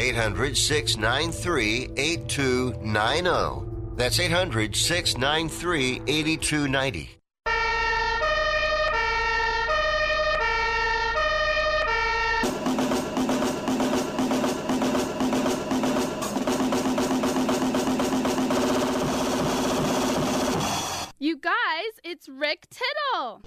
800 693 8290. That's 800 693 8290. You guys, it's Rick Tittle.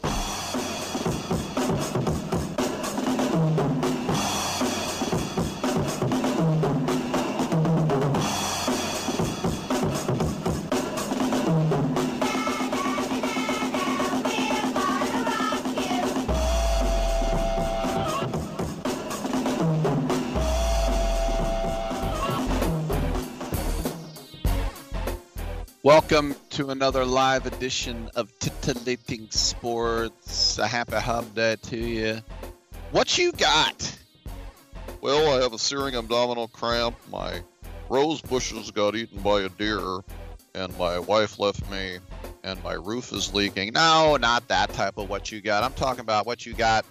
Welcome to another live edition of Titillating Sports. A happy hub day to you. What you got? Well, I have a searing abdominal cramp. My rose bushes got eaten by a deer, and my wife left me, and my roof is leaking. No, not that type of what you got. I'm talking about what you got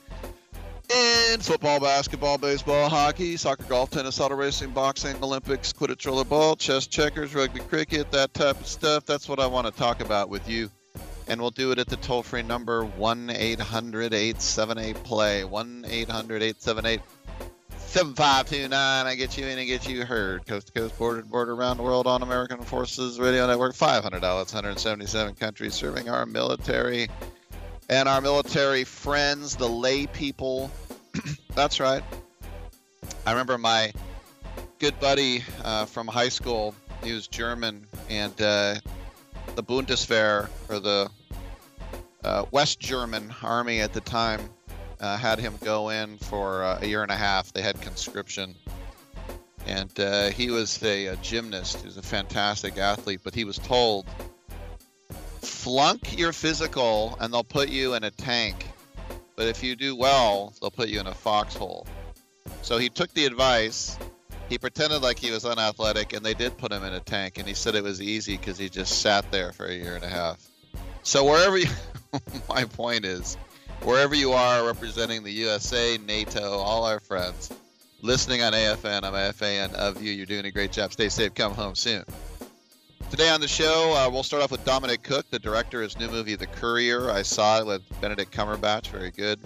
in football, basketball, baseball, hockey, soccer, golf, tennis, auto racing, boxing, Olympics, Quidditch, rollerball, chess, checkers, rugby, cricket, that type of stuff. That's what I want to talk about with you. And we'll do it at the toll free number 1 800 878 play. 1 800 878 7529. I get you in and get you heard. Coast to coast, border to border, around the world on American Forces Radio Network. 500 outlets, 177 countries serving our military and our military friends, the lay people. That's right. I remember my good buddy uh, from high school. He was German, and uh, the Bundeswehr, or the uh, West German army at the time, uh, had him go in for uh, a year and a half. They had conscription. And uh, he was a, a gymnast. He was a fantastic athlete, but he was told flunk your physical and they'll put you in a tank. But if you do well, they'll put you in a foxhole. So he took the advice. He pretended like he was unathletic, and they did put him in a tank. And he said it was easy because he just sat there for a year and a half. So wherever you, my point is, wherever you are representing the USA, NATO, all our friends, listening on AFN, I'm a fan of you. You're doing a great job. Stay safe. Come home soon. Today on the show, uh, we'll start off with Dominic Cooke, the director of his new movie, The Courier. I saw it with Benedict Cumberbatch. Very good.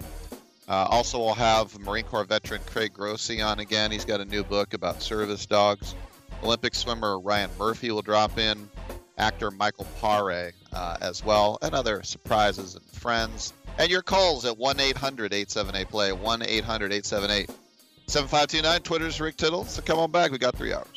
Uh, also, we'll have Marine Corps veteran Craig Grossi on again. He's got a new book about service dogs. Olympic swimmer Ryan Murphy will drop in. Actor Michael Paré uh, as well, and other surprises and friends. And your calls at 1 800 878 play, 1 800 878 7529. Twitter's Rick Tittle. So come on back. We got three hours.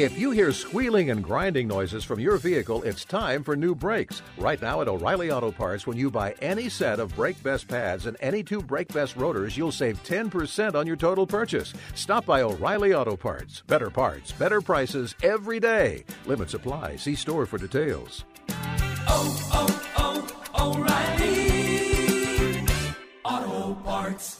If you hear squealing and grinding noises from your vehicle, it's time for new brakes. Right now at O'Reilly Auto Parts, when you buy any set of Brake Best pads and any two Brake Best rotors, you'll save 10% on your total purchase. Stop by O'Reilly Auto Parts. Better parts, better prices every day. Limit supply. See store for details. Oh, oh, oh, O'Reilly Auto Parts.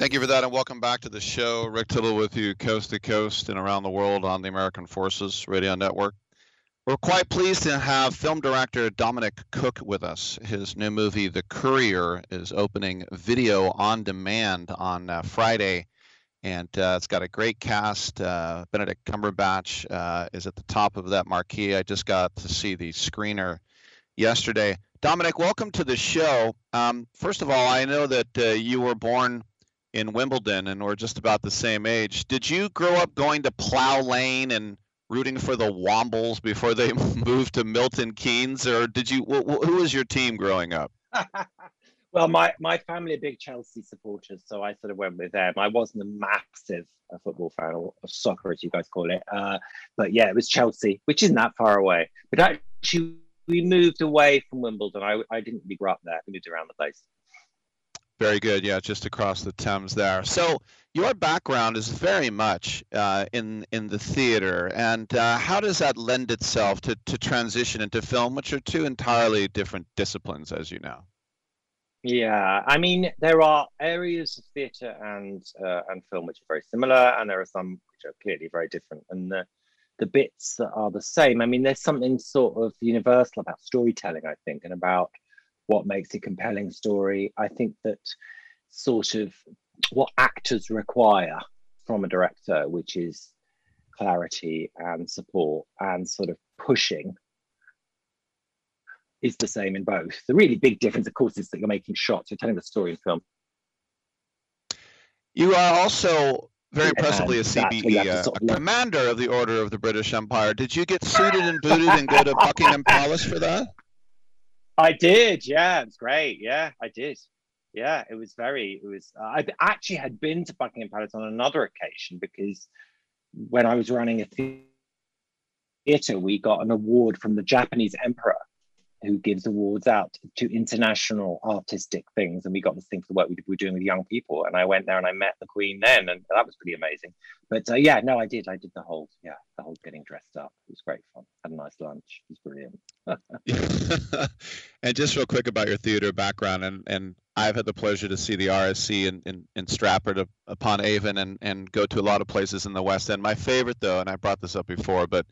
Thank you for that, and welcome back to the show. Rick Tittle with you, coast to coast and around the world on the American Forces Radio Network. We're quite pleased to have film director Dominic Cooke with us. His new movie, The Courier, is opening video on demand on uh, Friday, and uh, it's got a great cast. Uh, Benedict Cumberbatch uh, is at the top of that marquee. I just got to see the screener yesterday. Dominic, welcome to the show. Um, first of all, I know that uh, you were born in Wimbledon and we're just about the same age. Did you grow up going to Plough Lane and rooting for the Wombles before they moved to Milton Keynes, or did you? Wh- wh- who was your team growing up? well, my, my family are big Chelsea supporters, so I sort of went with them. I wasn't a massive uh, football fan or, or soccer, as you guys call it, uh, but yeah, it was Chelsea, which isn't that far away. But actually, we moved away from Wimbledon. I, I didn't really grow up there. We moved around the place. Very good. Yeah, just across the Thames there. So your background is very much uh, in in the theater, and uh, how does that lend itself to to transition into film, which are two entirely different disciplines, as you know? Yeah, I mean there are areas of theatre and uh, and film which are very similar, and there are some which are clearly very different. And the the bits that are the same, I mean, there's something sort of universal about storytelling, I think, and about what makes a compelling story. I think that sort of what actors require from a director, which is clarity and support and sort of pushing, is the same in both. The really big difference, of course, is that you're making shots, you're telling the story in film. You are also very impressively a CBE, uh, sort of a commander of the Order of the British Empire. Did you get suited and booted and go to Buckingham Palace for that? I did, yeah, it was great. Yeah, I did. Yeah, it was very. It was. Uh, I actually had been to Buckingham Palace on another occasion because when I was running a theatre, we got an award from the Japanese emperor who gives awards out to international artistic things. And we got this thing for the work we were doing with young people. And I went there and I met the Queen then, and that was pretty amazing. But uh, yeah, no, I did. I did the whole, yeah, the whole getting dressed up. It was great fun. Had a nice lunch. It was brilliant. and just real quick about your theater background, and, and I've had the pleasure to see the RSC in, in, in Stratford upon Avon and, and go to a lot of places in the West End. My favorite, though, and I brought this up before, but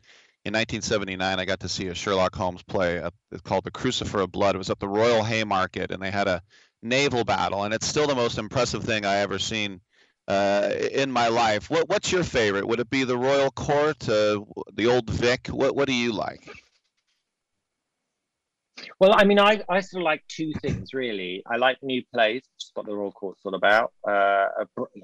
in 1979, I got to see a Sherlock Holmes play. It's called The Crucifer of Blood. It was at the Royal Haymarket, and they had a naval battle, and it's still the most impressive thing I ever seen uh, in my life. What, what's your favorite? Would it be the Royal Court, uh, the Old Vic? What, what do you like? Well, I mean, I, I sort of like two things really. I like new plays, which is what the Royal Court's all about. Uh,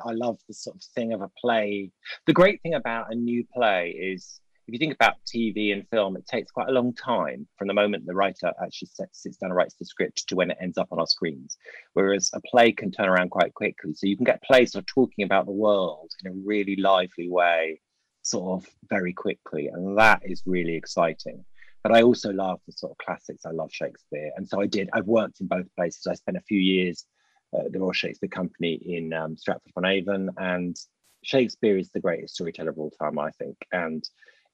I love the sort of thing of a play. The great thing about a new play is if you think about TV and film, it takes quite a long time from the moment the writer actually sits, down and writes the script to when it ends up on our screens. Whereas a play can turn around quite quickly. So you can get plays that are talking about the world in a really lively way, sort of very quickly. And that is really exciting. But I also love the sort of classics. I love Shakespeare. And so I did, I've worked in both places. I spent a few years at the Royal Shakespeare Company in um, Stratford upon Avon. And Shakespeare is the greatest storyteller of all time, I think. And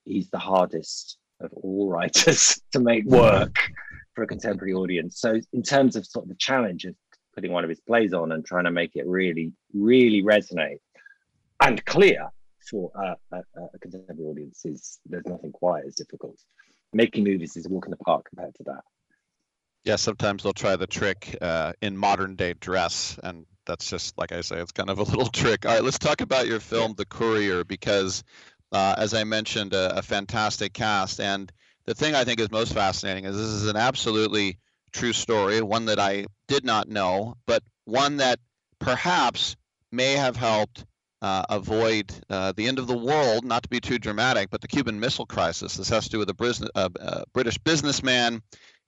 he's the hardest of all writers to make work for a contemporary audience. So, in terms of sort of the challenge of putting one of his plays on and trying to make it really, really resonate and clear for a, a, a contemporary audience, is there's nothing quite as difficult. Making movies is a walk in the park compared to that. Yeah, sometimes they'll try the trick uh, in modern day dress, and that's just like I say, it's kind of a little trick. All right, let's talk about your film, The Courier, because uh, as I mentioned, a, a, fantastic cast. And the thing I think is most fascinating is this is an absolutely true story, one that I did not know, but one that perhaps may have helped uh, avoid uh, the end of the world, not to be too dramatic, but the Cuban Missile Crisis. This has to do with a, Bris- a, a British businessman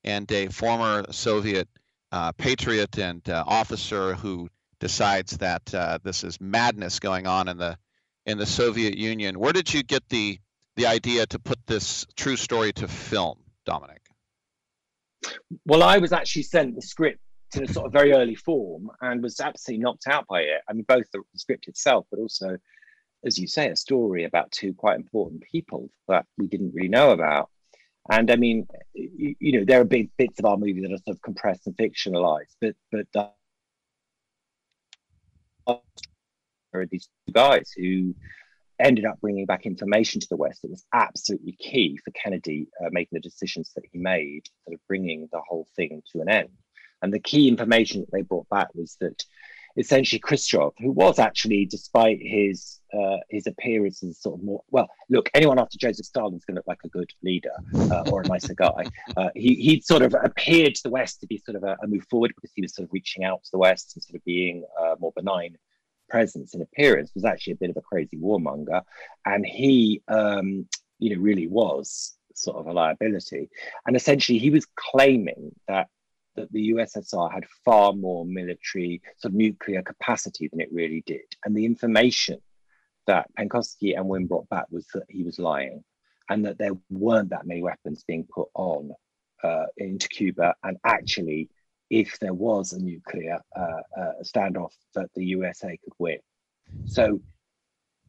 and a former Soviet uh, patriot and uh, officer who decides that uh, this is madness going on in the in the Soviet Union. Where did you get the the idea to put this true story to film, Dominic? Well, I was actually sent the script in a sort of very early form and was absolutely knocked out by it. I mean, both the script itself, but also, as you say, a story about two quite important people that we didn't really know about. And I mean, you, you know, there are big bits of our movie that are sort of compressed and fictionalized, but but uh, are these guys who ended up bringing back information to the West that was absolutely key for Kennedy uh, making the decisions that he made, sort of bringing the whole thing to an end. And the key information that they brought back was that essentially Khrushchev, who was actually, despite his uh, his appearance as sort of more well, look, anyone after Joseph Stalin is going to look like a good leader uh, or a nicer guy. Uh, he he sort of appeared to the West to be sort of a, a, move forward because he was sort of reaching out to the West and sort of being uh, more benign presence and appearance was actually a bit of a crazy warmonger, and he, um, you know, really was sort of a liability. And essentially, he was claiming that that the USSR had far more military sort of nuclear capacity than it really did, and the information that Penkovsky and Wynne brought back was that he was lying, and that there weren't that many weapons being put on uh, into Cuba, and actually if there was a nuclear uh, uh, standoff that the USA could win. So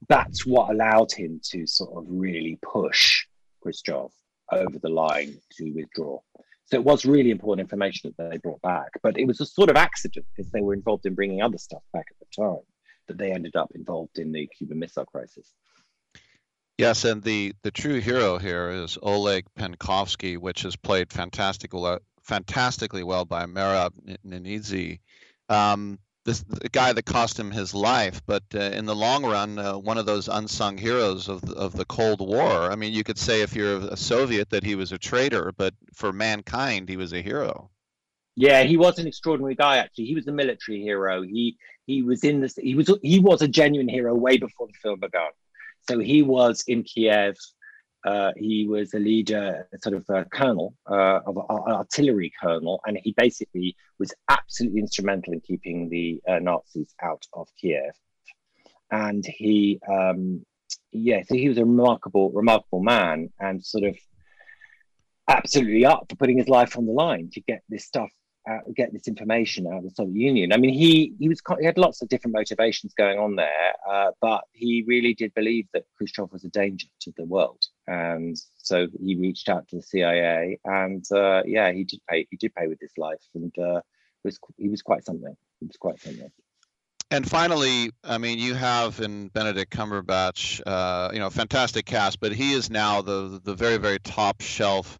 that's what allowed him to sort of really push Khrushchev over the line to withdraw. So it was really important information that they brought back, but it was a sort of accident because they were involved in bringing other stuff back at the time that they ended up involved in the Cuban Missile Crisis. Yes, and the the true hero here is Oleg Penkovsky, which has played fantastic, fantastically well by Merab Ninidze. Um, this the guy that cost him his life, but uh, in the long run, uh, one of those unsung heroes of the, of the Cold War. I mean, you could say if you're a Soviet that he was a traitor, but for mankind, he was a hero. Yeah, he was an extraordinary guy. Actually, he was a military hero. He he was in this. He was he was a genuine hero way before the film began. So he was in Kiev uh, he was a leader, sort of a colonel, uh, of an artillery colonel, and he basically was absolutely instrumental in keeping the uh, Nazis out of Kiev. And he, um, yeah, so he was a remarkable, remarkable man, and sort of absolutely up for putting his life on the line to get this stuff out, get this information out of the Soviet Union. I mean, he he was he had lots of different motivations going on there, uh, but he really did believe that Khrushchev was a danger to the world, and so he reached out to the CIA, and uh, yeah, he did pay he did pay with his life, and uh, was he was quite something. He was quite something. And finally, I mean, you have in Benedict Cumberbatch, uh, you know, fantastic cast, but he is now the the very very top shelf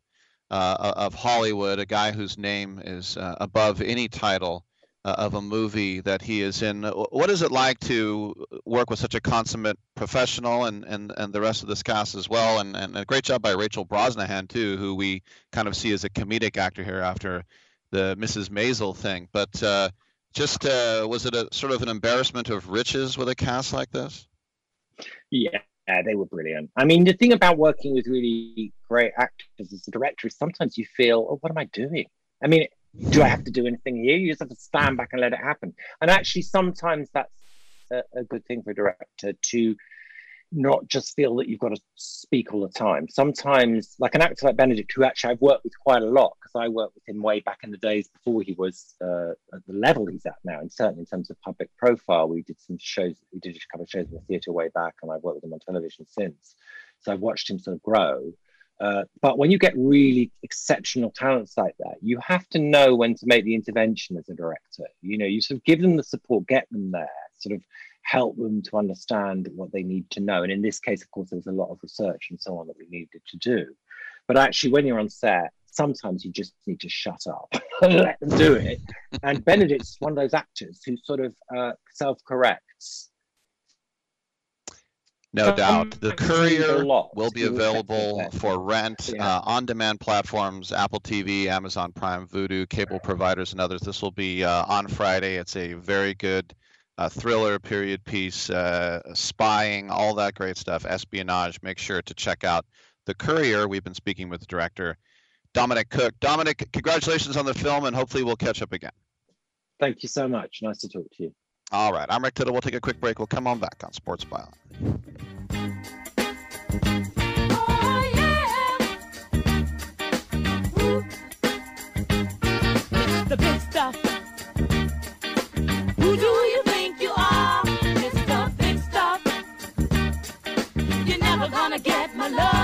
uh, of Hollywood, a guy whose name is uh, above any title uh, of a movie that he is in. What is it like to work with such a consummate professional and, and, and the rest of this cast as well? And, and a great job by Rachel Brosnahan, too, who we kind of see as a comedic actor here after the Mrs. Maisel thing. But uh, just uh, was it a sort of an embarrassment of riches with a cast like this? Yeah, yeah, they were brilliant. I mean, the thing about working with really great actors as a director is sometimes you feel, oh, what am I doing? I mean, do I have to do anything here? You just have to stand back and let it happen. And actually, sometimes that's a, a good thing for a director to not just feel that you've got to speak all the time. Sometimes, like an actor like Benedict, who actually I've worked with quite a lot because I worked with him way back in the days before he was uh, at the level he's at now, and certainly in terms of public profile, we did some shows. We did a couple of shows in the theatre way back, and I've worked with him on television since. So I've watched him sort of grow. Uh, but when you get really exceptional talents like that, you have to know when to make the intervention as a director. You know, you sort of give them the support, get them there, sort of help them to understand what they need to know. And in this case, of course, there was a lot of research and so on that we needed to do. But actually, when you're on set, sometimes you just need to shut up and let them do it. and Benedict's one of those actors who sort of uh, self corrects. No um, doubt. The Courier will be available for rent yeah. uh, on demand platforms Apple TV, Amazon Prime, Vudu, cable providers, and others. This will be uh, on Friday. It's a very good uh, thriller, period piece, uh, spying, all that great stuff, espionage. Make sure to check out The Courier. We've been speaking with the director, Dominic Cooke. Dominic, congratulations on the film, and hopefully we'll catch up again. Thank you so much. Nice to talk to you. All right. I'm Rick Tittle. We'll take a quick break. We'll come on back on Sports Byline. My love.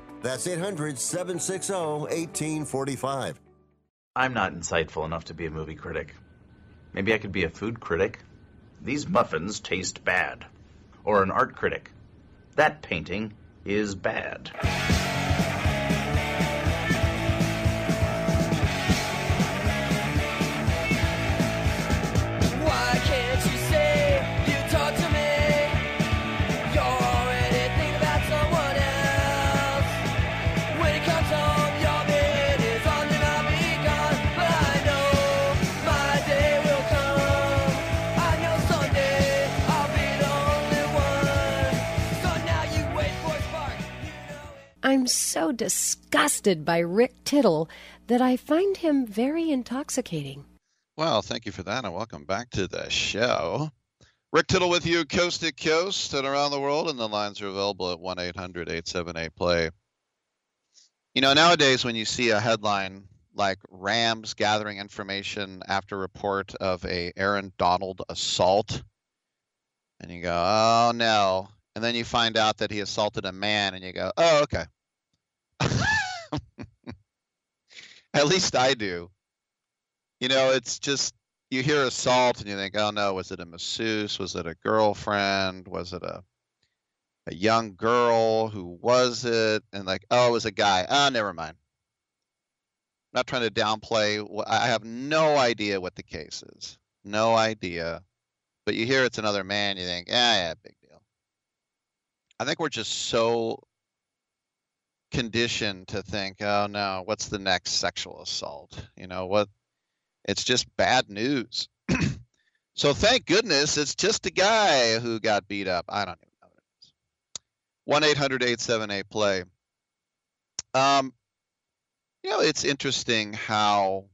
That's 800 760 1845. I'm not insightful enough to be a movie critic. Maybe I could be a food critic. These muffins taste bad. Or an art critic. That painting is bad. I'm so disgusted by Rick Tittle that I find him very intoxicating. Well, thank you for that, and welcome back to the show. Rick Tittle with you, coast to coast and around the world, and the lines are available at 1 800 878 play. You know, nowadays when you see a headline like Rams gathering information after report of a Aaron Donald assault, and you go, oh no. And then you find out that he assaulted a man, and you go, oh, okay. At least I do. You know, it's just you hear assault and you think, oh no, was it a masseuse? Was it a girlfriend? Was it a a young girl? Who was it? And like, oh, it was a guy. Ah, never mind. not trying to downplay. I have no idea what the case is. No idea. But you hear it's another man, you think, yeah, yeah, big deal. I think we're just so conditioned to think, oh no, what's the next sexual assault? You know, what it's just bad news. so thank goodness it's just a guy who got beat up. I don't even know what it is. 1 800 878 play. Um, you know, it's interesting how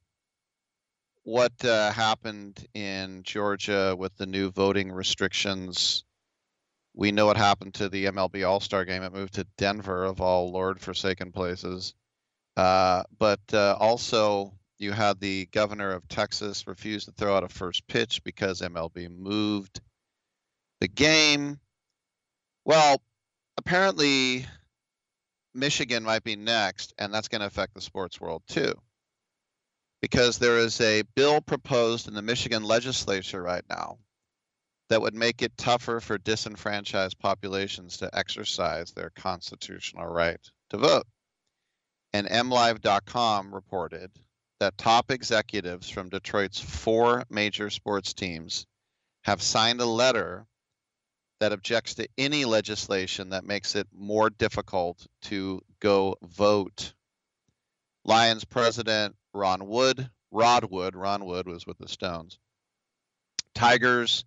what uh, happened in Georgia with the new voting restrictions. We know what happened to the MLB All Star game. It moved to Denver, of all Lord forsaken places. Uh, but uh, also, you had the governor of Texas refuse to throw out a first pitch because MLB moved the game. Well, apparently, Michigan might be next, and that's going to affect the sports world too. Because there is a bill proposed in the Michigan legislature right now that would make it tougher for disenfranchised populations to exercise their constitutional right to vote. And MLive.com reported that top executives from Detroit's four major sports teams have signed a letter that objects to any legislation that makes it more difficult to go vote. Lions president Ron Wood, Rod Wood, Ron Wood was with the Stones. Tigers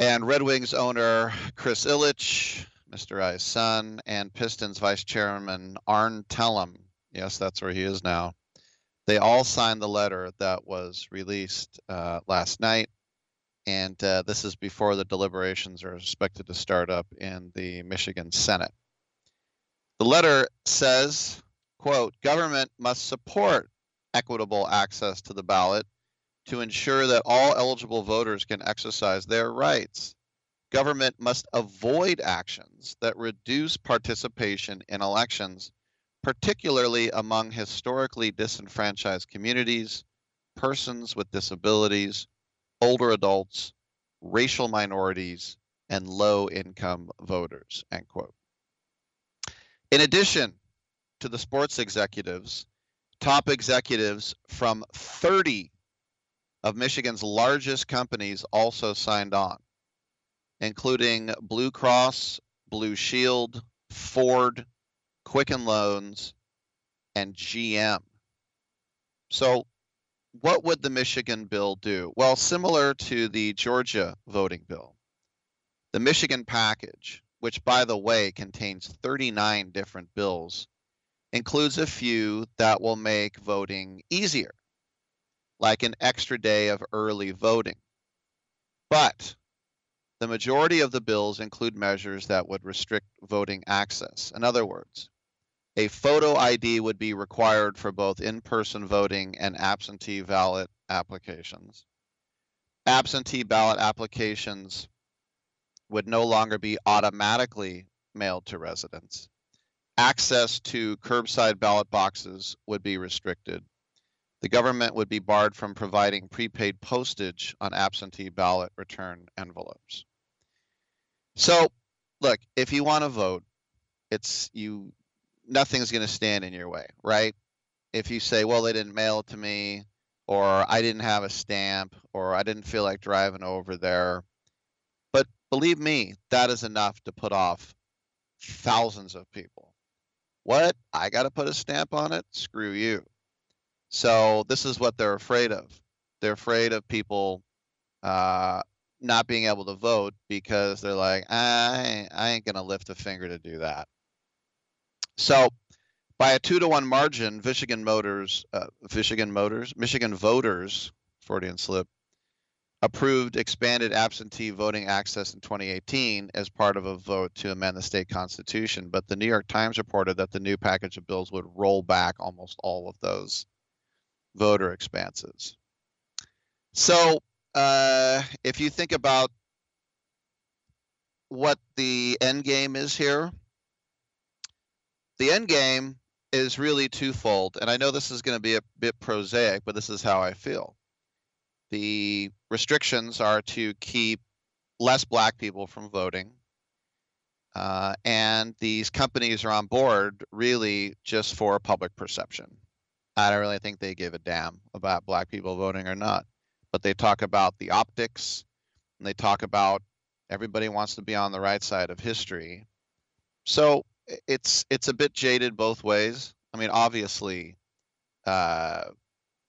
and Red Wings owner Chris Ilitch, Mr. I's son, and Pistons vice chairman Arn Tellem. Yes, that's where he is now. They all signed the letter that was released uh, last night, and uh, this is before the deliberations are expected to start up in the Michigan Senate. The letter says, quote, government must support equitable access to the ballot to ensure that all eligible voters can exercise their rights. Government must avoid actions that reduce participation in elections, particularly among historically disenfranchised communities, persons with disabilities, older adults, racial minorities, and low income voters. End quote. In addition to the sports executives, top executives from 30 of Michigan's largest companies also signed on. including Blue Cross, Blue Shield, Ford, Quicken Loans, and GM. So, what would the Michigan bill do? Well, similar to the Georgia voting bill, the Michigan package, which by the way contains 39 different bills, includes a few that will make voting easier, like an extra day of early voting. But the majority of the bills include measures that would restrict voting access. In other words, a photo ID would be required for both in person voting and absentee ballot applications. Absentee ballot applications would no longer be automatically mailed to residents. Access to curbside ballot boxes would be restricted. The government would be barred from providing prepaid postage on absentee ballot return envelopes. So, look, if you want to vote, it's you nothing's going to stand in your way, right? If you say, "Well, they didn't mail it to me," or "I didn't have a stamp," or "I didn't feel like driving over there," but believe me, that is enough to put off thousands of people. What? I got to put a stamp on it? Screw you. So this is what they're afraid of. They're afraid of people uh, not being able to vote because they're like, I, I ain't gonna lift a finger to do that. So, by a two to one margin, Michigan Motors, uh, Michigan Motors, Michigan voters, Freudian slip, approved expanded absentee voting access in 2018 as part of a vote to amend the state constitution. But the New York Times reported that the new package of bills would roll back almost all of those voter expenses. So, uh, if you think about what the end game is here, the end game is really twofold. And I know this is going to be a bit prosaic, but this is how I feel. The restrictions are to keep less black people from voting. Uh, and these companies are on board really just for public perception. I don't really think they give a damn about black people voting or not. But they talk about the optics and they talk about everybody wants to be on the right side of history. So it's it's a bit jaded both ways. I mean, obviously, uh,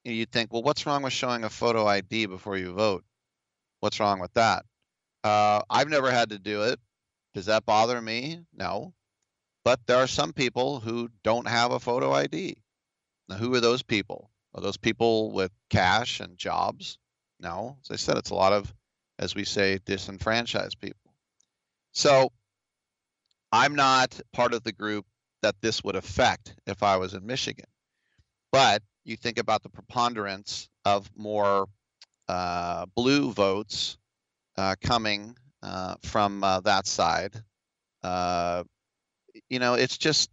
you'd think, well, what's wrong with showing a photo ID before you vote? What's wrong with that? Uh, I've never had to do it. Does that bother me? No. But there are some people who don't have a photo ID. Now, who are those people? Are those people with cash and jobs? No. As I said, it's a lot of, as we say, disenfranchised people. So I'm not part of the group that this would affect if I was in Michigan. But you think about the preponderance of more uh, blue votes uh, coming uh, from uh, that side. Uh, you know, it's just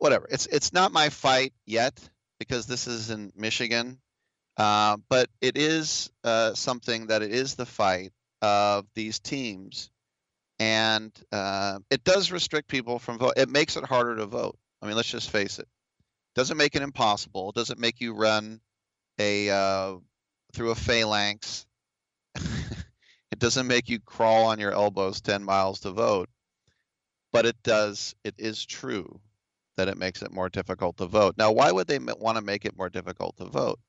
whatever. It's it's not my fight yet because this is in Michigan, uh, but it is something that it is the fight of these teams and uh, it does restrict people from vote. It makes it harder to vote. I mean, let's just face it. Doesn't make it impossible. Doesn't make you run a uh, through a phalanx. it doesn't make you crawl on your elbows ten miles to vote. But it does. It is true that it makes it more difficult to vote. Now, why would they want to make it more difficult to vote?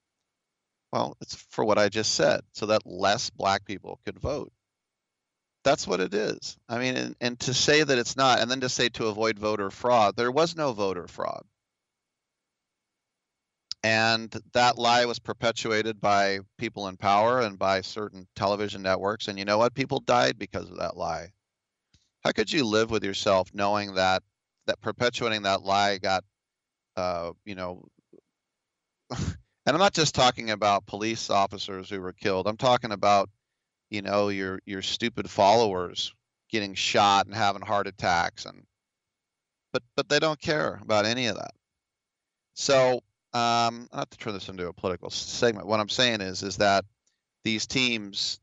Well, it's for what I just said, so that less black people could vote that's what it is. I mean, and, and to say that it's not, and then to say to avoid voter fraud, there was no voter fraud. And that lie was perpetuated by people in power and by certain television networks. And you know what? People died because of that lie. How could you live with yourself knowing that that perpetuating that lie got, uh, you know, and I'm not just talking about police officers who were killed. I'm talking about you know your your stupid followers getting shot and having heart attacks and but but they don't care about any of that so um not to turn this into a political segment what i'm saying is is that these teams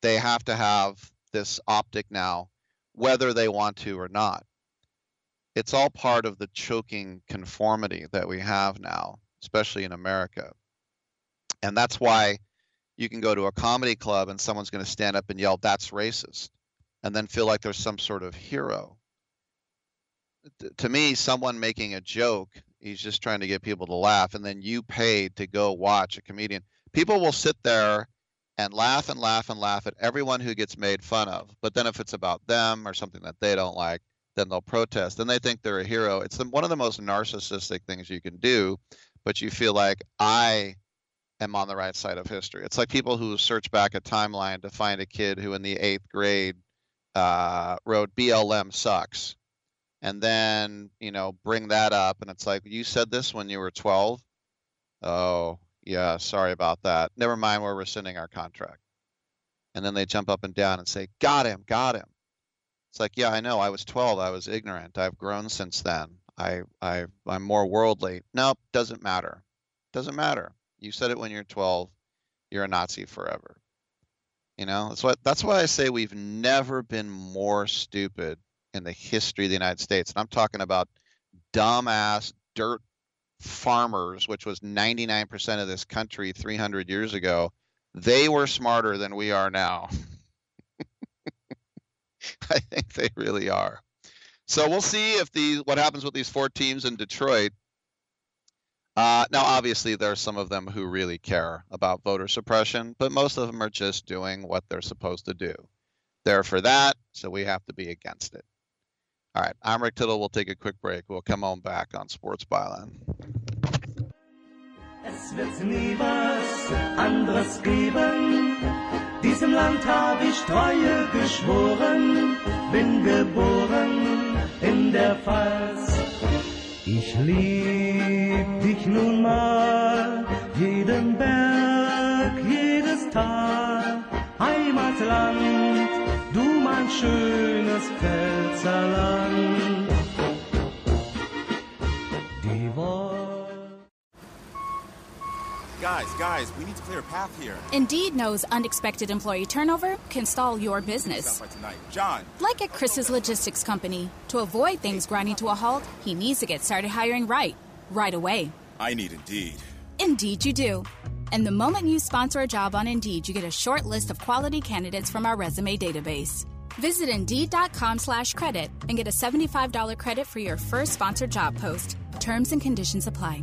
they have to have this optic now whether they want to or not it's all part of the choking conformity that we have now especially in america and that's why you can go to a comedy club and someone's going to stand up and yell, that's racist. and then feel like there's some sort of hero. To me, someone making a joke, he's just trying to get people to laugh, and then you paid to go watch a comedian. People will sit there and laugh and laugh and laugh at everyone who gets made fun of. But then if it's about them or something that they don't like, then they'll protest. Then they think they're a hero. It's the, one of the most narcissistic things you can do, but you feel like I am on the right side of history. It's like people who search back a timeline to find a kid who in the eighth grade uh, wrote BLM sucks. And then, you know, bring that up. And it's like, you said this when you were 12. Oh, yeah, sorry about that. Never mind, where we're rescinding our contract. And then they jump up and down and say, got him, got him. It's like, yeah, I know. I was 12. I was ignorant. I've grown since then. I, I, I'm more worldly. Nope, doesn't matter. Doesn't matter. You said it when you're 12. You're a Nazi forever. You know, that's what. That's why I say we've never been more stupid in the history of the United States. And I'm talking about dumbass dirt farmers, which was 99% of this country 300 years ago. They were smarter than we are now. I think they really are. So we'll see if the what happens with these four teams in Detroit. Uh, now, obviously, there are some of them who really care about voter suppression, but most of them are just doing what they're supposed to do. They're for that, so we have to be against it. All right, I'm Rick Tittle. We'll take a quick break. We'll come on back on Sports Byline. Es wird nie was anderes geben. Diesem Land hab ich Treue geschworen, bin geboren in der Pfalz. Ich lieb dich nun mal, jeden Berg, jedes Tal, Heimatland, du mein schönes Pfälzerland. Guys, guys, we need to clear a path here. Indeed knows unexpected employee turnover can stall your business. John, Like at Chris's logistics company, to avoid things grinding to a halt, he needs to get started hiring right, right away. I need Indeed. Indeed, you do. And the moment you sponsor a job on Indeed, you get a short list of quality candidates from our resume database. Visit Indeed.com slash credit and get a $75 credit for your first sponsored job post. Terms and conditions apply.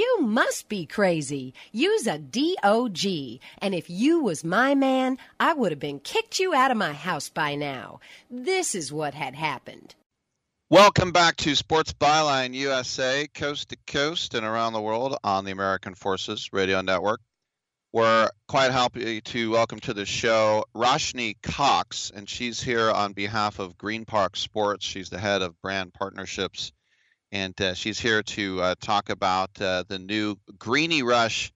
You must be crazy. Use a DOG. And if you was my man, I would have been kicked you out of my house by now. This is what had happened. Welcome back to Sports Byline USA, coast to coast and around the world on the American Forces Radio Network. We're quite happy to welcome to the show Roshni Cox, and she's here on behalf of Green Park Sports. She's the head of brand partnerships, and uh, she's here to uh, talk about uh, the new Greeny Rush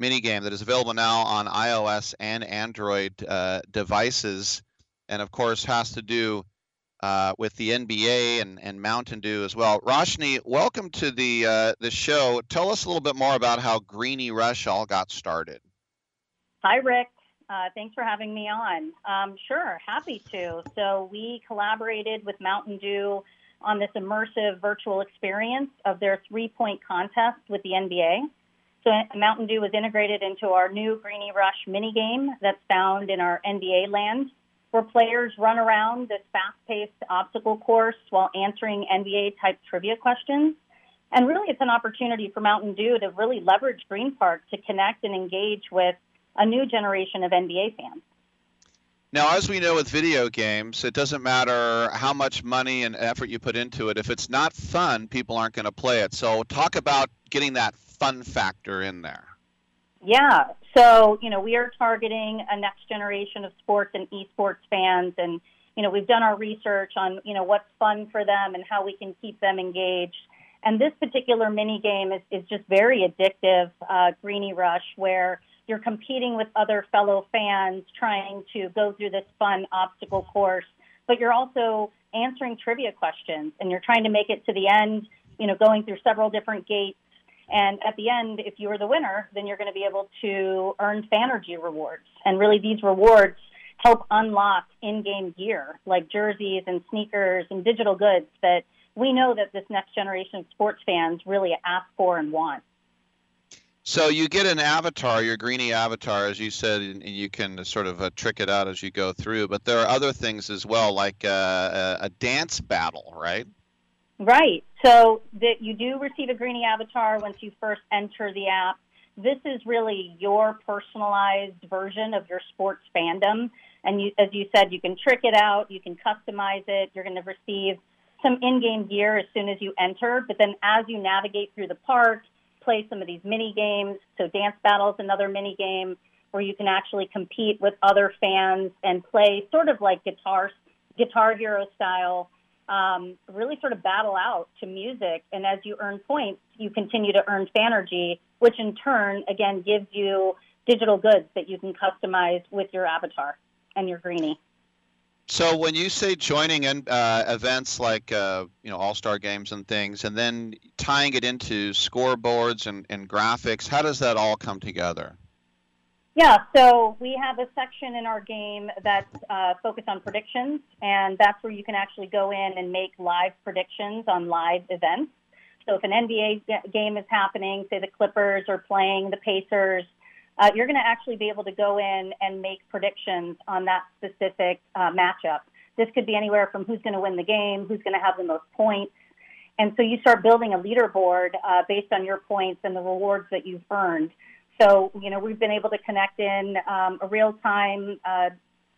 minigame that is available now on iOS and Android uh, devices, and of course has to do uh, with the NBA and, and Mountain Dew as well. Roshni, welcome to the uh, the show. Tell us a little bit more about how Greeny Rush all got started. Hi, Rick. Thanks for having me on. Um, sure, happy to. So, we collaborated with Mountain Dew on this immersive virtual experience of their three point contest with the NBA. So, Mountain Dew was integrated into our new Greeny Rush mini game that's found in our NBA land, where players run around this fast paced obstacle course while answering NBA type trivia questions. And really, it's an opportunity for Mountain Dew to really leverage Green Park to connect and engage with a new generation of NBA fans. Now, as we know with video games, it doesn't matter how much money and effort you put into it. If it's not fun, people aren't going to play it. So, talk about getting that fun factor in there. Yeah. So, you know, we are targeting a next generation of sports and esports fans. And, you know, we've done our research on, you know, what's fun for them and how we can keep them engaged. And this particular mini game is, is just very addictive, uh, Greeny Rush, where you're competing with other fellow fans trying to go through this fun obstacle course, but you're also answering trivia questions and you're trying to make it to the end, you know, going through several different gates. And at the end, if you are the winner, then you're going to be able to earn Fanergy rewards. And really, these rewards help unlock in game gear like jerseys and sneakers and digital goods that we know that this next generation of sports fans really ask for and want. So you get an avatar, your greeny avatar, as you said, and you can sort of uh, trick it out as you go through. But there are other things as well, like uh, a, a dance battle, right? Right. So that you do receive a Greeny avatar once you first enter the app. This is really your personalized version of your sports fandom. And you, as you said, you can trick it out, you can customize it. You're going to receive some in-game gear as soon as you enter. But then as you navigate through the park, play some of these mini games. So dance battles, another mini game where you can actually compete with other fans and play sort of like guitar guitar hero style um, really sort of battle out to music. And as you earn points, you continue to earn Fanergy, which in turn, again, gives you digital goods that you can customize with your avatar and your greenie. So when you say joining in, uh, events like uh, you know All Star games and things, and then tying it into scoreboards and, and graphics, how does that all come together? Yeah, so we have a section in our game that's uh, focused on predictions, and that's where you can actually go in and make live predictions on live events. So if an NBA game is happening, say the Clippers are playing the Pacers, uh, you're going to actually be able to go in and make predictions on that specific uh, matchup. This could be anywhere from who's going to win the game, who's going to have the most points. And so you start building a leaderboard uh, based on your points and the rewards that you've earned. So, you know, we've been able to connect in um, a real time uh,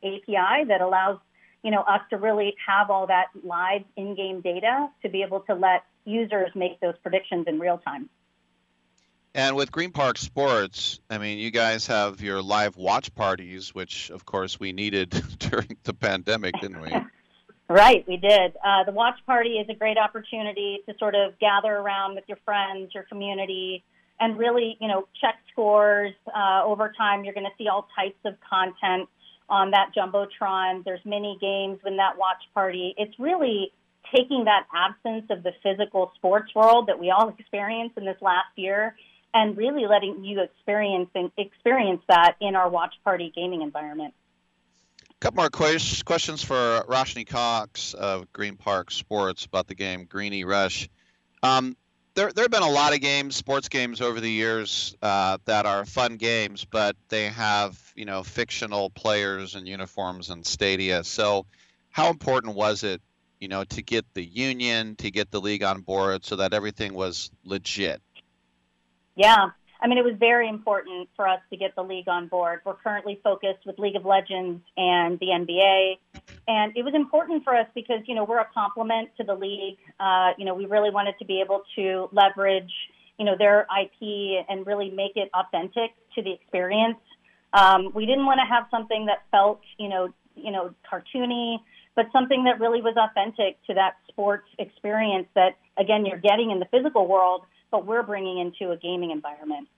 API that allows, you know, us to really have all that live in game data to be able to let users make those predictions in real time. And with Green Park Sports, I mean, you guys have your live watch parties, which of course we needed during the pandemic, didn't we? Right, we did. Uh, the watch party is a great opportunity to sort of gather around with your friends, your community, and really, you know, check scores uh, over time. You're going to see all types of content on that jumbotron. There's mini games in that watch party. It's really taking that absence of the physical sports world that we all experienced in this last year and really letting you experience experience that in our watch party gaming environment. A couple more questions for Roshni Cox of Green Park Sports about the game Greeny Rush. Um, there, there have been a lot of games, sports games over the years uh, that are fun games, but they have you know fictional players and uniforms and stadia. So, how important was it, you know, to get the union, to get the league on board, so that everything was legit? Yeah. I mean, it was very important for us to get the league on board. We're currently focused with League of Legends and the NBA. And it was important for us because, you know, we're a complement to the league. Uh, you know, we really wanted to be able to leverage, you know, their IP and really make it authentic to the experience. Um, we didn't want to have something that felt, you know, you know, cartoony, but something that really was authentic to that sports experience that, again, you're getting in the physical world but we're bringing into a gaming environment.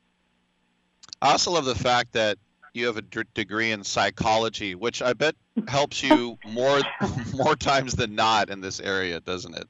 I also love the fact that you have a d- degree in psychology, which I bet helps you more more times than not in this area, doesn't it?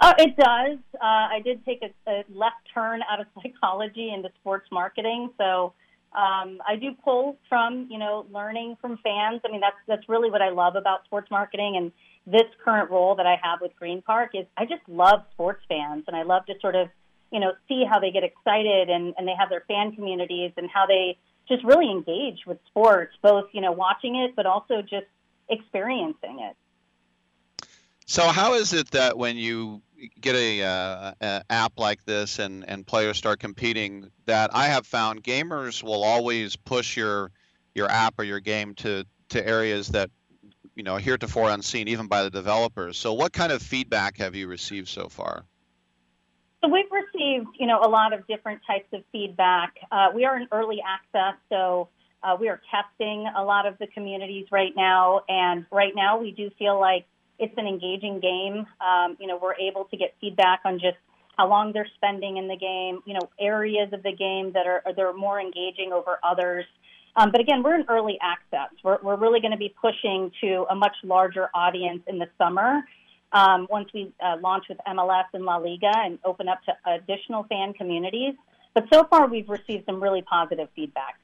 Uh, it does. Uh, I did take a, a left turn out of psychology into sports marketing, so um, I do pull from you know learning from fans. I mean that's that's really what I love about sports marketing and this current role that I have with Green Park is I just love sports fans and I love to sort of you know, see how they get excited and, and they have their fan communities and how they just really engage with sports, both, you know, watching it, but also just experiencing it. So how is it that when you get a, uh, a app like this and, and players start competing, that I have found gamers will always push your your app or your game to to areas that you know heretofore unseen, even by the developers. So what kind of feedback have you received so far? So we've received, you know, a lot of different types of feedback. Uh, we are in early access, so uh, we are testing a lot of the communities right now. And right now, we do feel like it's an engaging game. Um, you know, we're able to get feedback on just how long they're spending in the game. You know, areas of the game that are they're more engaging over others. Um, but again, we're in early access. We're, we're really going to be pushing to a much larger audience in the summer um, once we uh, launch with MLS and La Liga and open up to additional fan communities. But so far, we've received some really positive feedback.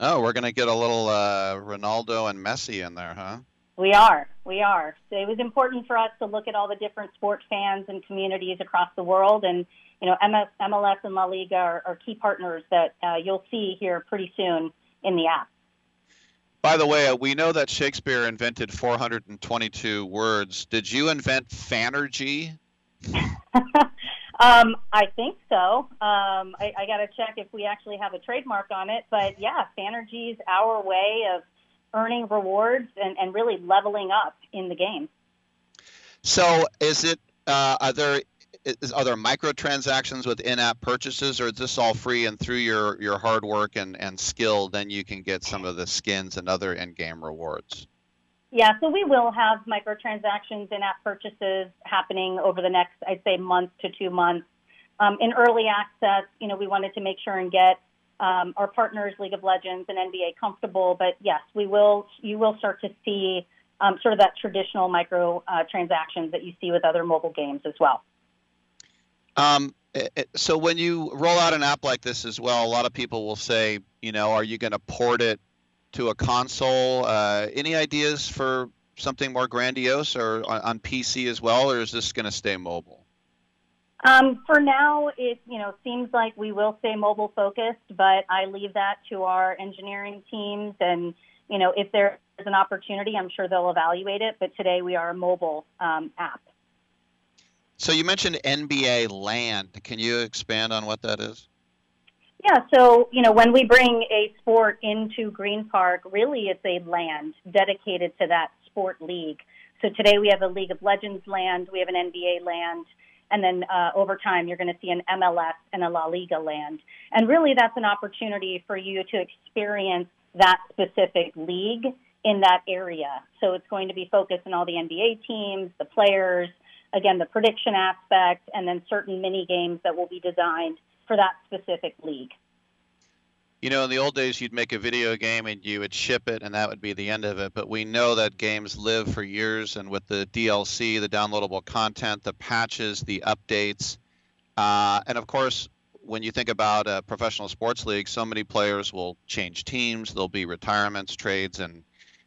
Oh, we're going to get a little uh, Ronaldo and Messi in there, huh? We are. We are. So it was important for us to look at all the different sport fans and communities across the world. And, you know, MS, MLS and La Liga are, are key partners that uh, you'll see here pretty soon in the app. By the way, uh, we know that Shakespeare invented 422 words. Did you invent Fanergy? Um, I think so. Um, I, I got to check if we actually have a trademark on it. But yeah, Fanergy is our way of earning rewards and, and really leveling up in the game. So, is it uh, are there is, are there microtransactions with in-app purchases, or is this all free and through your your hard work and and skill, then you can get some of the skins and other in-game rewards? Yeah, so we will have microtransactions in app purchases happening over the next, I'd say, month to two months. Um, in early access, you know, we wanted to make sure and get um, our partners, League of Legends and NBA, comfortable. But yes, we will. You will start to see um, sort of that traditional micro uh, transactions that you see with other mobile games as well. Um, it- it- so when you roll out an app like this as well, a lot of people will say, you know, are you going to port it to a console? Uh, any ideas for something more grandiose or on, on PC as well, or is this going to stay mobile? Um, for now, it you know seems like we will stay mobile focused, but I leave that to our engineering teams. And you know, if there's an opportunity, I'm sure they'll evaluate it. But today we are a mobile um, app. So you mentioned NBA Land. Can you expand on what that is? Yeah, so you know, when we bring a sport into Green Park, really it's a land dedicated to that sport league. So today we have a League of Legends land, we have an NBA land, and then uh, over time you're going to see an MLS and a La Liga land. And really that's an opportunity for you to experience that specific league in that area. So it's going to be focused on all the NBA teams, the players, again, the prediction aspect, and then certain mini games that will be designed for that specific league. You know, in the old days, you'd make a video game and you would ship it, and that would be the end of it. But we know that games live for years, and with the DLC, the downloadable content, the patches, the updates, uh, and of course, when you think about a professional sports league, so many players will change teams. There'll be retirements, trades, and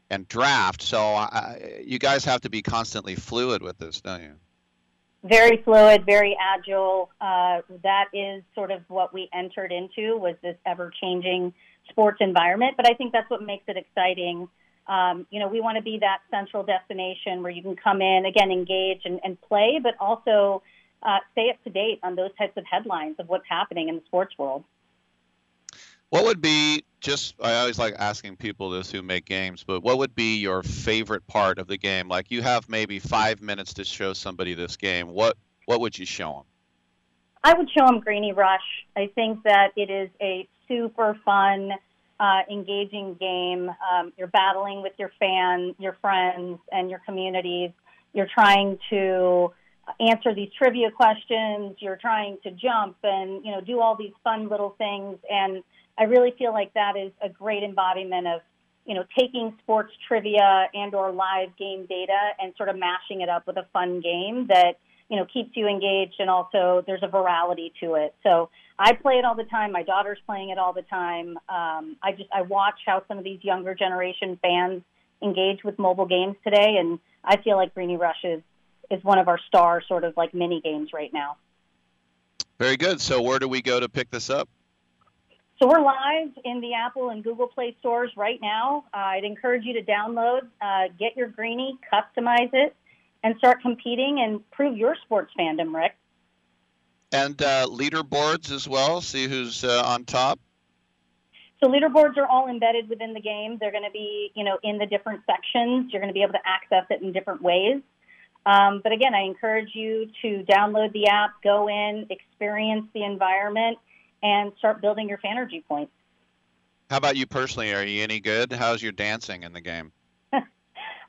and draft. So uh, you guys have to be constantly fluid with this, don't you? Very fluid, very agile. Uh, that is sort of what we entered into was this ever changing sports environment. But I think that's what makes it exciting. Um, you know, we want to be that central destination where you can come in again, engage and, and play, but also uh, stay up to date on those types of headlines of what's happening in the sports world. What would be just I always like asking people this who make games, but what would be your favorite part of the game? Like you have maybe 5 minutes to show somebody this game. What what would you show them? I would show them Greeny Rush. I think that it is a super fun, uh, engaging game. Um, you're battling with your fans, your friends, and your communities. You're trying to answer these trivia questions. You're trying to jump and you know do all these fun little things and I really feel like that is a great embodiment of, you know, taking sports trivia and or live game data and sort of mashing it up with a fun game that, you know, keeps you engaged and also there's a virality to it. So I play it all the time. My daughter's playing it all the time. Um, I just I watch how some of these younger generation fans engage with mobile games today, and I feel like Greeny Rush is is one of our star sort of like mini games right now. Very good. So where do we go to pick this up? So we're live in the Apple and Google Play stores right now. Uh, I'd encourage you to download, uh, get your greenie, customize it, and start competing and prove your sports fandom, Rick. And uh, leaderboards as well. See who's uh, on top. So leaderboards are all embedded within the game. They're going to be, you know, in the different sections. You're going to be able to access it in different ways. Um, but again, I encourage you to download the app, go in, experience the environment, and start building your Fanergy points. How about you personally? Are you any good? How's your dancing in the game?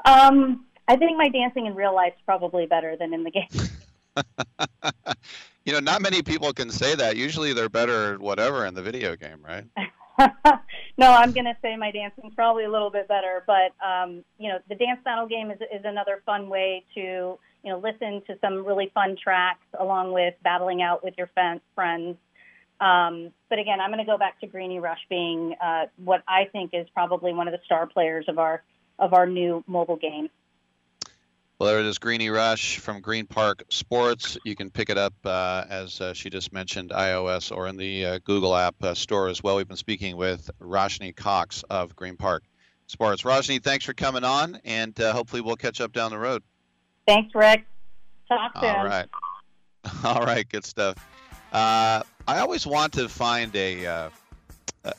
um, I think my dancing in real life is probably better than in the game. you know, not many people can say that. Usually they're better whatever in the video game, right? no, I'm going to say my dancing's probably a little bit better, but um, you know, the dance battle game is is another fun way to you know listen to some really fun tracks along with battling out with your friends. Um, but again, I'm going to go back to Greeny Rush being uh, what I think is probably one of the star players of our of our new mobile game. Well, there it is, Greeny Rush from Green Park Sports. You can pick it up, uh, as uh, she just mentioned, iOS or in the uh, Google App uh, Store as well. We've been speaking with Roshni Cox of Green Park Sports. Roshni, thanks for coming on, and uh, hopefully we'll catch up down the road. Thanks, Rick. Talk soon. All right. All right, good stuff. I always want to find a uh,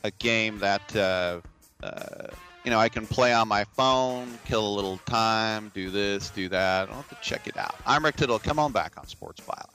a game that uh, uh, you know I can play on my phone, kill a little time, do this, do that. I'll have to check it out. I'm Rick Tittle. Come on back on Sports Byline.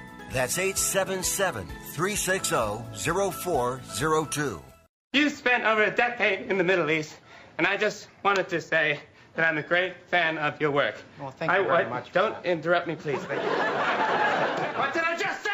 That's 877 360 0402. You spent over a decade in the Middle East, and I just wanted to say that I'm a great fan of your work. Well, thank I, you very I- much. Don't interrupt me, please. Thank you. what did I just say?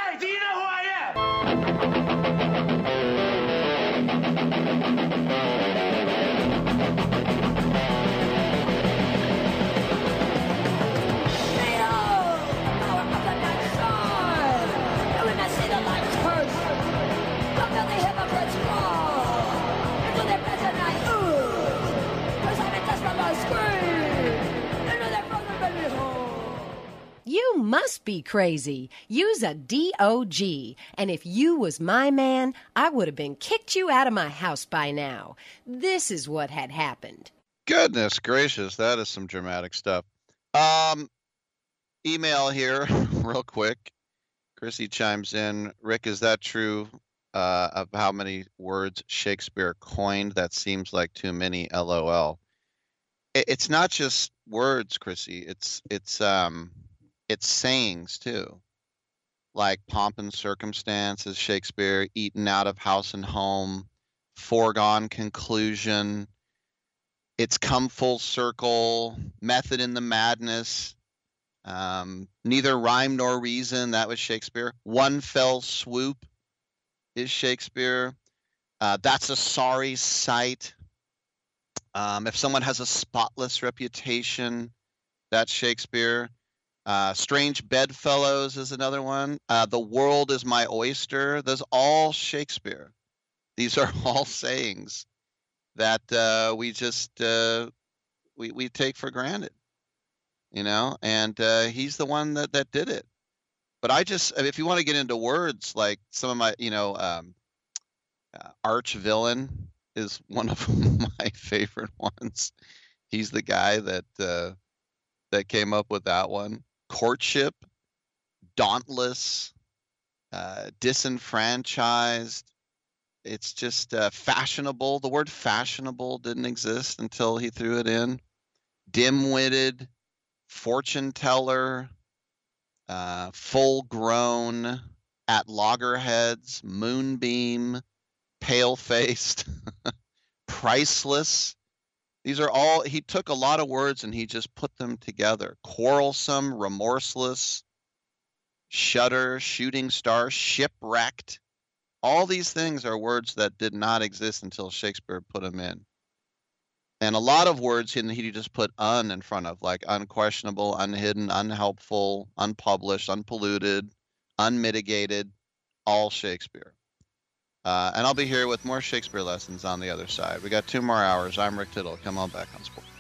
You must be crazy. Use a DOG. And if you was my man, I would have been kicked you out of my house by now. This is what had happened. Goodness gracious, that is some dramatic stuff. Um, email here, real quick. Chrissy chimes in. Rick, is that true? Uh, of how many words Shakespeare coined? That seems like too many. LOL. It, it's not just words, Chrissy. It's it's um it's sayings too. Like pomp and circumstance is Shakespeare, eaten out of house and home, foregone conclusion, it's come full circle, method in the madness, um, neither rhyme nor reason, that was Shakespeare. One fell swoop is Shakespeare. Uh, that's a sorry sight. Um, if someone has a spotless reputation, that's Shakespeare. Uh, Strange Bedfellows is another one. Uh, the world is my oyster. Those all Shakespeare. These are all sayings that uh, we just uh, we we take for granted, you know. And uh, he's the one that that did it. But I just, if you want to get into words, like some of my, you know, um, uh, arch villain is one of my favorite ones. He's the guy that that came up with that one. Courtship, dauntless, uh, disenfranchised. It's just uh, fashionable. The word fashionable didn't exist until he threw it in. Dim-witted, fortune teller, uh, full grown, at loggerheads, moonbeam, pale faced, priceless. These are all, he took a lot of words and he just put them together. Quarrelsome, remorseless, shudder, shooting star, shipwrecked. All these things are words that did not exist until Shakespeare put them in. And a lot of words he, he just put un in front of, like unquestionable, unhidden, unhelpful, unpublished, unpolluted, unmitigated, all Shakespeare. Uh, and I'll be here with more Shakespeare lessons on the other side. We got two more hours. I'm Rick Tittle. Come on back on Sports.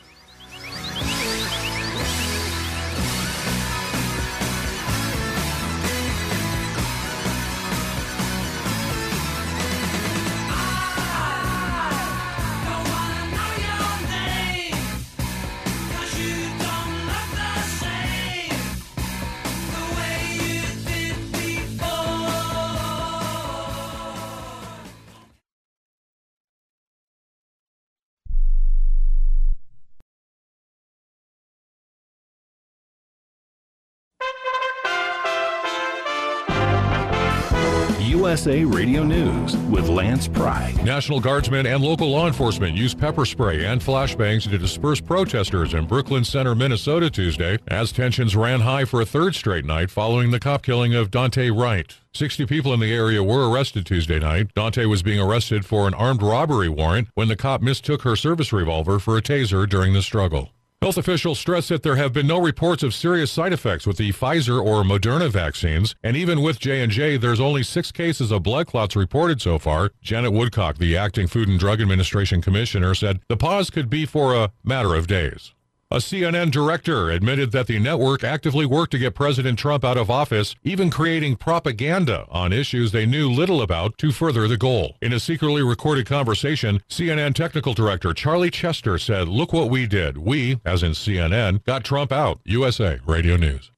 USA Radio News with Lance Pry. National Guardsmen and local law enforcement used pepper spray and flashbangs to disperse protesters in Brooklyn Center, Minnesota Tuesday as tensions ran high for a third straight night following the cop killing of Daunte Wright. 60 people in the area were arrested Tuesday night. Daunte was being arrested for an armed robbery warrant when the cop mistook her service revolver for a taser during the struggle. Health officials stress that there have been no reports of serious side effects with the Pfizer or Moderna vaccines, and even with J&J, there's only 6 cases of blood clots reported so far. Janet Woodcock, the acting Food and Drug Administration commissioner, said the pause could be for a matter of days. A CNN director admitted that the network actively worked to get President Trump out of office, even creating propaganda on issues they knew little about to further the goal. In a secretly recorded conversation, CNN technical director Charlie Chester said, Look what we did. We, as in CNN, got Trump out. USA Radio News.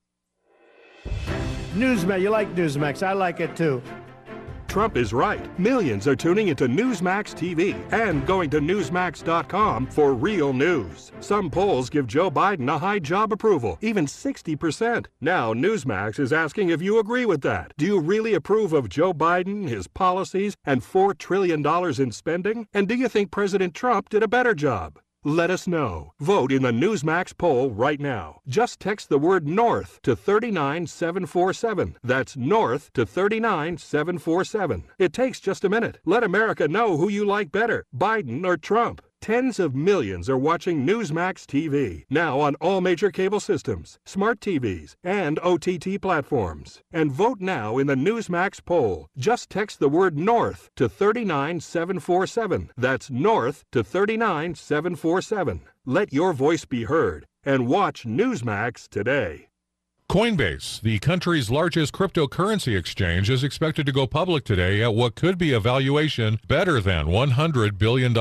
Newsmax, you like Newsmax. I like it too. Trump is right. Millions are tuning into Newsmax TV and going to Newsmax.com for real news. Some polls give Joe Biden a high job approval, even 60%. Now, Newsmax is asking if you agree with that. Do you really approve of Joe Biden, his policies, and $4 trillion in spending? And do you think President Trump did a better job? Let us know. Vote in the Newsmax poll right now. Just text the word North to 39747. That's North to 39747. It takes just a minute. Let America know who you like better, Biden or Trump. Tens of millions are watching Newsmax TV, now on all major cable systems, smart TVs, and OTT platforms. And vote now in the Newsmax poll. Just text the word North to 39747. That's North to 39747. Let your voice be heard and watch Newsmax today. Coinbase, the country's largest cryptocurrency exchange, is expected to go public today at what could be a valuation better than $100 billion.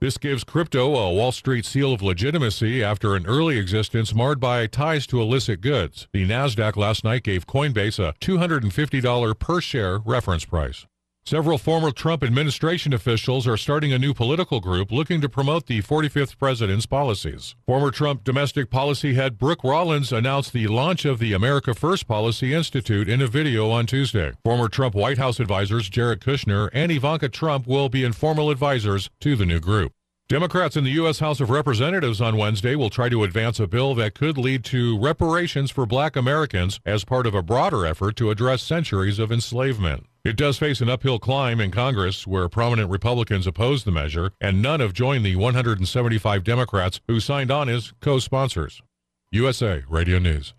This gives crypto a Wall Street seal of legitimacy after an early existence marred by ties to illicit goods. The NASDAQ last night gave Coinbase a $250 per share reference price. Several former Trump administration officials are starting a new political group looking to promote the 45th president's policies. Former Trump domestic policy head Brooke Rollins announced the launch of the America First Policy Institute in a video on Tuesday. Former Trump White House advisors Jared Kushner and Ivanka Trump will be informal advisors to the new group. Democrats in the U.S. House of Representatives on Wednesday will try to advance a bill that could lead to reparations for black Americans as part of a broader effort to address centuries of enslavement. It does face an uphill climb in Congress, where prominent Republicans oppose the measure, and none have joined the 175 Democrats who signed on as co sponsors. USA Radio News.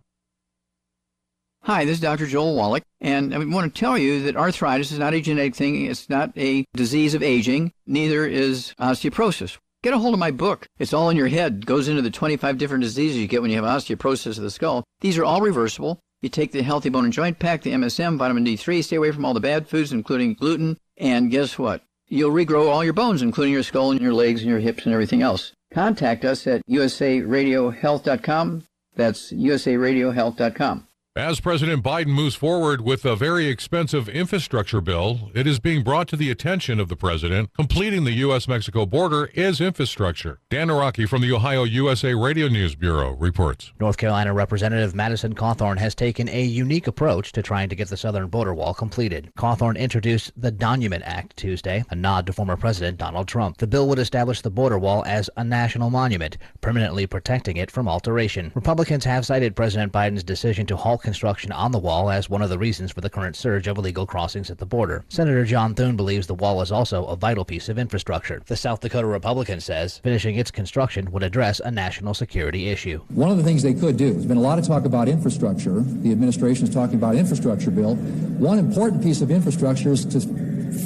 Hi, this is Dr. Joel Wallach, and I want to tell you that arthritis is not a genetic thing. It's not a disease of aging. Neither is osteoporosis. Get a hold of my book. It's all in your head. It goes into the 25 different diseases you get when you have osteoporosis of the skull. These are all reversible. You take the Healthy Bone and Joint Pack, the MSM, vitamin D3, stay away from all the bad foods, including gluten, and guess what? You'll regrow all your bones, including your skull and your legs and your hips and everything else. Contact us at usaradiohealth.com. That's usaradiohealth.com. As President Biden moves forward with a very expensive infrastructure bill, it is being brought to the attention of the president. Completing the U.S. Mexico border is infrastructure. Dan Araki from the Ohio USA Radio News Bureau reports. North Carolina Representative Madison Cawthorn has taken a unique approach to trying to get the southern border wall completed. Cawthorn introduced the Donument Act Tuesday, a nod to former President Donald Trump. The bill would establish the border wall as a national monument, permanently protecting it from alteration. Republicans have cited President Biden's decision to halt construction on the wall as one of the reasons for the current surge of illegal crossings at the border. Senator John Thune believes the wall is also a vital piece of infrastructure. The South Dakota Republican says finishing its construction would address a national security issue. One of the things they could do, there's been a lot of talk about infrastructure. The administration is talking about infrastructure bill. One important piece of infrastructure is to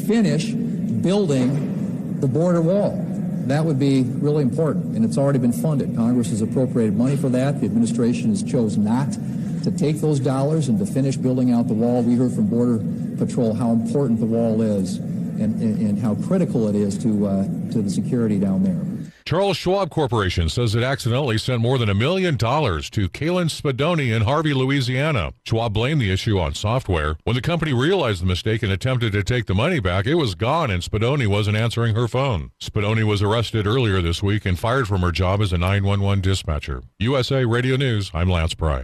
finish building the border wall. That would be really important, and it's already been funded. Congress has appropriated money for that. The administration has chose not to take those dollars and to finish building out the wall. We heard from Border Patrol how important the wall is and, and, and how critical it is to, uh, to the security down there. Charles Schwab Corporation says it accidentally sent more than a million dollars to Kelyn Spadoni in Harvey, Louisiana. Schwab blamed the issue on software. When the company realized the mistake and attempted to take the money back, it was gone and Spadoni wasn't answering her phone. Spadoni was arrested earlier this week and fired from her job as a 911 dispatcher. USA Radio News, I'm Lance Pry.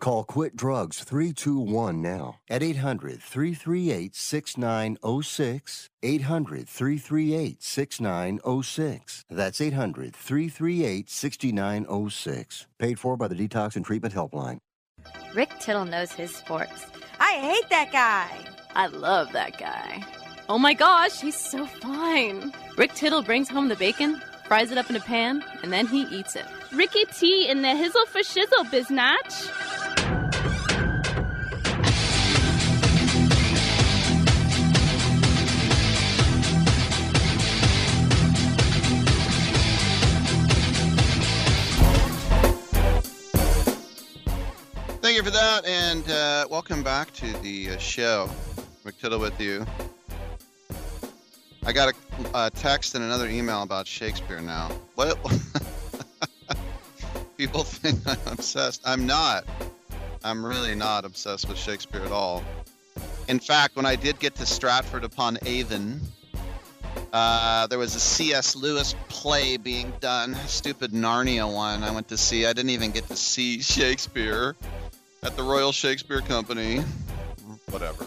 Call Quit Drugs 321 now at 800 338 6906. 800 338 6906. That's 800 338 6906. Paid for by the Detox and Treatment Helpline. Rick Tittle knows his sports. I hate that guy. I love that guy. Oh my gosh, he's so fine. Rick Tittle brings home the bacon, fries it up in a pan, and then he eats it. Ricky T in the hizzle for shizzle, biznatch. Thank you for that, and uh, welcome back to the uh, show. Rick Tittle with you. I got a, a text and another email about Shakespeare now. What? People think I'm obsessed. I'm not. I'm really not obsessed with Shakespeare at all. In fact, when I did get to Stratford upon Avon, uh, there was a C.S. Lewis play being done, stupid Narnia one. I went to see. I didn't even get to see Shakespeare at the Royal Shakespeare Company. Whatever.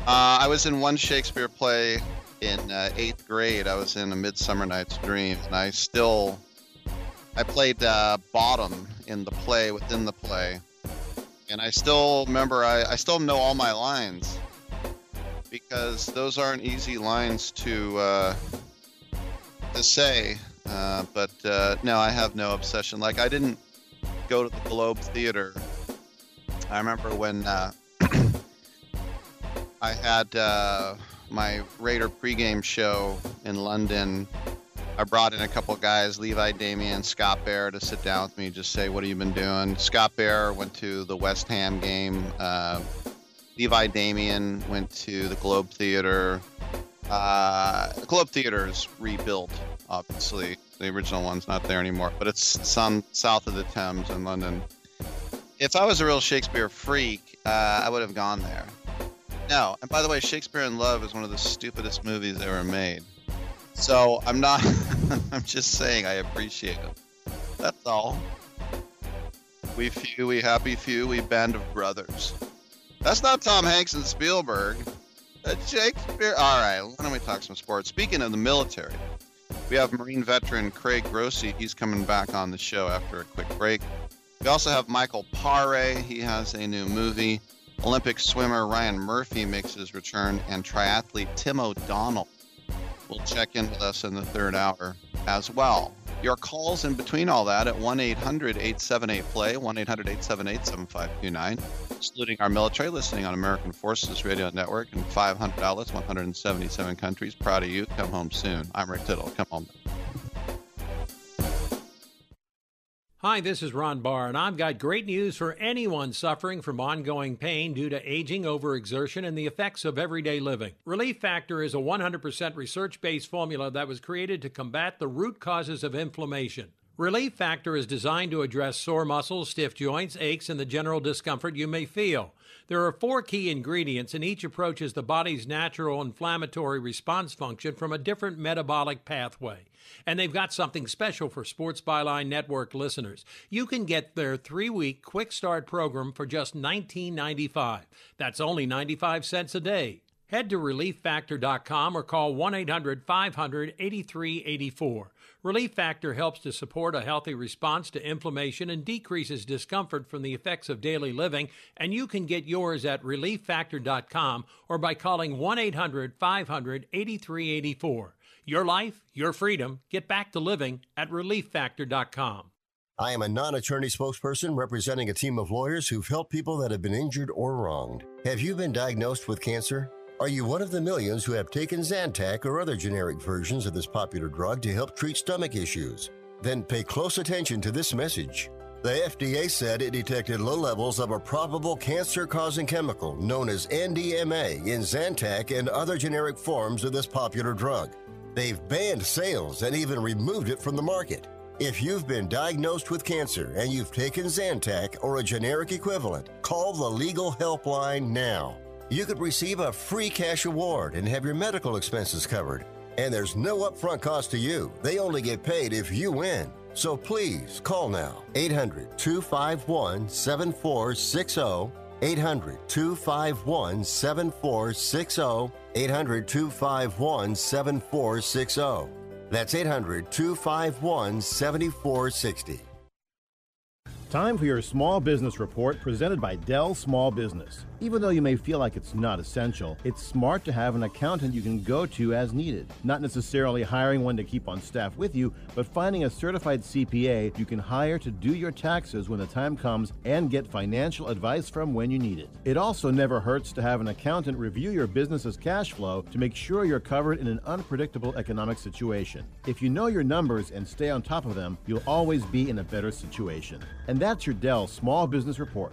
Uh, I was in one Shakespeare play in uh, eighth grade. I was in A Midsummer Night's Dream, and I still I played uh, bottom in the play within the play, and I still remember. I, I still know all my lines because those aren't easy lines to uh, to say. Uh, but uh, no, I have no obsession. Like I didn't go to the Globe Theater. I remember when uh, I had uh, my Raider pregame show in London. I brought in a couple guys, Levi Damien, Scott Bair, to sit down with me, just say, "What have you been doing?" Scott Bair went to the West Ham game. Uh, Levi Damien went to the Globe Theater. Uh, the Globe Theater is rebuilt, obviously. The original one's not there anymore, but it's some south of the Thames in London. If I was a real Shakespeare freak, uh, I would have gone there. No, and by the way, Shakespeare in Love is one of the stupidest movies ever made. So I'm not. I'm just saying I appreciate it. That's all. We few, we happy few, we band of brothers. That's not Tom Hanks and Spielberg. That's Shakespeare. All right, why don't we talk some sports? Speaking of the military, we have Marine veteran Craig Grossi. He's coming back on the show after a quick break. We also have Michael Pare. He has a new movie. Olympic swimmer Ryan Murphy makes his return, and triathlete Tim O'Donnell will check in with us in the third hour as well. Your calls in between all that at 1 800 878 play, 1 800 878 7529, excluding our military listening on American Forces Radio Network and 500 outlets, 177 countries. Proud of you. Come home soon. I'm Rick Tittle. Come home. Hi, this is Ron Barr, and I've got great news for anyone suffering from ongoing pain due to aging, overexertion, and the effects of everyday living. Relief Factor is a 100% research based formula that was created to combat the root causes of inflammation. Relief Factor is designed to address sore muscles, stiff joints, aches, and the general discomfort you may feel. There are four key ingredients, and each approaches the body's natural inflammatory response function from a different metabolic pathway. And they've got something special for Sports Byline Network listeners. You can get their three week quick start program for just $19.95. That's only 95 cents a day. Head to relieffactor.com or call 1 800 500 8384. Relief Factor helps to support a healthy response to inflammation and decreases discomfort from the effects of daily living, and you can get yours at relieffactor.com or by calling 1 800 500 8384. Your life, your freedom. Get back to living at relieffactor.com. I am a non attorney spokesperson representing a team of lawyers who've helped people that have been injured or wronged. Have you been diagnosed with cancer? Are you one of the millions who have taken Zantac or other generic versions of this popular drug to help treat stomach issues? Then pay close attention to this message. The FDA said it detected low levels of a probable cancer causing chemical known as NDMA in Zantac and other generic forms of this popular drug. They've banned sales and even removed it from the market. If you've been diagnosed with cancer and you've taken Zantac or a generic equivalent, call the legal helpline now. You could receive a free cash award and have your medical expenses covered. And there's no upfront cost to you. They only get paid if you win. So please call now 800 251 7460. 800 251 7460. 800 251 7460. That's 800 251 7460. Time for your small business report presented by Dell Small Business. Even though you may feel like it's not essential, it's smart to have an accountant you can go to as needed. Not necessarily hiring one to keep on staff with you, but finding a certified CPA you can hire to do your taxes when the time comes and get financial advice from when you need it. It also never hurts to have an accountant review your business's cash flow to make sure you're covered in an unpredictable economic situation. If you know your numbers and stay on top of them, you'll always be in a better situation. And that's your Dell Small Business Report.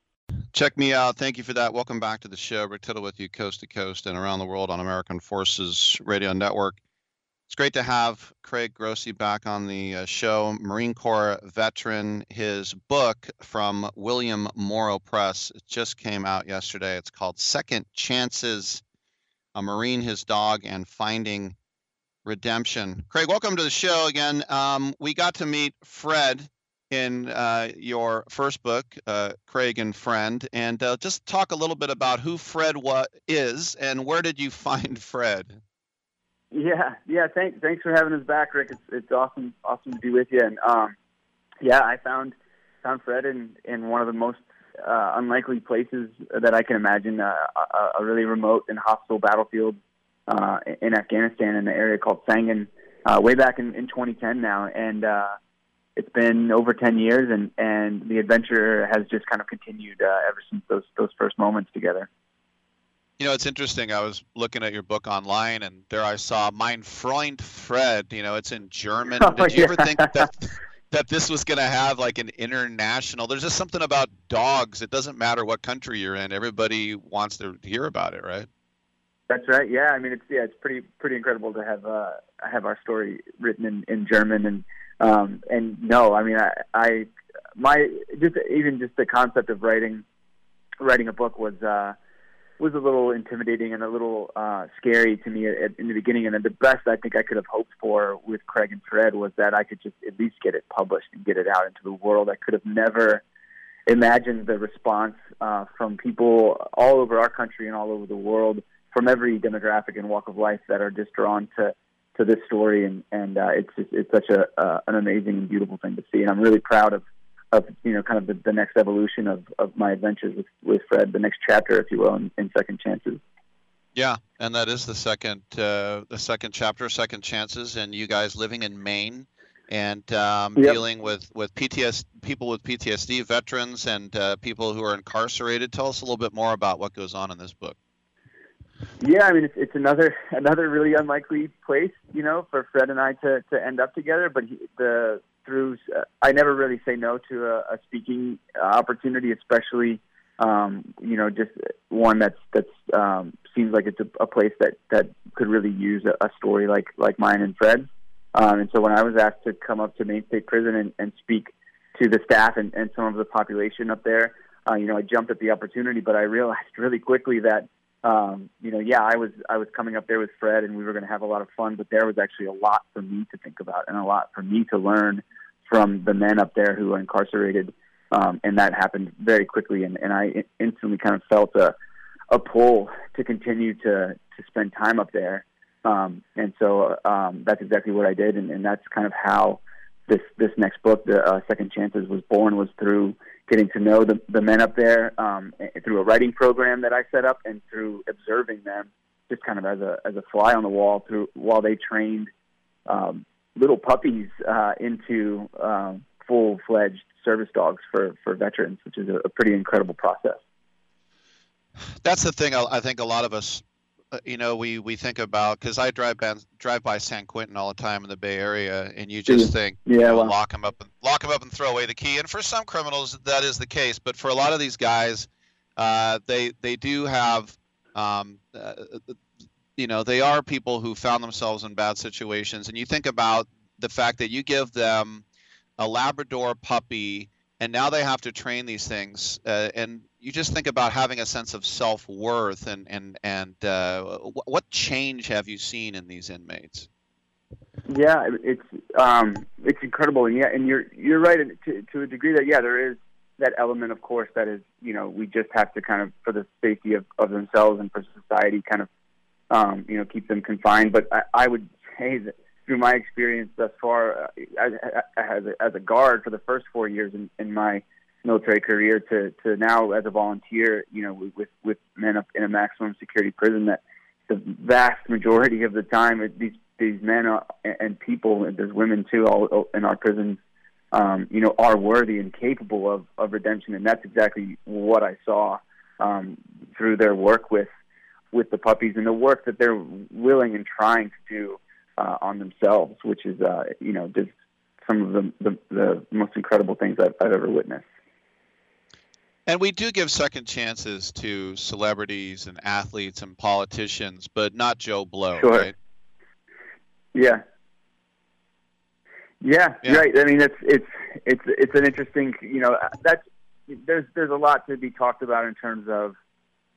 Check me out. Thank you for that. Welcome back to the show. Rick Tittle with you coast to coast and around the world on American Forces Radio Network. It's great to have Craig Grossi back on the uh, show, Marine Corps veteran. His book from William Morrow Press just came out yesterday. It's called Second Chances A Marine, His Dog, and Finding Redemption. Craig, welcome to the show again. Um, we got to meet Fred in uh, your first book, uh, Craig and Friend, and uh, just talk a little bit about who Fred wa- is and where did you find Fred? Yeah, yeah. Thanks, thanks for having us back, Rick. It's it's awesome, awesome to be with you. And um, yeah, I found found Fred in in one of the most uh, unlikely places that I can imagine, uh, a, a really remote and hostile battlefield uh, in Afghanistan, in the area called Sangin, way back in, in 2010 now, and it's been over 10 years, and and the adventure has just kind of continued uh, ever since those those first moments together. You know, it's interesting. I was looking at your book online, and there I saw Mein Freund Fred. You know, it's in German. Oh, Did you ever think that that this was going to have like an international? There's just something about dogs. It doesn't matter what country you're in. Everybody wants to hear about it, right? That's right. Yeah, I mean, it's yeah, it's pretty pretty incredible to have uh, have our story written in, in German and um, and no, I mean, I, I my just even just the concept of writing writing a book was uh, was a little intimidating and a little uh, scary to me at, in the beginning. And then the best I think I could have hoped for with Craig and Fred was that I could just at least get it published and get it out into the world. I could have never imagined the response uh, from people all over our country and all over the world, from every demographic and walk of life, that are just drawn to to this story. And and uh, it's just, it's such a uh, an amazing and beautiful thing to see. And I'm really proud of of you know kind of the, the next evolution of, of my adventures with, with Fred, the next chapter, if you will, in, in Second Chances. Yeah, and that is the second uh, the second chapter, Second Chances, and you guys living in Maine and um, yep. dealing with with PTS people with PTSD, veterans, and uh, people who are incarcerated. Tell us a little bit more about what goes on in this book. Yeah, I mean it's, it's another another really unlikely place, you know, for Fred and I to, to end up together. But he, the through uh, I never really say no to a, a speaking opportunity, especially um, you know just one that's that's um, seems like it's a, a place that that could really use a, a story like like mine and Fred. Um, and so when I was asked to come up to Maine State Prison and, and speak to the staff and, and some of the population up there, uh, you know, I jumped at the opportunity, but I realized really quickly that um, you know, yeah, I was I was coming up there with Fred, and we were going to have a lot of fun. But there was actually a lot for me to think about, and a lot for me to learn from the men up there who are incarcerated. Um, and that happened very quickly, and, and I instantly kind of felt a a pull to continue to to spend time up there. Um, and so um, that's exactly what I did, and, and that's kind of how this this next book, the uh, Second Chances, was born. Was through getting to know the, the men up there um, through a writing program that I set up, and through observing them, just kind of as a as a fly on the wall, through while they trained um, little puppies uh, into um, full fledged service dogs for for veterans, which is a, a pretty incredible process. That's the thing. I, I think a lot of us you know, we we think about because I drive by, drive by San Quentin all the time in the Bay Area, and you just think, yeah, you know, well. lock them up, and lock them up, and throw away the key. And for some criminals, that is the case. But for a lot of these guys, uh, they they do have, um, uh, you know, they are people who found themselves in bad situations. And you think about the fact that you give them a Labrador puppy, and now they have to train these things, uh, and you just think about having a sense of self worth and and and uh, what change have you seen in these inmates? Yeah, it's um, it's incredible, and yeah, and you're you're right to to a degree that yeah, there is that element, of course, that is you know we just have to kind of for the safety of, of themselves and for society, kind of um, you know keep them confined. But I, I would say that through my experience thus far, uh, as, as, a, as a guard for the first four years in, in my military career to to now as a volunteer, you know, with with men up in a maximum security prison, that the vast majority of the time these these men are, and people, and there's women too, all in our prisons, um, you know, are worthy and capable of of redemption, and that's exactly what I saw um, through their work with with the puppies and the work that they're willing and trying to do uh, on themselves, which is, uh, you know, just some of the, the, the most incredible things I've, I've ever witnessed. And we do give second chances to celebrities and athletes and politicians, but not Joe Blow, sure. right? Yeah. Yeah, yeah, right. I mean, it's it's it's it's an interesting, you know, that's there's there's a lot to be talked about in terms of,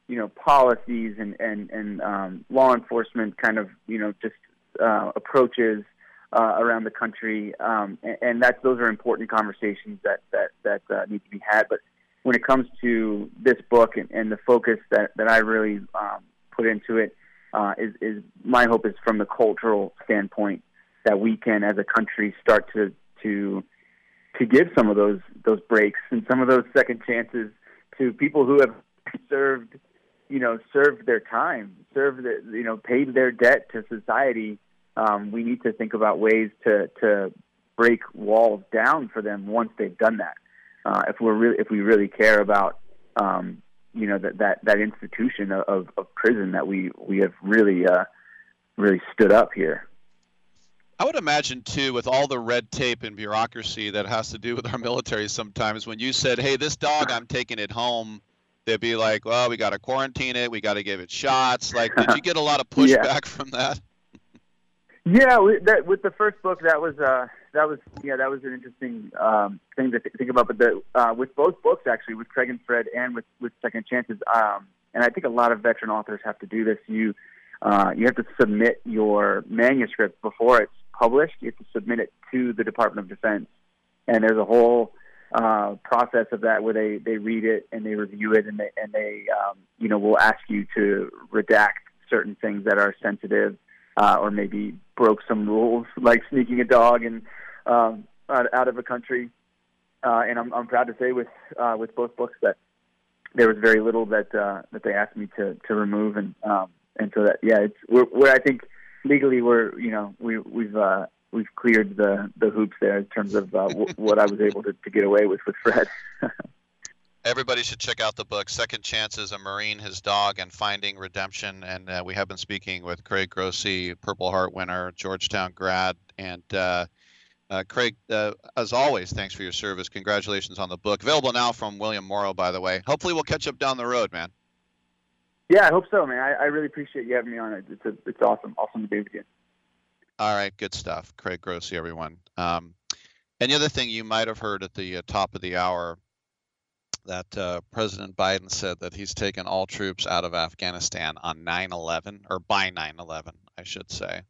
you know, policies and and and um, law enforcement kind of, you know, just uh, approaches uh, around the country, um, and, and that's those are important conversations that that that uh, need to be had. But when it comes to this book and, and the focus that, that I really um, put into it, uh, is, is my hope is from the cultural standpoint that we can, as a country, start to to to give some of those those breaks and some of those second chances to people who have served, you know, served their time, served, the, you know, paid their debt to society. Um, we need to think about ways to to break walls down for them once they've done that uh, if we're really if we really care about um, you know that that that institution of, of prison that we we have really uh, really stood up here. I would imagine too, with all the red tape and bureaucracy that has to do with our military, sometimes when you said, "Hey, this dog, I'm taking it home," they'd be like, "Well, we got to quarantine it. We got to give it shots." Like, did you get a lot of pushback yeah. from that? yeah, we, that, with the first book, that was uh, that was yeah that was an interesting um, thing to th- think about. But the, uh, with both books actually, with Craig and Fred, and with with Second Chances, um, and I think a lot of veteran authors have to do this. You uh, you have to submit your manuscript before it's published. You have to submit it to the Department of Defense, and there's a whole uh, process of that where they they read it and they review it and they and they um, you know will ask you to redact certain things that are sensitive uh, or maybe broke some rules like sneaking a dog and um, out, out of a country. Uh, and I'm, I'm proud to say with uh, with both books that there was very little that uh, that they asked me to to remove, and um, and so that yeah, it's we're, we're I think legally we're you know we we've uh, we've cleared the the hoops there in terms of uh, w- what I was able to, to get away with with Fred. Everybody should check out the book Second Chances A Marine, His Dog, and Finding Redemption. And uh, we have been speaking with Craig Grossi, Purple Heart winner, Georgetown grad. And uh, uh, Craig, uh, as always, thanks for your service. Congratulations on the book. Available now from William Morrow, by the way. Hopefully, we'll catch up down the road, man. Yeah, I hope so, man. I, I really appreciate you having me on it. It's, a, it's awesome. Awesome to be with you. All right, good stuff. Craig Grossi, everyone. Um, any other thing you might have heard at the uh, top of the hour that uh, President Biden said that he's taken all troops out of Afghanistan on 9 11, or by 9 11, I should say.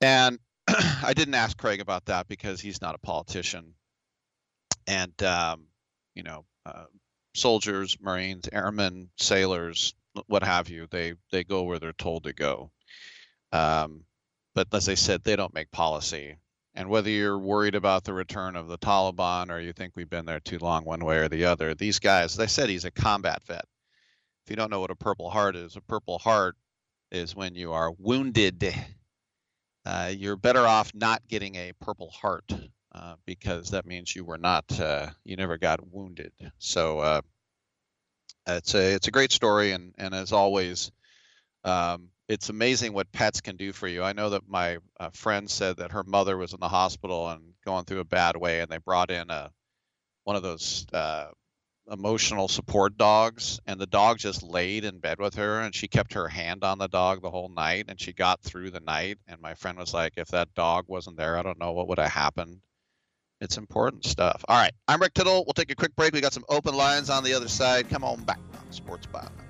And I didn't ask Craig about that because he's not a politician. And, um, you know, uh, soldiers, Marines, airmen, sailors, what have you, they, they go where they're told to go. Um, but as I said, they don't make policy. And whether you're worried about the return of the Taliban or you think we've been there too long, one way or the other, these guys, they said he's a combat vet. If you don't know what a Purple Heart is, a Purple Heart is when you are wounded. Uh, you're better off not getting a Purple Heart uh, because that means you were not, uh, you never got wounded. So uh, it's a it's a great story, and and as always, um, it's amazing what pets can do for you. I know that my uh, friend said that her mother was in the hospital and going through a bad way, and they brought in a one of those uh, emotional support dogs, and the dog just laid in bed with her, and she kept her hand on the dog the whole night, and she got through the night. And my friend was like, "If that dog wasn't there, I don't know what would have happened." It's important stuff. All right, I'm Rick Tittle. We'll take a quick break. We got some open lines on the other side. Come on back on Sports Byline.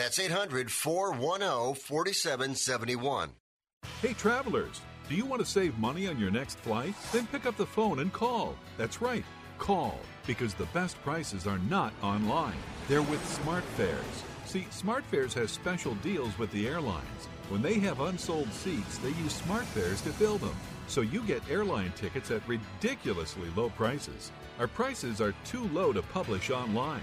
That's 800 410 4771. Hey, travelers, do you want to save money on your next flight? Then pick up the phone and call. That's right, call, because the best prices are not online. They're with SmartFares. See, SmartFares has special deals with the airlines. When they have unsold seats, they use SmartFares to fill them. So you get airline tickets at ridiculously low prices. Our prices are too low to publish online.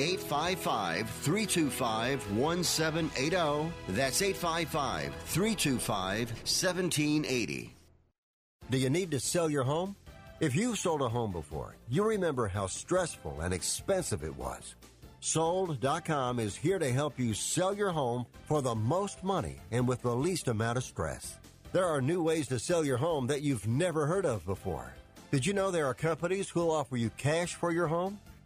855 325 1780. That's 855 325 1780. Do you need to sell your home? If you've sold a home before, you remember how stressful and expensive it was. Sold.com is here to help you sell your home for the most money and with the least amount of stress. There are new ways to sell your home that you've never heard of before. Did you know there are companies who'll offer you cash for your home?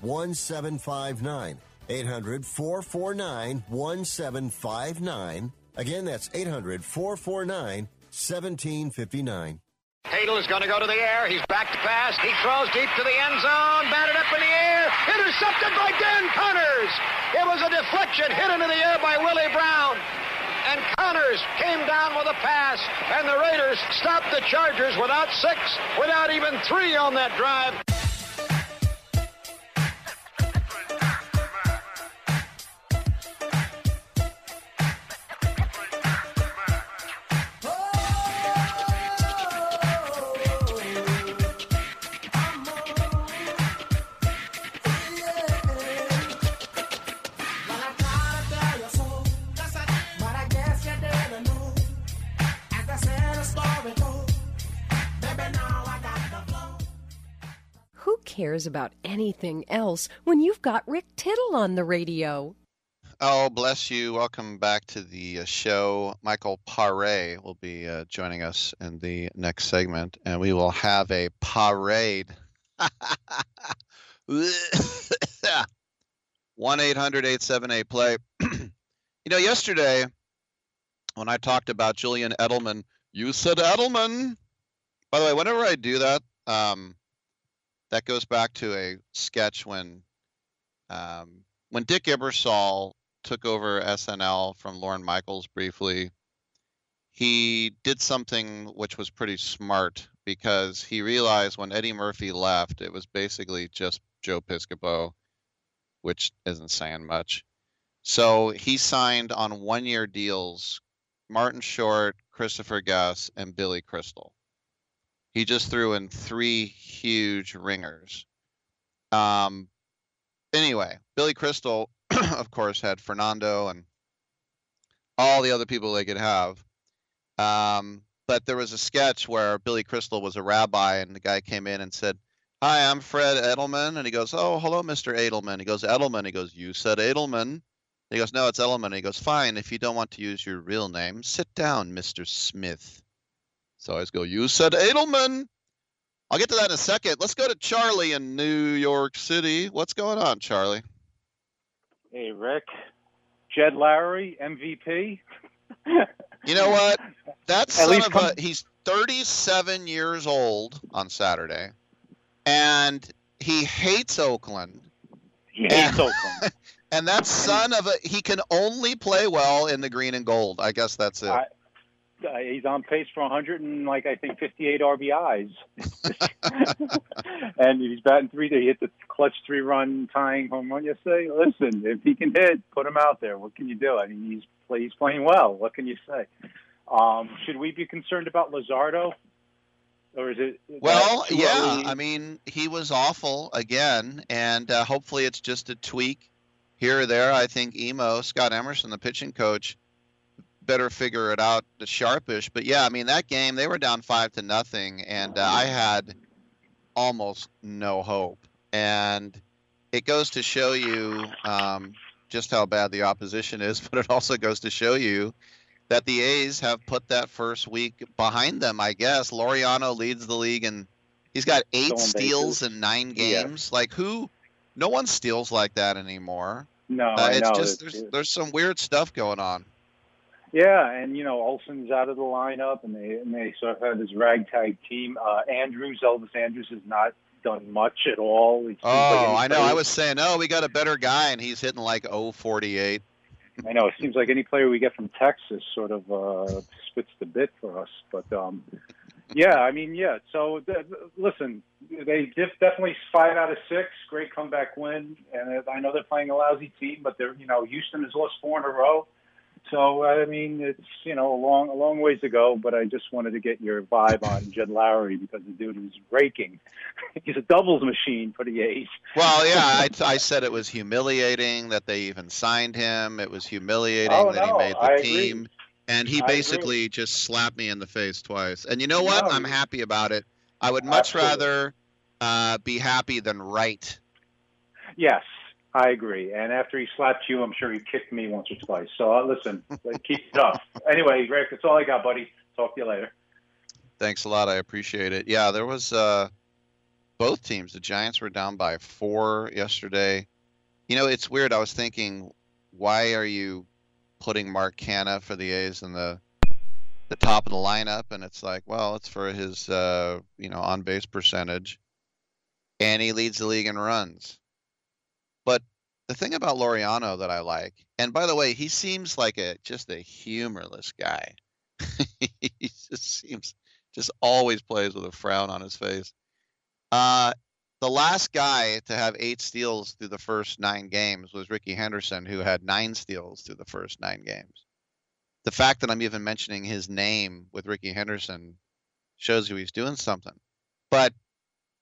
1759. 800 449 1759. Again, that's 800 449 1759. Hadl is going to go to the air. He's back to pass. He throws deep to the end zone. Batted up in the air. Intercepted by Dan Conners. It was a deflection hit into the air by Willie Brown. And Conners came down with a pass. And the Raiders stopped the Chargers without six, without even three on that drive. Cares about anything else when you've got Rick Tittle on the radio? Oh, bless you. Welcome back to the uh, show. Michael Paré will be uh, joining us in the next segment, and we will have a parade. 1 800 878 play. you know, yesterday when I talked about Julian Edelman, you said Edelman. By the way, whenever I do that, um, that goes back to a sketch when um, when Dick Ebersol took over SNL from Lorne Michaels briefly. He did something which was pretty smart because he realized when Eddie Murphy left, it was basically just Joe Piscopo, which isn't saying much. So he signed on one year deals Martin Short, Christopher Guest, and Billy Crystal. He just threw in three huge ringers. Um, anyway, Billy Crystal, of course, had Fernando and all the other people they could have. Um, but there was a sketch where Billy Crystal was a rabbi, and the guy came in and said, "Hi, I'm Fred Edelman," and he goes, "Oh, hello, Mr. Edelman." He goes, "Edelman." He goes, "You said Edelman." He goes, "No, it's Edelman." He goes, "Fine. If you don't want to use your real name, sit down, Mr. Smith." So I always go, "You said Edelman." I'll get to that in a second. Let's go to Charlie in New York City. What's going on, Charlie? Hey, Rick. Jed Lowrie, MVP. You know what? That's At son least of come- a he's 37 years old on Saturday, and he hates Oakland. He hates Oakland. And that son of a he can only play well in the green and gold. I guess that's it. I- Uh, he's on pace for 100 and like I think 58 RBIs, and he's batting three. He hit the clutch three-run tying home run yesterday. Listen, if he can hit, put him out there. What can you do? I mean, he's play, he's playing well. What can you say? Um, should we be concerned about Luzardo, or is it? is Well, yeah. early? I mean, he was awful again, and uh, hopefully it's just a tweak here or there. I think Emo Scott Emerson, the pitching coach, better figure it out the sharpish. But yeah, I mean that game they were down five to nothing, and uh, I had almost no hope. And it goes to show you um, just how bad the opposition is, but it also goes to show you that the A's have put that first week behind them. I guess Laureano leads the league, and he's got eight steals in nine Yeah. games. Like who? No one steals like that anymore. No, Uh, I it's know. just It's- there's there's some weird stuff going on. Yeah, and you know Olson's out of the lineup, and they and they sort of have this ragtag team. Uh, Andrus, Elvis Andrus, has not done much at all. It Oh, like I know. I was saying, oh, we got a better guy, and he's hitting like 048. I know it seems like any player we get from Texas sort of uh, spits the bit for us. But um, yeah, I mean, yeah. So th- listen, they def- definitely five out of six, great comeback win, and I know they're playing a lousy team, but they're you know Houston has lost four in a row. So I mean, it's you know a long a long ways to go. But I just wanted to get your vibe on Jed Lowrie because the dude is raking. He's a doubles machine for the A's. Well, yeah, I, I said it was humiliating that they even signed him. It was humiliating Oh, that no, he made the I agree. team. And he agree. basically just slapped me in the face twice. And you know what? No, I'm happy about it. I would much Absolutely. rather uh, be happy than right. Yes, I agree. And after he slapped you, I'm sure he kicked me once or twice. So uh, listen, keep it up. Anyway, Rick, that's all I got, buddy. Talk to you later. Thanks a lot. I appreciate it. Yeah, there was uh, both teams. The Giants were down by four yesterday. You know, it's weird. I was thinking, why are you putting Mark Canha for the A's in the the top of the lineup? And it's like, well, it's for his uh, you know on base percentage, and he leads the league in runs. But the thing about Laureano that I like, and by the way, he seems like a just a humorless guy. he just seems just always plays with a frown on his face. Uh, the last guy to have eight steals through the first nine games was Rickey Henderson, who had nine steals through the first nine games. The fact that I'm even mentioning his name with Rickey Henderson shows you he's doing something. But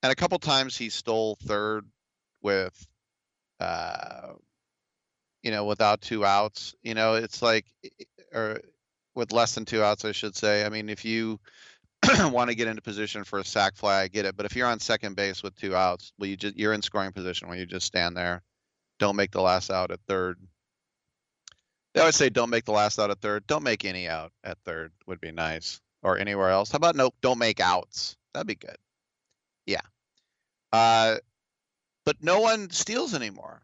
and a couple times he stole third with, uh, you know, without two outs. You know, it's like, or with less than two outs, I should say. I mean, if you want to get into position for a sac fly, I get it. But if you're on second base with two outs, well, you just you're in scoring position when you just stand there. Don't make the last out at third. They always say don't make the last out at third. Don't make any out at third would be nice, or anywhere else. How about no? Don't make outs. That'd be good. Yeah. Uh, but no one steals anymore.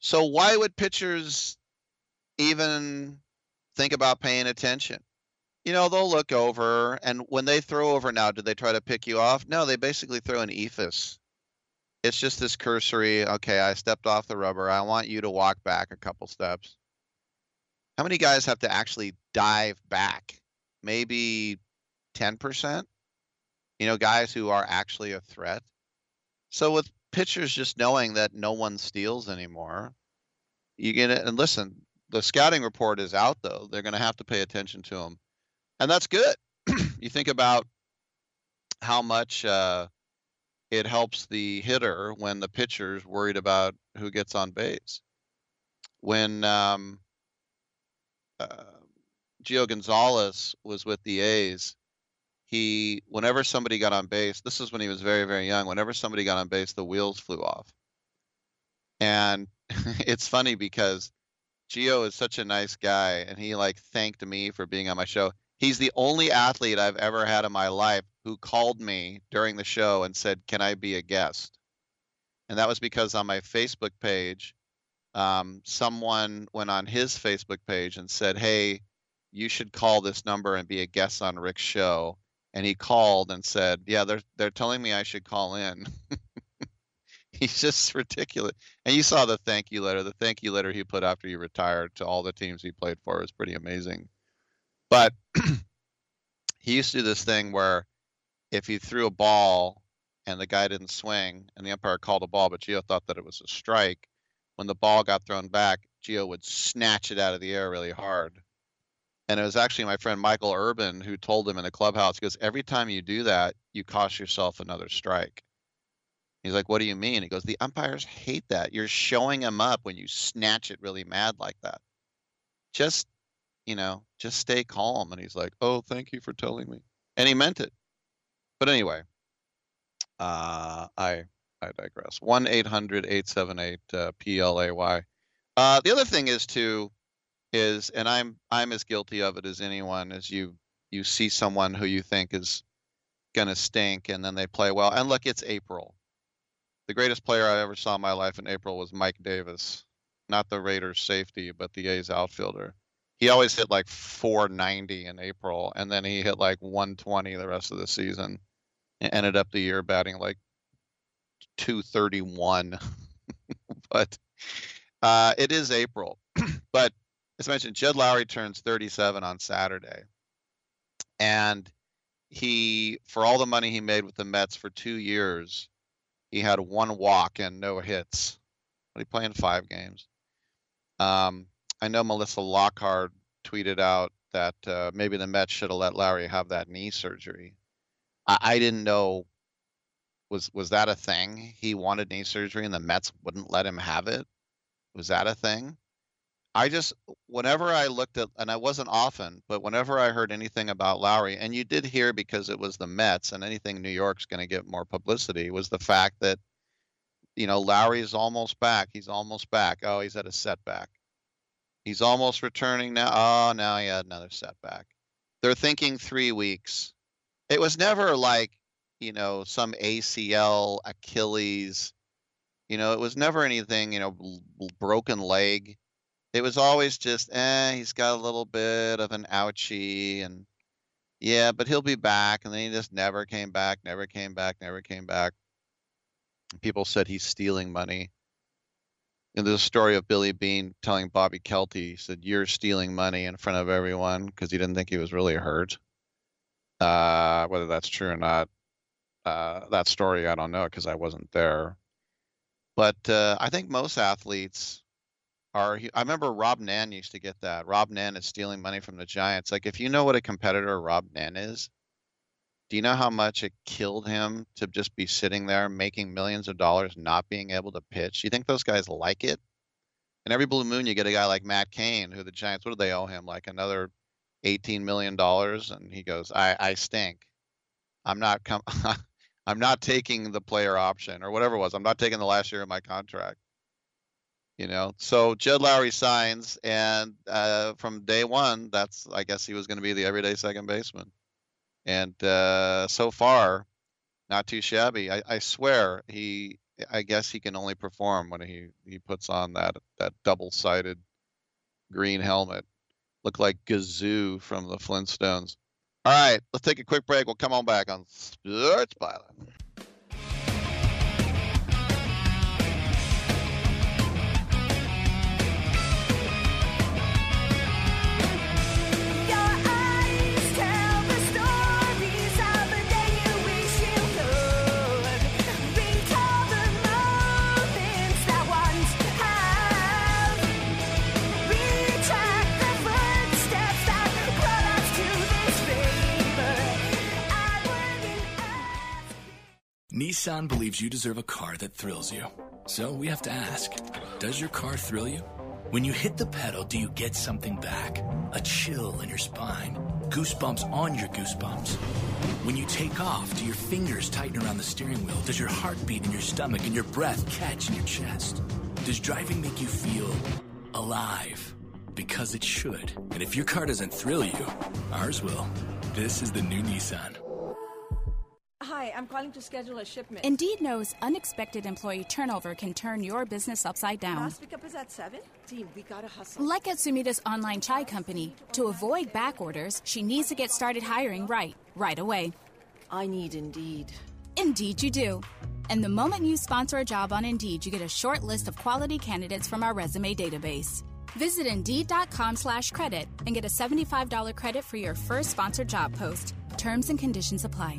So why would pitchers even think about paying attention? You know, they'll look over, and when they throw over now, do they try to pick you off? No, they basically throw an eephus. It's just this cursory, okay, I stepped off the rubber. I want you to walk back a couple steps. How many guys have to actually dive back? Maybe 10%? You know, guys who are actually a threat. So with pitchers just knowing that no one steals anymore, you get it. And listen, the scouting report is out though. They're going to have to pay attention to them, and that's good. you think about how much uh, it helps the hitter when the pitcher's worried about who gets on base. When um, uh, Gio Gonzalez was with the A's, he whenever somebody got on base, this is when he was very very young. Whenever somebody got on base, the wheels flew off. And it's funny because Gio is such a nice guy, and he like thanked me for being on my show. He's the only athlete I've ever had in my life who called me during the show and said, "Can I be a guest?" And that was because on my Facebook page, um, someone went on his Facebook page and said, "Hey, you should call this number and be a guest on Rick's show." And he called and said, "Yeah, they're they're telling me I should call in." He's just ridiculous. And you saw the thank you letter. The thank you letter he put after he retired to all the teams he played for was pretty amazing. But he used to do this thing where if he threw a ball and the guy didn't swing and the umpire called a ball, but Gio thought that it was a strike, when the ball got thrown back, Gio would snatch it out of the air really hard. And it was actually my friend Mychael Urban who told him in the clubhouse, goes, every time you do that, you cost yourself another strike. He's like, what do you mean? He goes, the umpires hate that. You're showing them up when you snatch it really mad like that. Just, you know, just stay calm. And he's like, oh, thank you for telling me. And he meant it. But anyway, uh, I I digress. One eight hundred eight seven eight uh, PLAY. Uh, the other thing is too, is and I'm I'm as guilty of it as anyone. As you you see someone who you think is gonna stink, and then they play well. And look, it's April. The greatest player I ever saw in my life in April was Mike Davis, not the Raiders safety, but the A's outfielder. He always hit like 490 in April, and then he hit like 120 the rest of the season. And ended up the year batting like 231. but uh, it is April. but as I mentioned, Jed Lowrie turns 37 on Saturday. And he, for all the money he made with the Mets for two years, he had one walk and no hits. But he playing five games. Um, I know Melissa Lockard tweeted out that uh, maybe the Mets should have let Lowrie have that knee surgery. I, I didn't know was was that a thing? He wanted knee surgery and the Mets wouldn't let him have it. Was that a thing? I just whenever I looked at and I wasn't often, but whenever I heard anything about Lowrie, and you did hear because it was the Mets and anything New York's going to get more publicity was the fact that you know Lowrie's almost back. He's almost back. Oh, he's at a setback. He's almost returning now. Oh, now he had another setback. They're thinking three weeks. It was never like you know, some ACL, Achilles. You know, it was never anything, you know, broken leg. It was always just, eh, he's got a little bit of an ouchie and yeah, but he'll be back. And then he just never came back, never came back, never came back. People said he's stealing money. And there's a story of Billy Beane telling Bobby Kielty, he said, You're stealing money in front of everyone because he didn't think he was really hurt. Uh, whether that's true or not, uh, that story, I don't know because I wasn't there. But uh, I think most athletes are. I remember Robb Nen used to get that. Robb Nen is stealing money from the Giants. Like, if you know what a competitor Robb Nen is, do you know how much it killed him to just be sitting there making millions of dollars, not being able to pitch? You think those guys like it? And every blue moon, you get a guy like Matt Cain, who the Giants, what do they owe him? Like another $18 million. And he goes, I, I stink. I'm not com- I'm not taking the player option or whatever it was. I'm not taking the last year of my contract. You know, so Jed Lowrie signs, and uh, from day one, that's I guess he was going to be the everyday second baseman, and uh, so far, not too shabby. I, I swear he, I guess he can only perform when he he puts on that that double sided green helmet, look like Gazoo from the Flintstones. All right, let's take a quick break. We'll come on back on Sports Byline. Nissan believes you deserve a car that thrills you. So we have to ask Does your car thrill you? When you hit the pedal, do you get something back? A chill in your spine, goosebumps on your goosebumps. When you take off, do your fingers tighten around the steering wheel? Does your heart beat in your stomach and your breath catch in your chest? Does driving make you feel alive? Because it should. And if your car doesn't thrill you, ours will. This is the new Nissan. Hi, I'm calling to schedule a shipment. Indeed knows unexpected employee turnover can turn your business upside down. Last pickup is at 7? Team, we gotta hustle. Like at Sumita's online chai company, to avoid back orders, she needs to get started hiring right, right away. I need Indeed. Indeed, you do. And the moment you sponsor a job on Indeed, you get a short list of quality candidates from our resume database. Visit Indeed.com slash credit and get a $75 credit for your first sponsored job post. Terms and conditions apply.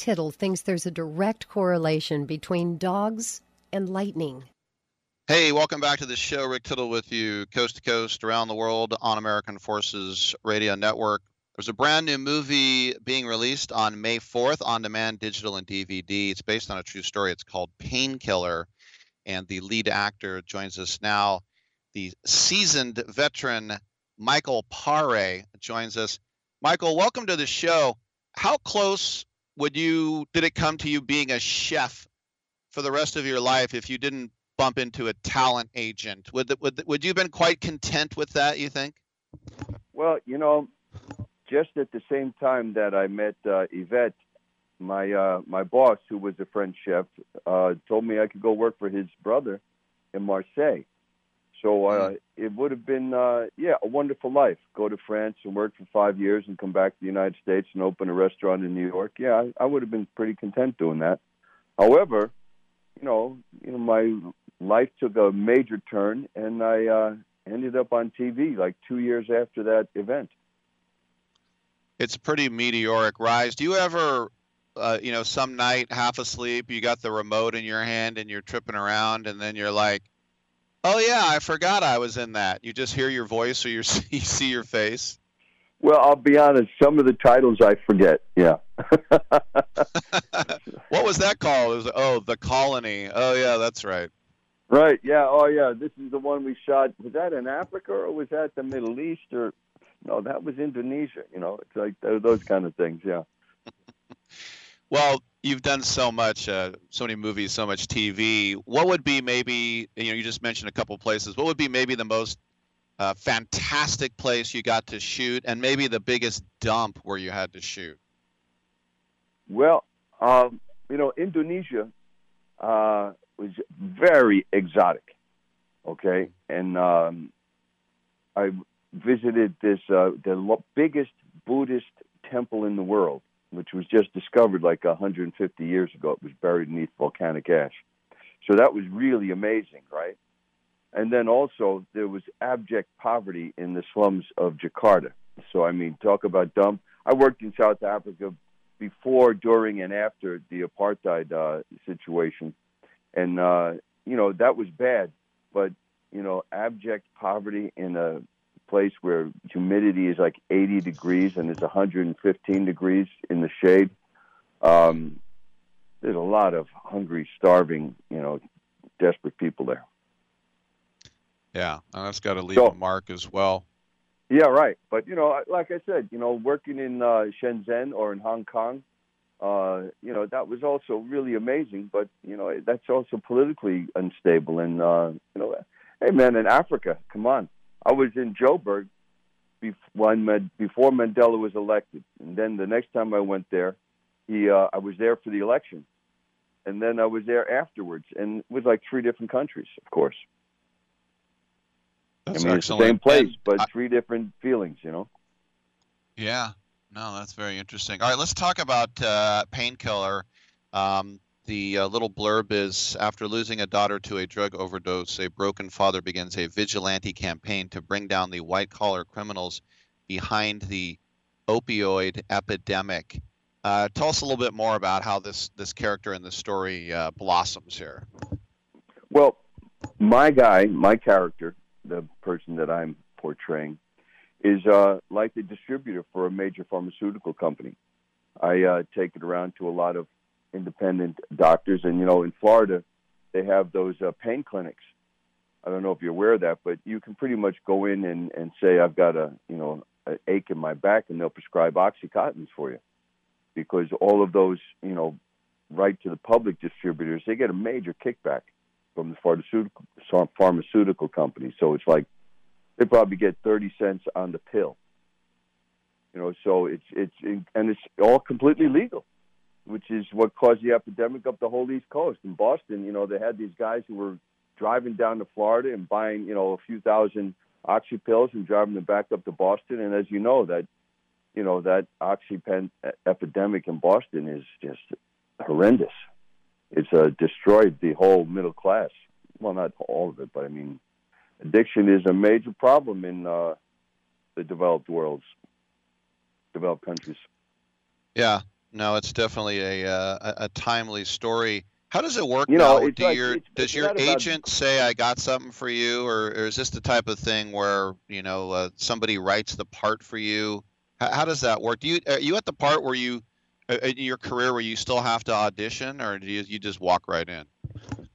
Tittle thinks there's a direct correlation between dogs and lightning. Hey, welcome back to the show. Rick Tittle with you, coast to coast, around the world on American Forces Radio Network. There's a brand new movie being released on May 4th on demand, digital, and DVD. It's based on a true story. It's called Painkiller, and the lead actor joins us now. The seasoned veteran Michael Paré joins us. Michael, welcome to the show. How close would you did it come to you being a chef for the rest of your life if you didn't bump into a talent agent? Would would would you have been quite content with that? You think? Well, you know, just at the same time that I met uh, Yvette, my uh, my boss, who was a French chef, uh, told me I could go work for his brother in Marseille. So uh, it would have been, uh, yeah, a wonderful life. Go to France and work for five years, and come back to the United States and open a restaurant in New York. Yeah, I, I would have been pretty content doing that. However, you know, you know, my life took a major turn, and I uh, ended up on TV like two years after that event. It's a pretty meteoric rise. Do you ever, uh, you know, some night half asleep, you got the remote in your hand and you're tripping around, and then you're like, "Oh yeah, I forgot I was in that." You just hear your voice or you see, your face. Well, I'll be honest. Some of the titles I forget. Yeah. What was that called? It was oh, the colony. Oh yeah, that's right. Right. Yeah. Oh, yeah. This is the one we shot. Was that in Africa or was that the Middle East or? No, that was Indonesia. You know, it's like those kind of things. Yeah. Well, you've done so much, uh, so many movies, so much TV. What would be maybe you know you just mentioned a couple places. What would be maybe the most uh, fantastic place you got to shoot, and maybe the biggest dump where you had to shoot? Well, um, you know, Indonesia uh, was very exotic. Okay, and um, I visited this uh, the biggest Buddhist temple in the world, which was just discovered like 150 years ago. It was buried beneath volcanic ash. So that was really amazing, right? And then also there was abject poverty in the slums of Jakarta. So I mean, talk about dumb. I worked in South Africa before, during, and after the apartheid uh, situation, and uh, you know that was bad. But you know, abject poverty in a place where humidity is like 80 degrees and it's 115 degrees in the shade. Um, there's a lot of hungry, starving, you know, desperate people there. Yeah, and that's got to leave So- a mark as well. Yeah, right. But you know, like I said, you know, working in uh, Shenzhen or in Hong Kong, uh, you know, that was also really amazing. But you know, that's also politically unstable. And uh, you know, hey man, in Africa, come on, I was in Joburg, bef- when Med- before Mandela was elected, and then the next time I went there, he uh, I was there for the election, and then I was there afterwards, and it was like three different countries, of course. That's I mean, it's the excellent. same place, but I- three different feelings, you know. Yeah, no, that's very interesting. All right, let's talk about uh, Painkiller. Um, the uh, little blurb is After losing a daughter to a drug overdose, a broken father begins a vigilante campaign to bring down the white collar criminals behind the opioid epidemic. Uh, tell us a little bit more about how this, this character in the story uh, blossoms here. Well, my guy, my character, the person that I'm portraying, is uh, like the distributor for a major pharmaceutical company. I uh, take it around to a lot of independent doctors, and you know, in Florida, they have those uh, pain clinics. I don't know if you're aware of that, but you can pretty much go in and, and say, "I've got a you know an ache in my back," and they'll prescribe oxycontins for you, because all of those you know right to the public distributors, they get a major kickback from the pharmaceutical pharmaceutical company. So it's like they probably get thirty cents on the pill. You know, so it's it's and it's all completely legal, which is what caused the epidemic up the whole East Coast. In Boston, you know, they had these guys who were driving down to Florida and buying, you know, a few thousand oxy pills and driving them back up to Boston. And as you know, that you know that oxypen epidemic in Boston is just horrendous. It's uh, destroyed the whole middle class. Well, not all of it, but I mean, addiction is a major problem in uh, the developed worlds, developed countries. Yeah, no, it's definitely a uh, a- timely story. How does it work You know, now? Do like- your it's- does it's your not about- agent say I got something for you, or, or is this the type of thing where you know uh, somebody writes the part for you? How, how does that work? Do you are you at the part where you uh, in your career where you still have to audition, or do you, you just walk right in?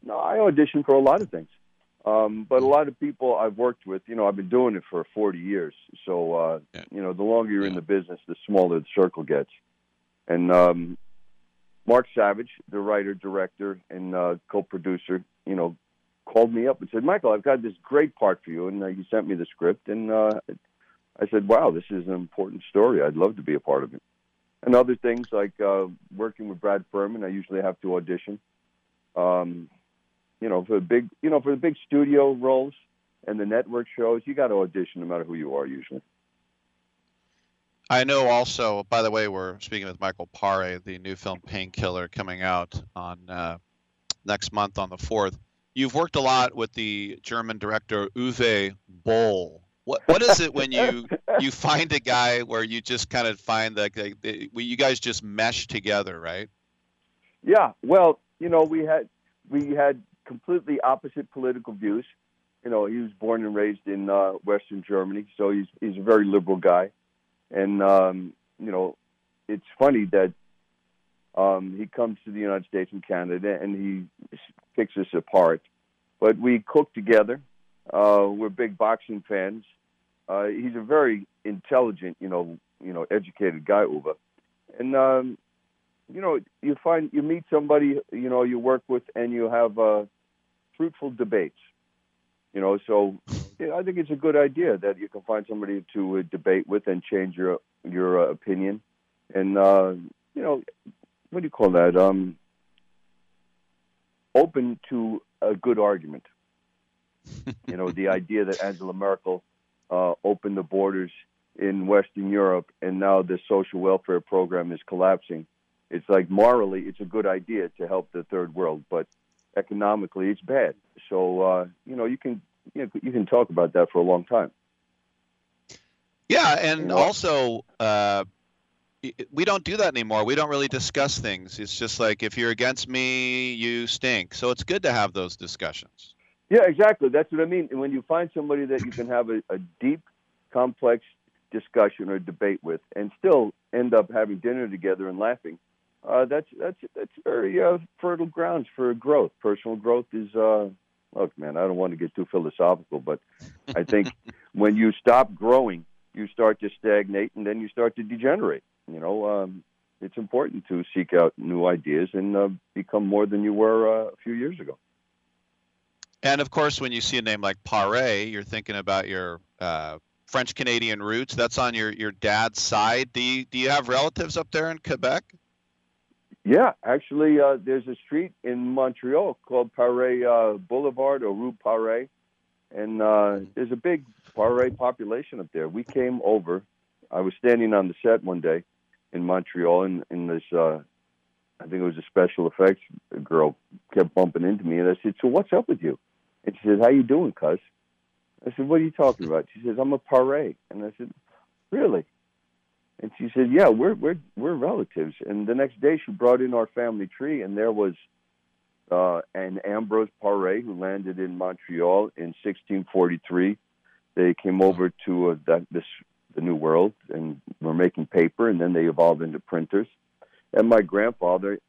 No, I audition for a lot of things. Um, but a lot of people I've worked with, you know, I've been doing it for 40 years. So, uh, you know, the longer you're in the business, the smaller the circle gets. And um, Mark Savage, the writer, director, and uh, co-producer, you know, called me up and said, "Michael, I've got this great part for you," and uh, he sent me the script. And uh, I said, "Wow, this is an important story. I'd love to be a part of it." And other things like uh, working with Brad Furman, I usually have to audition. Um, you know, for the big, you know, for the big studio roles and the network shows, you got to audition no matter who you are usually. I know also, by the way, we're speaking with Michael Pare, the new film Painkiller coming out on uh, next month on the 4th. You've worked a lot with the German director Uwe Boll. What what is it when you you find a guy where you just kind of find that like, you guys just mesh together, right? Yeah, well, you know, we had we had completely opposite political views. You know, he was born and raised in uh, Western Germany, so he's he's a very liberal guy, and um, you know, it's funny that um, he comes to the United States and Canada, and he picks us apart. But we cook together. Uh, we're big boxing fans. Uh, he's a very intelligent, you know, you know, educated guy, Uwe, and um, you know, you find you meet somebody, you know, you work with, and you have uh, fruitful debates. You know, so I think it's a good idea that you can find somebody to uh, debate with and change your your uh, opinion, and uh, you know, what do you call that? Um, open to a good argument. you know, the idea that Angela Merkel uh, opened the borders in Western Europe, and now the social welfare program is collapsing it's like morally it's a good idea to help the third world but economically it's bad so uh, you know you can you, know, you can talk about that for a long time Yeah, and You know? also uh, we don't do that anymore. We don't really discuss things. It's just like if you're against me, you stink. So it's good to have those discussions. yeah exactly that's what i mean and when you find somebody that you can have a, a deep complex discussion or debate with and still end up having dinner together and laughing uh, that's that's that's very uh, fertile grounds for growth personal growth is uh, look man i don't want to get too philosophical but i think when you stop growing you start to stagnate and then you start to degenerate you know um, it's important to seek out new ideas and uh, become more than you were uh, a few years ago And of course, when you see a name like Pare, you're thinking about your uh, French Canadian roots. That's on your your dad's side. Do you do you have relatives up there in Quebec? Yeah, actually, uh, there's a street in Montreal called Paré uh, Boulevard or Rue Paré, and uh, there's a big Paré population up there. We came over. I was standing on the set one day in Montreal, and in this, uh, I think it was a special effects girl kept bumping into me, and I said, "So what's up with you?" And she says, "How you doing, cuz?" I said, "What are you talking about?" She says, "I'm a Paré," and I said, "Really?" And she said, "Yeah, we're we're we're relatives." And the next day, she brought in our family tree, and there was uh, an Ambrose Paré who landed in Montreal in 1643. They came over to uh, that, this the New World and were making paper, and then they evolved into printers. And my grandfather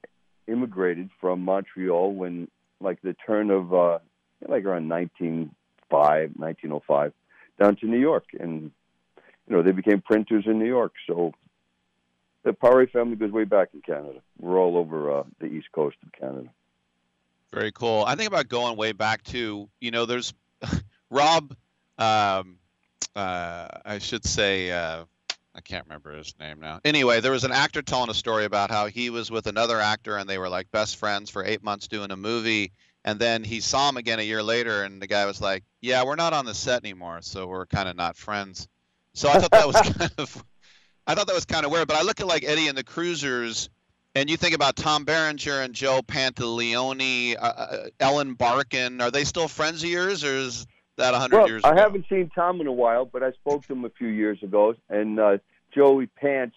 immigrated from Montreal when, like, the turn of uh, like around 1905, 1905, down to New York, and you know, they became printers in New York. So the Paré family goes way back in Canada. We're all over uh, the east coast of Canada. Very cool. I think about going way back to, you know, there's Rob, um, uh, I should say, uh, I can't remember his name now. Anyway, there was an actor telling a story about how he was with another actor and they were like best friends for eight months doing a movie. And then he saw him again a year later, and the guy was like, "Yeah, we're not on the set anymore, so we're kind of not friends." So I thought that was kind of, I thought that was kind of weird. But I look at like Eddie and the Cruisers, and you think about Tom Berenger and Joe Pantoliano, uh, uh, Ellen Barkin. Are they still friends of yours, or is that a hundred well, years? I ago? haven't seen Tom in a while, but I spoke to him a few years ago, and uh, Joey Pants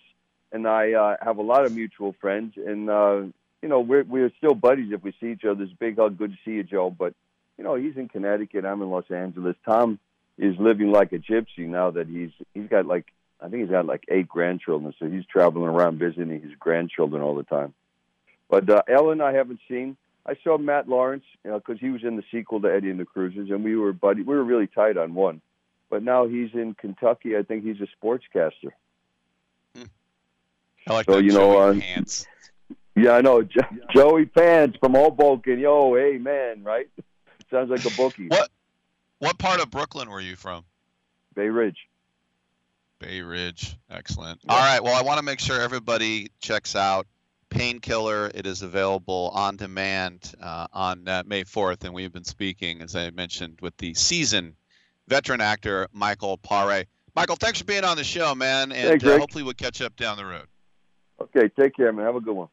and I uh, have a lot of mutual friends, and uh, you know we're we're still buddies if we see each other. It's a big hug, good to see you, Joe. But you know he's in Connecticut, I'm in Los Angeles. Tom is living like a gypsy now that he's he's got like I think he's got like eight grandchildren, so he's traveling around visiting his grandchildren all the time. But uh, Ellen, I haven't seen. I saw Matt Laurance because you know, he was in the sequel to Eddie and the Cruisers, and we were buddy. We were really tight on one. But now he's in Kentucky. I think he's a sportscaster. I like so you know, Joey uh, Pants. yeah, I know jo- Joey Pants from Hoboken. Yo, hey man, right? Sounds like a bookie. What what part of Brooklyn were you from? Bay Ridge. Bay Ridge. Excellent. All right. Well, I want to make sure everybody checks out Painkiller. It is available on demand uh, on uh, May 4th, and we've been speaking, as I mentioned, with the seasoned veteran actor Michael Paré. Michael, thanks for being on the show, man, and Thanks, uh, hopefully we'll catch up down the road. Okay, take care, man. Have a good one.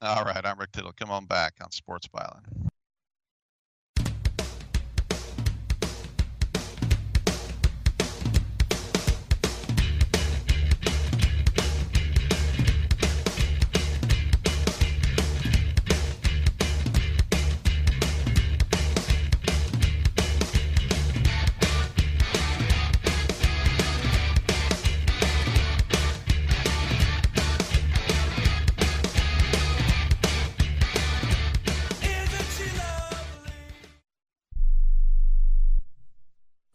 All right. I'm Rick Tittle. Come on back on Sports Byline.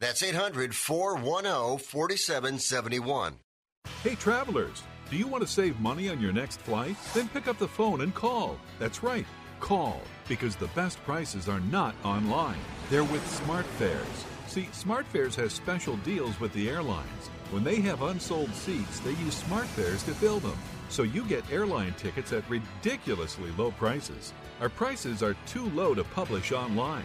That's 800 410 4771. Hey, travelers, do you want to save money on your next flight? Then pick up the phone and call. That's right, call, because the best prices are not online. They're with SmartFares. See, SmartFares has special deals with the airlines. When they have unsold seats, they use SmartFares to fill them. So you get airline tickets at ridiculously low prices. Our prices are too low to publish online.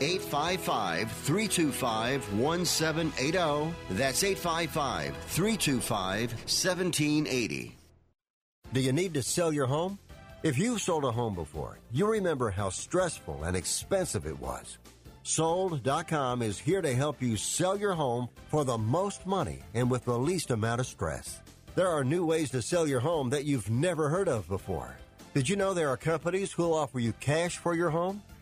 855 325 1780. That's 855 325 1780. Do you need to sell your home? If you've sold a home before, you remember how stressful and expensive it was. Sold.com is here to help you sell your home for the most money and with the least amount of stress. There are new ways to sell your home that you've never heard of before. Did you know there are companies who'll offer you cash for your home?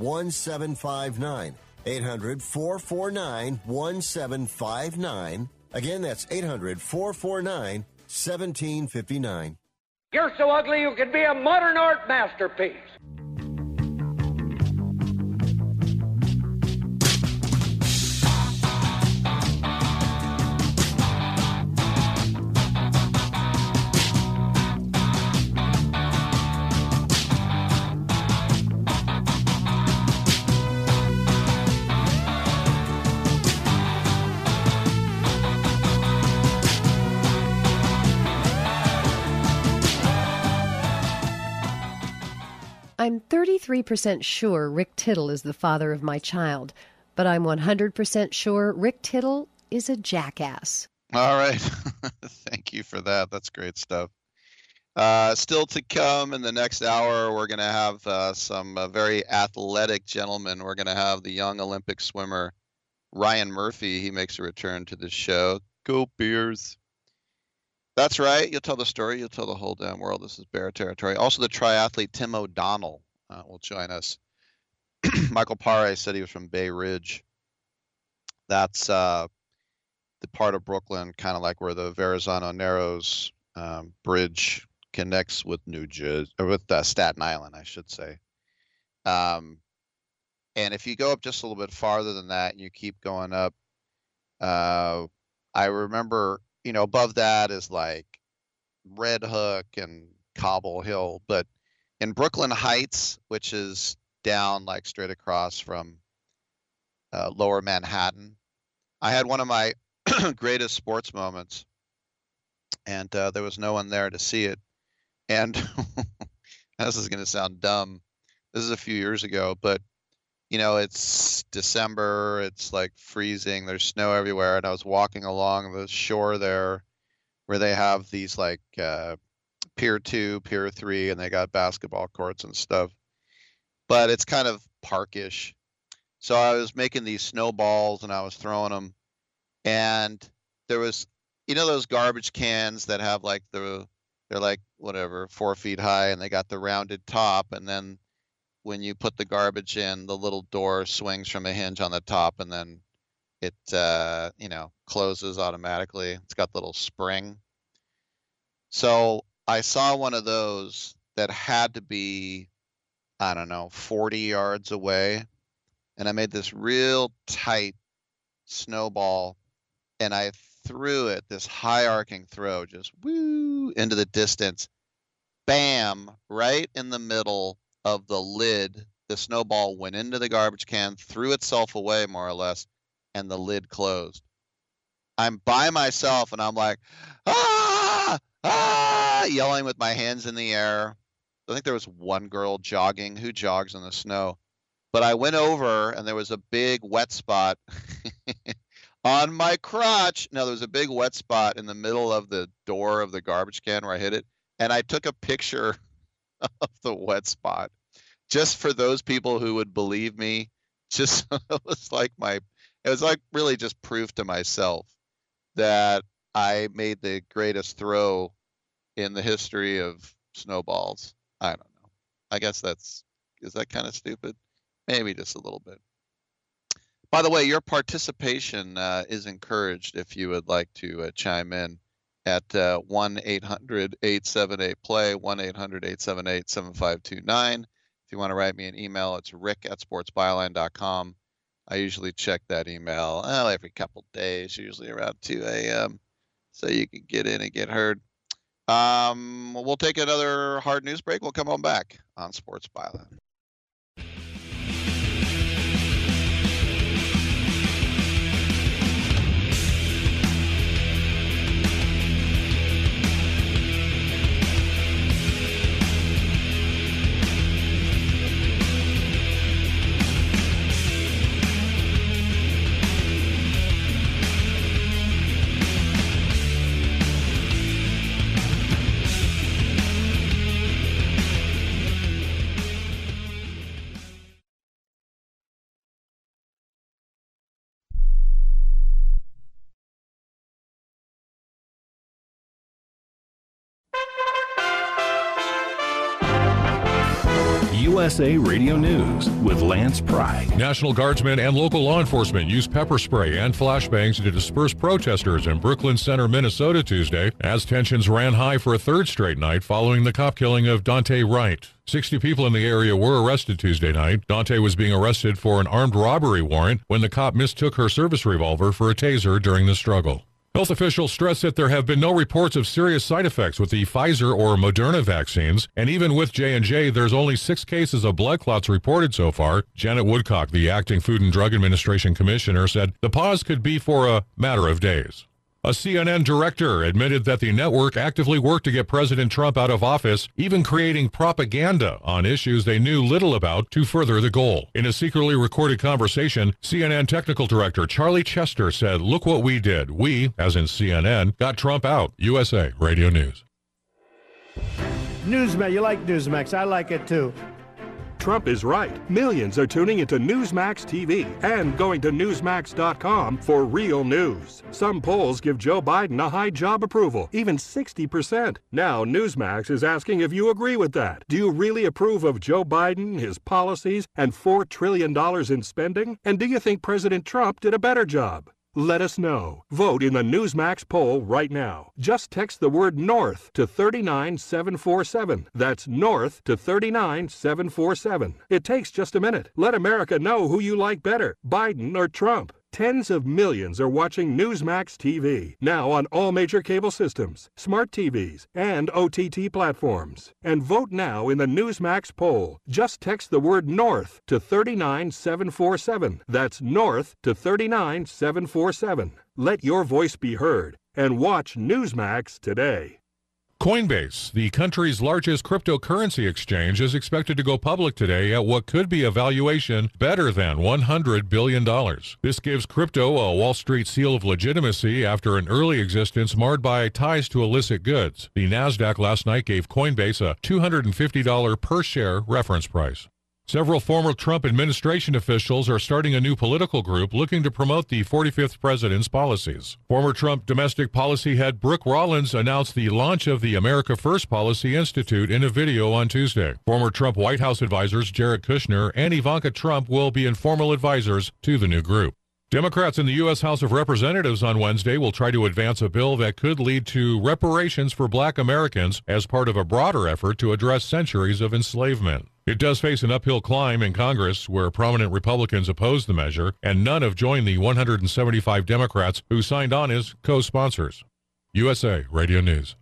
1759. 800 449 1759. Again, that's 800 449 1759. You're so ugly you could be a modern art masterpiece. I'm 33% sure Rick Tittle is the father of my child, but I'm 100% sure Rick Tittle is a jackass. All right. Thank you for that. That's great stuff. Uh, still to come in the next hour, we're going to have uh, some uh, very athletic gentlemen. We're going to have the young Olympic swimmer Ryan Murphy. He makes a return to the show. Go Bears. That's right. You'll tell the story. You'll tell the whole damn world. This is bear territory. Also, the triathlete Tim O'Donnell uh, will join us. Michael Pare said he was from Bay Ridge. That's uh, the part of Brooklyn, kind of like where the Verrazano Narrows um, Bridge connects with New Jersey, or with uh, Staten Island, I should say. Um, and if you go up just a little bit farther than that, and you keep going up, uh, I remember you know, above that is like Red Hook and Cobble Hill. But in Brooklyn Heights, which is down like straight across from uh, lower Manhattan, I had one of my greatest sports moments. And uh, there was no one there to see it. And this is going to sound dumb. This is a few years ago, but you know, it's December, it's like freezing, there's snow everywhere, and I was walking along the shore there where they have these like uh, Pier 2, Pier 3, and they got basketball courts and stuff. But it's kind of parkish. So I was making these snowballs and I was throwing them. And there was, you know, those garbage cans that have like the, they're like whatever, four feet high and they got the rounded top. And then when you put the garbage in, the little door swings from a hinge on the top, and then it uh, you know closes automatically. It's got the little spring. So I saw one of those that had to be, I don't know, 40 yards away, and I made this real tight snowball, and I threw it this high arcing throw, just woo into the distance. Bam! Right in the middle of the lid, the snowball went into the garbage can, threw itself away more or less, and the lid closed. I'm by myself and I'm like, ah, ah, yelling with my hands in the air. I think there was one girl jogging. Who jogs in the snow? But I went over and there was a big wet spot on my crotch. Now there was a big wet spot in the middle of the door of the garbage can where I hit it. And I took a picture of the wet spot just for those people who would believe me just it was like my it was like really just proof to myself that I made the greatest throw in the history of snowballs. I don't know. I guess that's is that kind of stupid? Maybe just a little bit. By the way, your participation uh, is encouraged if you would like to uh, chime in at uh, 1 800 878 play, 1 800 878 7529. If you want to write me an email, it's rick at sportsbyline.com. I usually check that email well, every couple days, usually around 2 a.m., so you can get in and get heard. Um, we'll take another hard news break. We'll come on back on Sports Byline. USA Radio News with Lance Pry. National Guardsmen and local law enforcement used pepper spray and flashbangs to disperse protesters in Brooklyn Center, Minnesota Tuesday as tensions ran high for a third straight night following the cop killing of Daunte Wright. 60 people in the area were arrested Tuesday night. Daunte was being arrested for an armed robbery warrant when the cop mistook her service revolver for a taser during the struggle. Health officials stress that there have been no reports of serious side effects with the Pfizer or Moderna vaccines, and even with J&J, there's only 6 cases of blood clots reported so far. Janet Woodcock, the acting Food and Drug Administration commissioner, said the pause could be for a matter of days. A CNN director admitted that the network actively worked to get President Trump out of office, even creating propaganda on issues they knew little about to further the goal. In a secretly recorded conversation, CNN technical director Charlie Chester said, Look what we did. We, as in CNN, got Trump out. USA Radio News. Newsmax, you like Newsmax. I like it too. Trump is right. Millions are tuning into Newsmax TV and going to Newsmax.com for real news. Some polls give Joe Biden a high job approval, even 60%. Now, Newsmax is asking if you agree with that. Do you really approve of Joe Biden, his policies, and $4 trillion in spending? And do you think President Trump did a better job? Let us know. Vote in the Newsmax poll right now. Just text the word North to 39747. That's North to 39747. It takes just a minute. Let America know who you like better, Biden or Trump. Tens of millions are watching Newsmax TV, now on all major cable systems, smart TVs, and OTT platforms. And vote now in the Newsmax poll. Just text the word North to 39747. That's North to 39747. Let your voice be heard and watch Newsmax today. Coinbase, the country's largest cryptocurrency exchange, is expected to go public today at what could be a valuation better than $100 billion. This gives crypto a Wall Street seal of legitimacy after an early existence marred by ties to illicit goods. The NASDAQ last night gave Coinbase a $250 per share reference price. Several former Trump administration officials are starting a new political group looking to promote the 45th president's policies. Former Trump domestic policy head Brooke Rollins announced the launch of the America First Policy Institute in a video on Tuesday. Former Trump White House advisors Jared Kushner and Ivanka Trump will be informal advisors to the new group. Democrats in the U.S. House of Representatives on Wednesday will try to advance a bill that could lead to reparations for black Americans as part of a broader effort to address centuries of enslavement. It does face an uphill climb in Congress, where prominent Republicans oppose the measure, and none have joined the 175 Democrats who signed on as co sponsors. USA Radio News.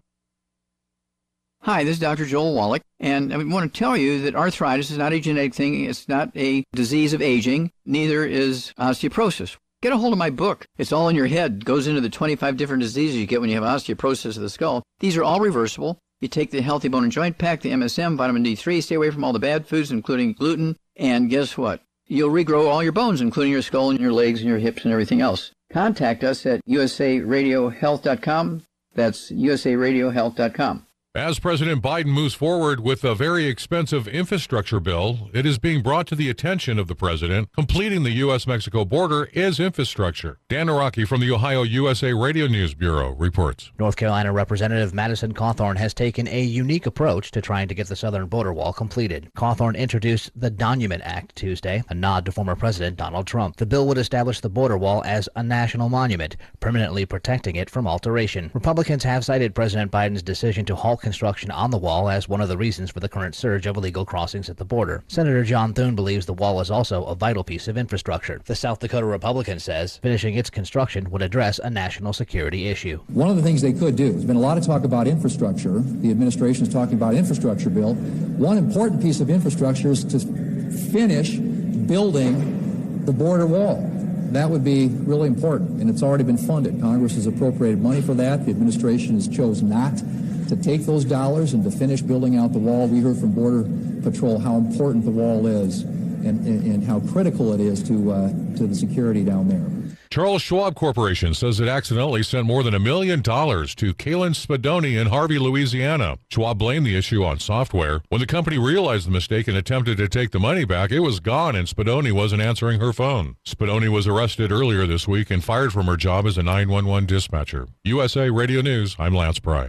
Hi, this is Dr. Joel Wallach, and I want to tell you that arthritis is not a genetic thing. It's not a disease of aging. Neither is osteoporosis. Get a hold of my book. It's all in your head. It goes into the 25 different diseases you get when you have osteoporosis of the skull. These are all reversible. You take the Healthy Bone and Joint Pack, the MSM, vitamin D3, stay away from all the bad foods, including gluten, and guess what? You'll regrow all your bones, including your skull and your legs and your hips and everything else. Contact us at usaradiohealth.com. That's usaradiohealth.com. As President Biden moves forward with a very expensive infrastructure bill, it is being brought to the attention of the president. Completing the U.S. Mexico border is infrastructure. Dan Araki from the Ohio USA Radio News Bureau reports. North Carolina Representative Madison Cawthorn has taken a unique approach to trying to get the southern border wall completed. Cawthorn introduced the Donument Act Tuesday, a nod to former President Donald Trump. The bill would establish the border wall as a national monument, permanently protecting it from alteration. Republicans have cited President Biden's decision to halt construction on the wall as one of the reasons for the current surge of illegal crossings at the border. Senator John Thune believes the wall is also a vital piece of infrastructure. The South Dakota Republican says finishing its construction would address a national security issue. One of the things they could do, there's been a lot of talk about infrastructure. The administration is talking about infrastructure bill. One important piece of infrastructure is to finish building the border wall. That would be really important, and it's already been funded. Congress has appropriated money for that. The administration has chose not to take those dollars and to finish building out the wall. We heard from Border Patrol how important the wall is and, and, and how critical it is to, uh, to the security down there. Charles Schwab Corporation says it accidentally sent more than a million dollars to Kelyn Spadoni in Harvey, Louisiana. Schwab blamed the issue on software. When the company realized the mistake and attempted to take the money back, it was gone and Spadoni wasn't answering her phone. Spadoni was arrested earlier this week and fired from her job as a 911 dispatcher. USA Radio News, I'm Lance Pry.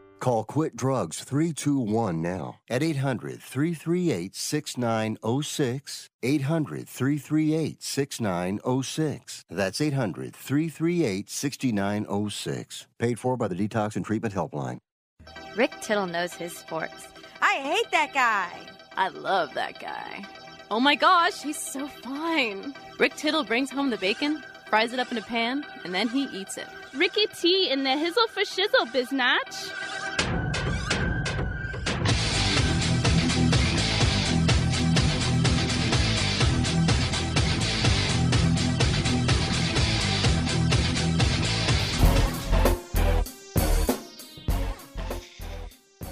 Call Quit Drugs 321 now at 800 338 6906. 800 338 6906. That's 800 338 6906. Paid for by the Detox and Treatment Helpline. Rick Tittle knows his sports. I hate that guy. I love that guy. Oh my gosh, he's so fine. Rick Tittle brings home the bacon, fries it up in a pan, and then he eats it. Ricky T in the hizzle for shizzle, biznatch.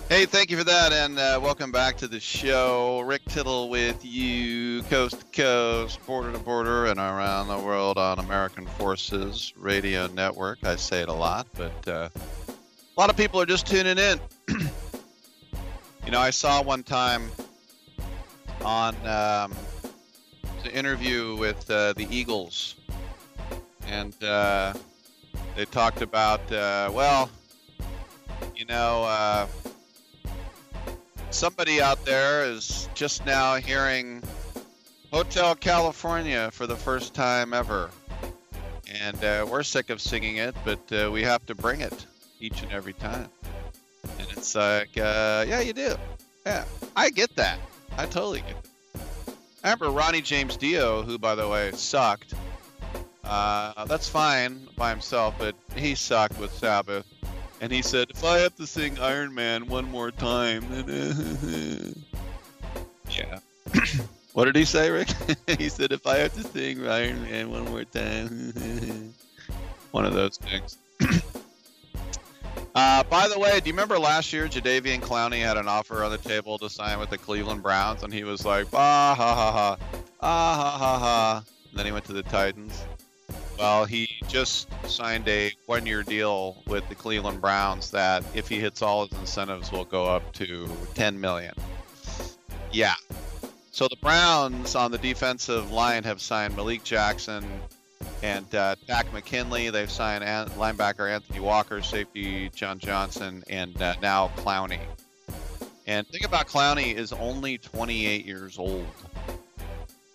Hey, thank you for that, and uh, welcome back to the show. Rick Tittle with you, coast to coast, border to border, and around the world on American Forces Radio Network. I say it a lot, but uh, a lot of people are just tuning in. you know, I saw one time on um, the interview with uh, the Eagles, and uh, they talked about, uh, well, you know, uh, somebody out there is just now hearing Hotel California for the first time ever. And uh, we're sick of singing it, but uh, we have to bring it each and every time. And it's like, uh, yeah, you do. Yeah, I get that. I totally get it. I remember Ronnie James Dio, who, by the way, sucked. Uh, that's fine by himself, but he sucked with Sabbath and he said, "If I have to sing Iron Man one more time, then yeah." what did he say, Rick? he said, "If I have to sing Iron Man one more time, one of those things." uh, by the way, do you remember last year Jadeveon Clowney had an offer on the table to sign with the Cleveland Browns, and he was like, "Ah ha ha ha, ah ha ha ha," and then he went to the Titans. Well, he just signed a one-year deal with the Cleveland Browns that, if he hits all his incentives, will go up to 10 million. Yeah. So the Browns on the defensive line have signed Malik Jackson and uh, Takk McKinley. They've signed an- linebacker Anthony Walker, safety John Johnson, and uh, now Clowney. And think about Clowney is only 28 years old.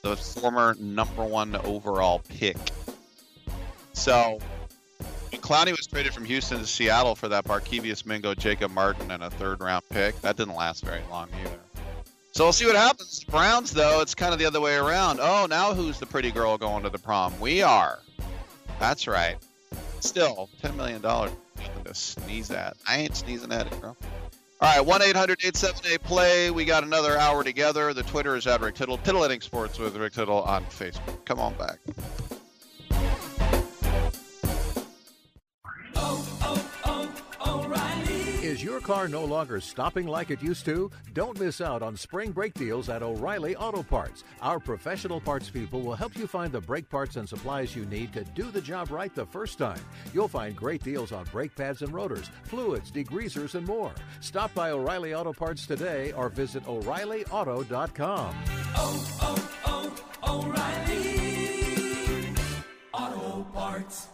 The former number one overall pick so Clowney was traded from Houston to Seattle for that Barkevious Mingo, Jacob Martin, and a third round pick. That didn't last very long either. So we'll see what happens. Browns, though, it's kind of the other way around. Oh, now who's the pretty girl going to the prom? We are. That's right. Still, $10 million. To sneeze at. I ain't sneezing at it, bro. All right, 1 800 878 play. We got another hour together. The Twitter is at Rick Tittle. Tittle Titillating Sports with Rick Tittle on Facebook. Come on back. Is your car no longer stopping like it used to? Don't miss out on spring brake deals at O'Reilly Auto Parts. Our professional parts people will help you find the brake parts and supplies you need to do the job right the first time. You'll find great deals on brake pads and rotors, fluids, degreasers, and more. Stop by O'Reilly Auto Parts today or visit O'ReillyAuto.com. Oh, oh, oh, O'Reilly Auto Parts.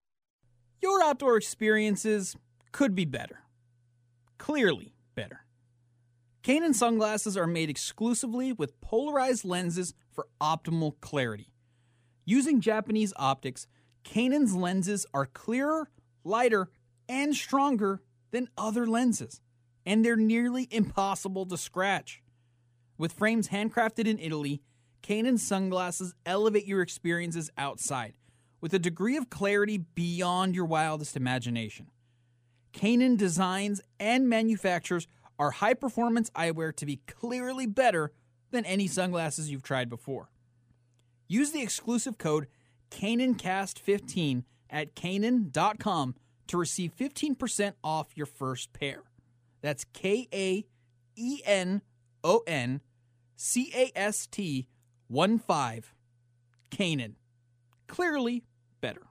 Your outdoor experiences could be better. Clearly better. Kaenon sunglasses are made exclusively with polarized lenses for optimal clarity. Using Japanese optics, Kaenon's lenses are clearer, lighter, and stronger than other lenses, and they're nearly impossible to scratch. With frames handcrafted in Italy, Kaenon sunglasses elevate your experiences outside with a degree of clarity beyond your wildest imagination. Kaenon designs and manufactures our high performance eyewear to be clearly better than any sunglasses you've tried before. Use the exclusive code KaenonCast15 at Kaenon.com to receive 15% off your first pair. That's K A E N O N C A S T 1 5. Kaenon. Clearly better.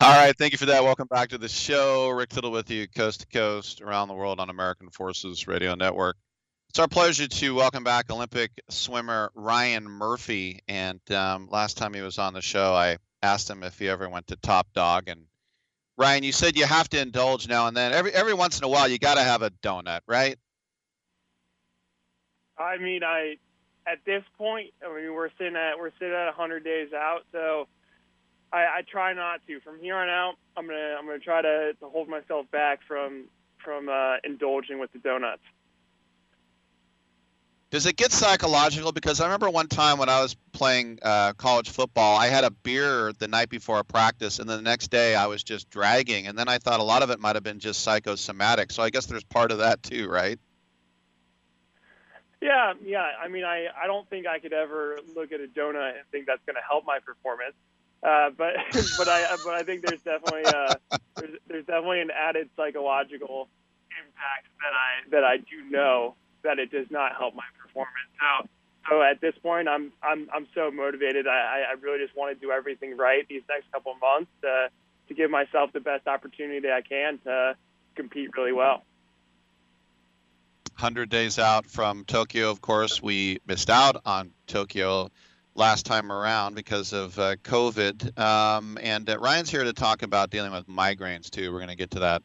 All right, thank you for that. Welcome back to the show. Rick Tittle with you, coast to coast, around the world on American Forces Radio Network. It's our pleasure to welcome back Olympic swimmer Ryan Murphy. And um, last time he was on the show, I asked him if he ever went to Top Dog. And Ryan, you said you have to indulge now and then. Every every once in a while, you got to have a donut, right? I mean, I at this point, I mean, we're sitting at we're sitting at 100 days out, so I, I try not to. From here on out, I'm gonna I'm gonna try to, to hold myself back from from uh, indulging with the donuts. Does it get psychological? Because I remember one time when I was playing uh, college football, I had a beer the night before a practice, and then the next day I was just dragging. And then I thought a lot of it might have been just psychosomatic. So I guess there's part of that too, right? Yeah, yeah. I mean, I, I don't think I could ever look at a donut and think that's going to help my performance. Uh, but but I but I think there's definitely uh, there's, there's definitely an added psychological impact that I that I do know that it does not help my performance. So so at this point, I'm I'm I'm so motivated. I, I really just want to do everything right these next couple of months to to give myself the best opportunity I can to compete really well. 100 days out from Tokyo, of course, we missed out on Tokyo last time around because of uh, COVID. Um, and uh, Ryan's here to talk about dealing with migraines too. We're going to get to that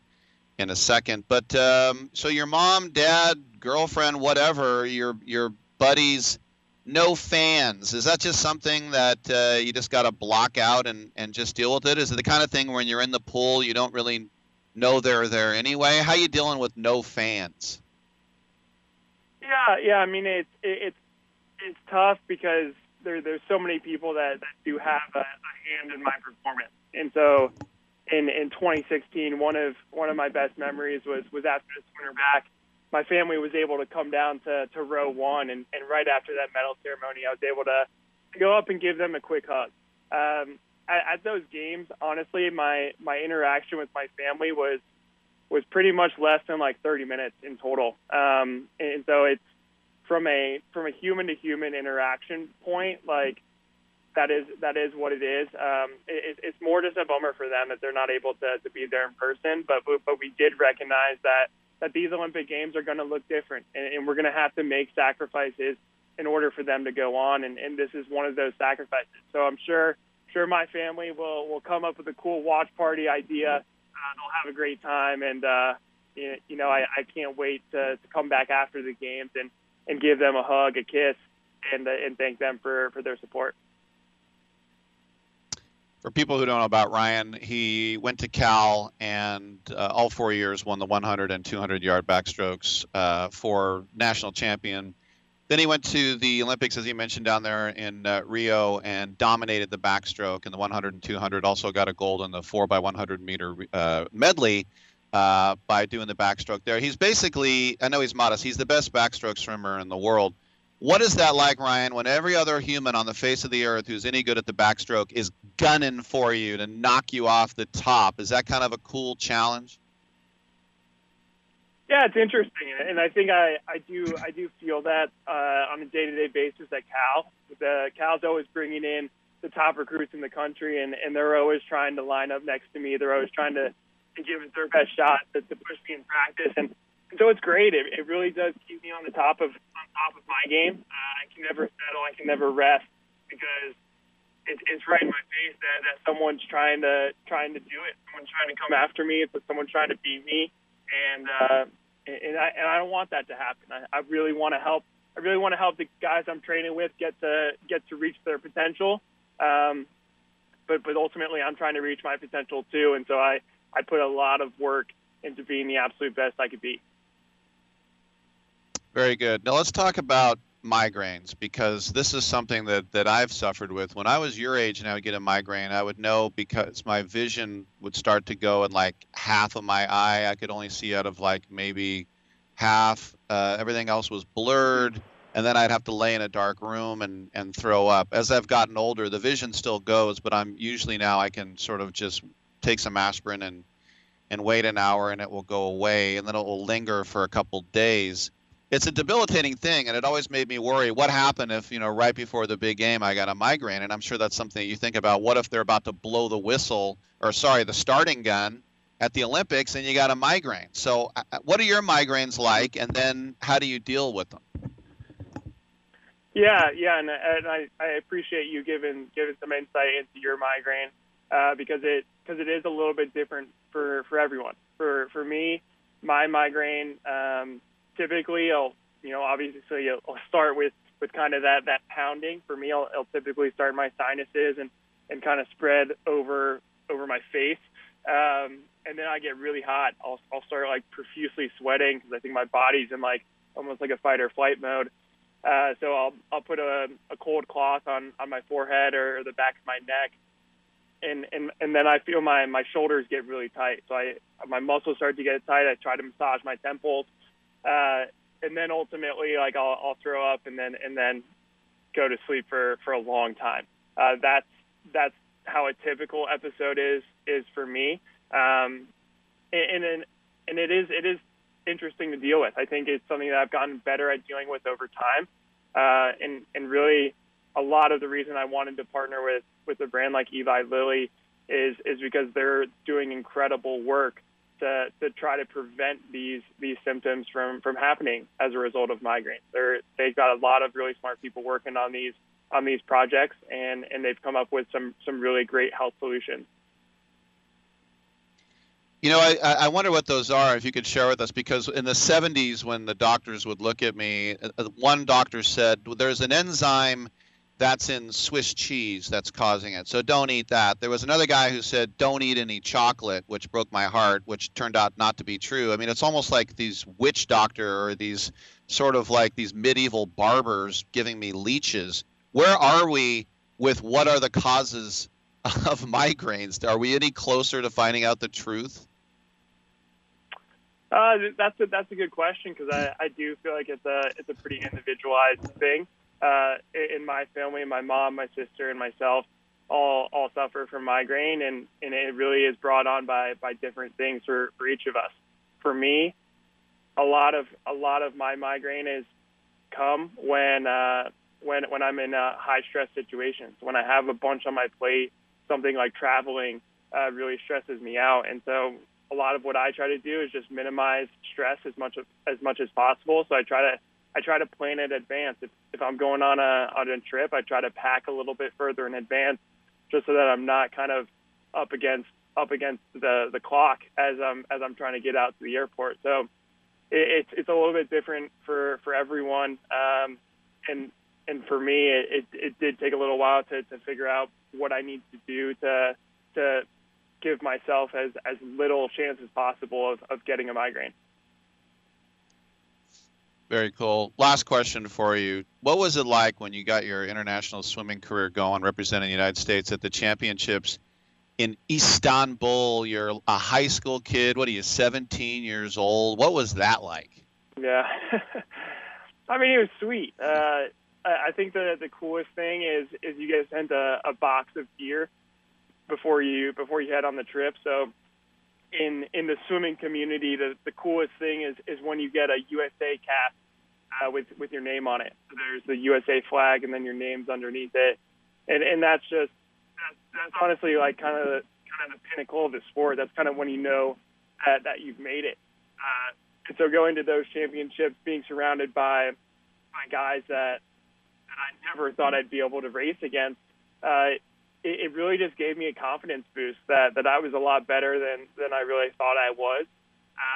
in a second. But um, so your mom, dad, girlfriend, whatever, your your buddies, no fans. Is that just something that uh, you just got to block out and, and just deal with it? Is it the kind of thing when you're in the pool, you don't really know they're there anyway? How you dealing with no fans? Yeah, yeah. I mean, it's it's it's tough because there there's so many people that, that do have a, a hand in my performance, and so in in 2016, one of one of my best memories was was after the sprinter back. My family was able to come down to, to row one, and, and right after that medal ceremony, I was able to, to go up and give them a quick hug. Um, at, at those games, honestly, my my interaction with my family was was pretty much less than like 30 minutes in total. Um, and so it's from a from a human to human interaction point, like that is that is what it is. Um, it, it's more just a bummer for them that they're not able to, to be there in person. But but we did recognize that that these Olympic Games are going to look different, and, and we're going to have to make sacrifices in order for them to go on. And, and this is one of those sacrifices. So I'm sure sure my family will will come up with a cool watch party idea. Uh, they'll have a great time, and uh, you know I, I can't wait to, to come back after the games and and give them a hug, a kiss, and uh, and thank them for for their support. For people who don't know about Ryan, he went to Cal and uh, all four years won the 100 and 200 yard backstrokes uh, for national champion. Then he went to the Olympics, as he mentioned down there in uh, Rio, and dominated the backstroke in the 100 and 200. Also got a gold in the 4 by 100 meter uh, medley uh, by doing the backstroke there. He's basically, I know he's modest, he's the best backstroke swimmer in the world. What is that like, Ryan, when every other human on the face of the earth who's any good at the backstroke is gunning for you to knock you off the top? Is that kind of a cool challenge? Yeah, it's interesting, and I think I, I do I do feel that uh, on a day to day basis at Cal. The Cal's always bringing in the top recruits in the country, and, and they're always trying to line up next to me. They're always trying to to give it their best shot to, to push me in practice. And, and so it's great. It, it really does keep me on the top of on top of my game. Uh, I can never settle. I can never rest because it, it's right in my face that, that someone's trying to trying to do it. Someone's trying to come after me. It's someone's trying to beat me, and uh, and I and I don't want that to happen. I, I really want to help. I really want to help the guys I'm training with get to get to reach their potential. Um, but but ultimately, I'm trying to reach my potential too, and so I I put a lot of work into being the absolute best I could be. Very good. Now let's talk about migraines because this is something that, that I've suffered with. When I was your age and I would get a migraine, I would know because my vision would start to go in like half of my eye. I could only see out of like maybe half. Uh, everything else was blurred. And then I'd have to lay in a dark room and, and throw up. As I've gotten older, the vision still goes, but I'm usually now I can sort of just take some aspirin and and wait an hour and it will go away and then it will linger for a couple days. It's a debilitating thing and it always made me worry what happened if you know right before the big game i got a migraine. And i'm sure that's something you think about. What if they're about to blow the whistle or sorry the starting gun at the olympics and you got a migraine? So uh, uh, what are your migraines like and then how do you deal with them? Yeah yeah and, and I, I appreciate you giving giving some insight into your migraine uh, because it because it is a little bit different for for everyone. For for me, my migraine um, typically, I'll you know obviously I'll start with with kind of that that pounding. For me, I'll, I'll typically start my sinuses and and kind of spread over over my face. Um, and then I get really hot. I'll I'll start like profusely sweating because I think my body's in like almost like a fight or flight mode. Uh, so I'll I'll put a, a cold cloth on on my forehead or the back of my neck, and and and then I feel my my shoulders get really tight. So I my muscles start to get tight. I try to massage my temples, uh, and then ultimately like I'll, I'll throw up and then and then go to sleep for for a long time. Uh, that's that's how a typical episode is is for me. Um, and and and it is it is interesting to deal with. I think it's something that I've gotten better at dealing with over time. Uh, and and really, a lot of the reason I wanted to partner with with a brand like Eli Lilly is is because they're doing incredible work to to try to prevent these these symptoms from from happening as a result of migraine. They're they've got a lot of really smart people working on these on these projects, and and they've come up with some some really great health solutions. You know, I, I wonder what those are. If you could share with us, because in the 70s, when the doctors would look at me, uh, one doctor said, "There's an enzyme that's in Swiss cheese that's causing it, so don't eat that." There was another guy who said, "Don't eat any chocolate," which broke my heart, which turned out not to be true. I mean, it's almost like these witch doctor or these sort of like these medieval barbers giving me leeches. Where are we with what are the causes of migraines? Are we any closer to finding out the truth? Uh, that's a that's a good question because I, I do feel like it's a it's a pretty individualized thing. Uh, in my family, my mom, my sister, and myself all all suffer from migraine, and, and it really is brought on by by different things for, for each of us. For me, a lot of a lot of my migraine is come when uh, when when I'm in uh, high stress situations. When I have a bunch on my plate, something like traveling uh, really stresses me out, and so a lot of what I try to do is just minimize stress as much of, as much as possible. So I try to I try to plan in advance. If if I'm going on a on a trip, I try to pack a little bit further in advance, just so that I'm not kind of up against up against the the clock as I'm as I'm trying to get out to the airport. So it, it's it's a little bit different for for everyone. Um, and and for me, it, it it did take a little while to to figure out what I need to do to to give myself as, as little chance as possible of, of getting a migraine. Very cool. Last question for you. What was it like when you got your international swimming career going, representing the United States at the championships in Istanbul? You're a high school kid. What are you, 17 years old? What was that like? Yeah. I mean, it was sweet. Uh, I think the the coolest thing is is you get sent a, a box of gear before you before you head on the trip. So in in the swimming community, the the coolest thing is is when you get a USA cap uh, with with your name on it. So there's the USA flag, and then your name's underneath it, and and that's just that's, honestly like kind of kind of the pinnacle of the sport. That's kind of when you know that that you've made it. Uh, and so going to those championships, being surrounded by by guys that that I never thought I'd be able to race against, uh, it, it really just gave me a confidence boost that that I was a lot better than than I really thought I was,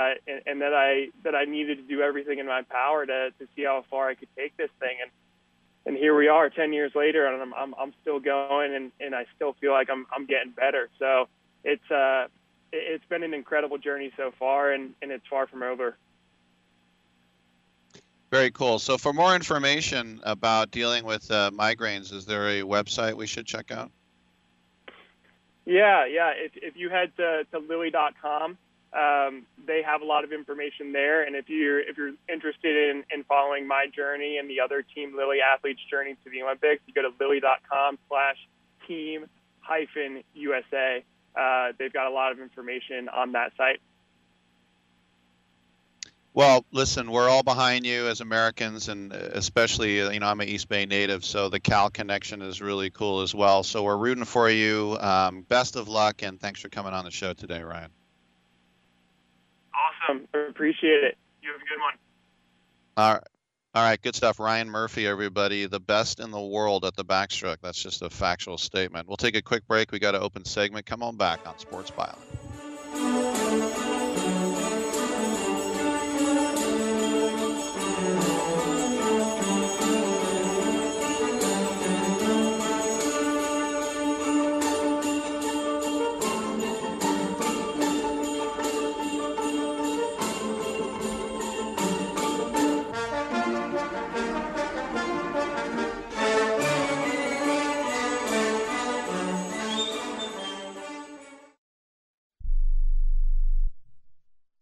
uh, and, and that I that I needed to do everything in my power to to see how far I could take this thing. And and here we are, ten years later, and I'm I'm, I'm still going, and and I still feel like I'm I'm getting better. So it's uh it's been an incredible journey so far, and and it's far from over. Very cool. So, for more information about dealing with uh, migraines, is there a website we should check out? Yeah, yeah. If if you head to, to Lilly.com, um, they have a lot of information there. And if you're if you're interested in, in following my journey and the other Team Lilly athletes' journey to the Olympics, you go to Lilly.com slash team hyphen USA. Uh, they've got a lot of information on that site. Well, listen, we're all behind you as Americans, and especially, you know, I'm an East Bay native, so the Cal connection is really cool as well. So we're rooting for you. Um, best of luck, and thanks for coming on the show today, Ryan. Awesome. Appreciate it. You have a good one. All right. All right, good stuff. Ryan Murphy, everybody, the best in the world at the backstroke. That's just a factual statement. We'll take a quick break. We got an open segment. Come on back on Sports Byline.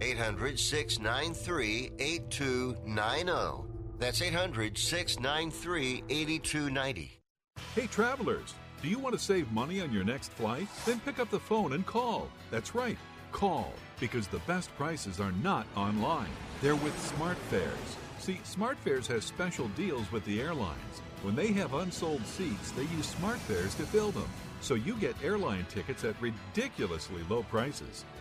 800 693 8290. That's 800 693 8290. Hey, travelers, do you want to save money on your next flight? Then pick up the phone and call. That's right, call, because the best prices are not online. They're with SmartFares. See, SmartFares has special deals with the airlines. When they have unsold seats, they use SmartFares to fill them. So you get airline tickets at ridiculously low prices.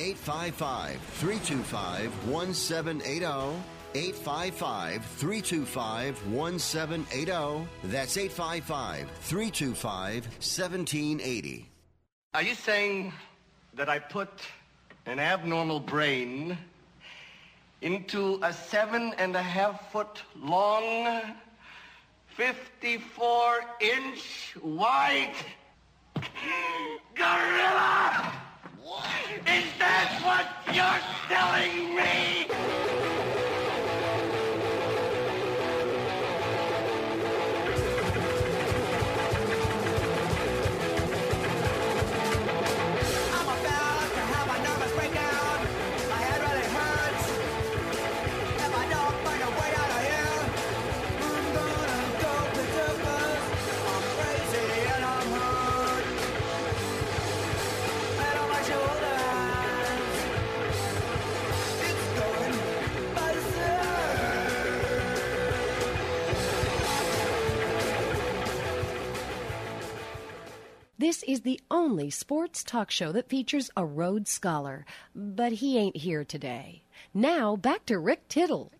855 325 1780. 855 325 1780. That's 855 325 1780. Are you saying that I put an abnormal brain into a seven and a half foot long, 54 inch wide gorilla? Is that what you're telling me? This is the only sports talk show that features a Rhodes Scholar, but he ain't here today. Now, back to Rick Tittle.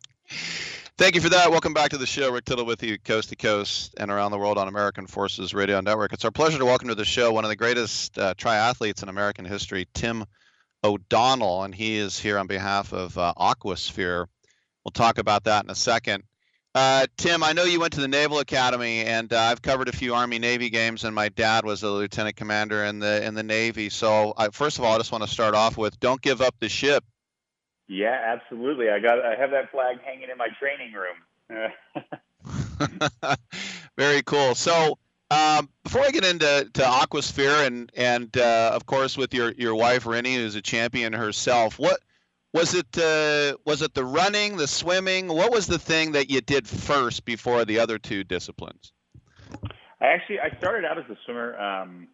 Thank you for that. Welcome back to the show. Rick Tittle with you, coast to coast and around the world on American Forces Radio Network. It's our pleasure to welcome to the show one of the greatest uh, triathletes in American history, Tim O'Donnell, and he is here on behalf of uh, Aquasphere. We'll talk about that in a second. Uh, Tim, I know you went to the Naval Academy, and uh, I've covered a few Army Navy games, and my dad was a lieutenant commander in the in the Navy. So, I, first of all, I just want to start off with: don't give up the ship. Yeah, absolutely. I got I have that flag hanging in my training room. Very cool. So, um, before I get into to Aquasphere and and uh, of course with your your wife Rinny, who's a champion herself, what was it uh, was it the running, the swimming? What was the thing that you did first before the other two disciplines? I actually I started out as a swimmer. Um,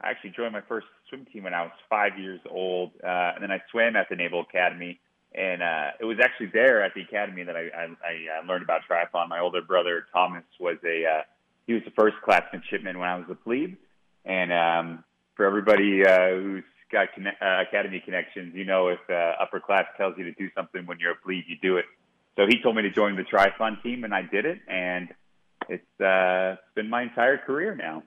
I actually joined my first swim team when I was five years old, uh, and then I swam at the Naval Academy. And uh, it was actually there at the academy that I, I, I uh, learned about triathlon. My older brother Thomas was a uh, he was the first class midshipman when I was a plebe. And um, for everybody uh, who's got uh, academy connections, you know if uh, upper class tells you to do something when you're a plebe, you do it. So he told me to join the triathlon team, and I did it. And it's uh, been my entire career now.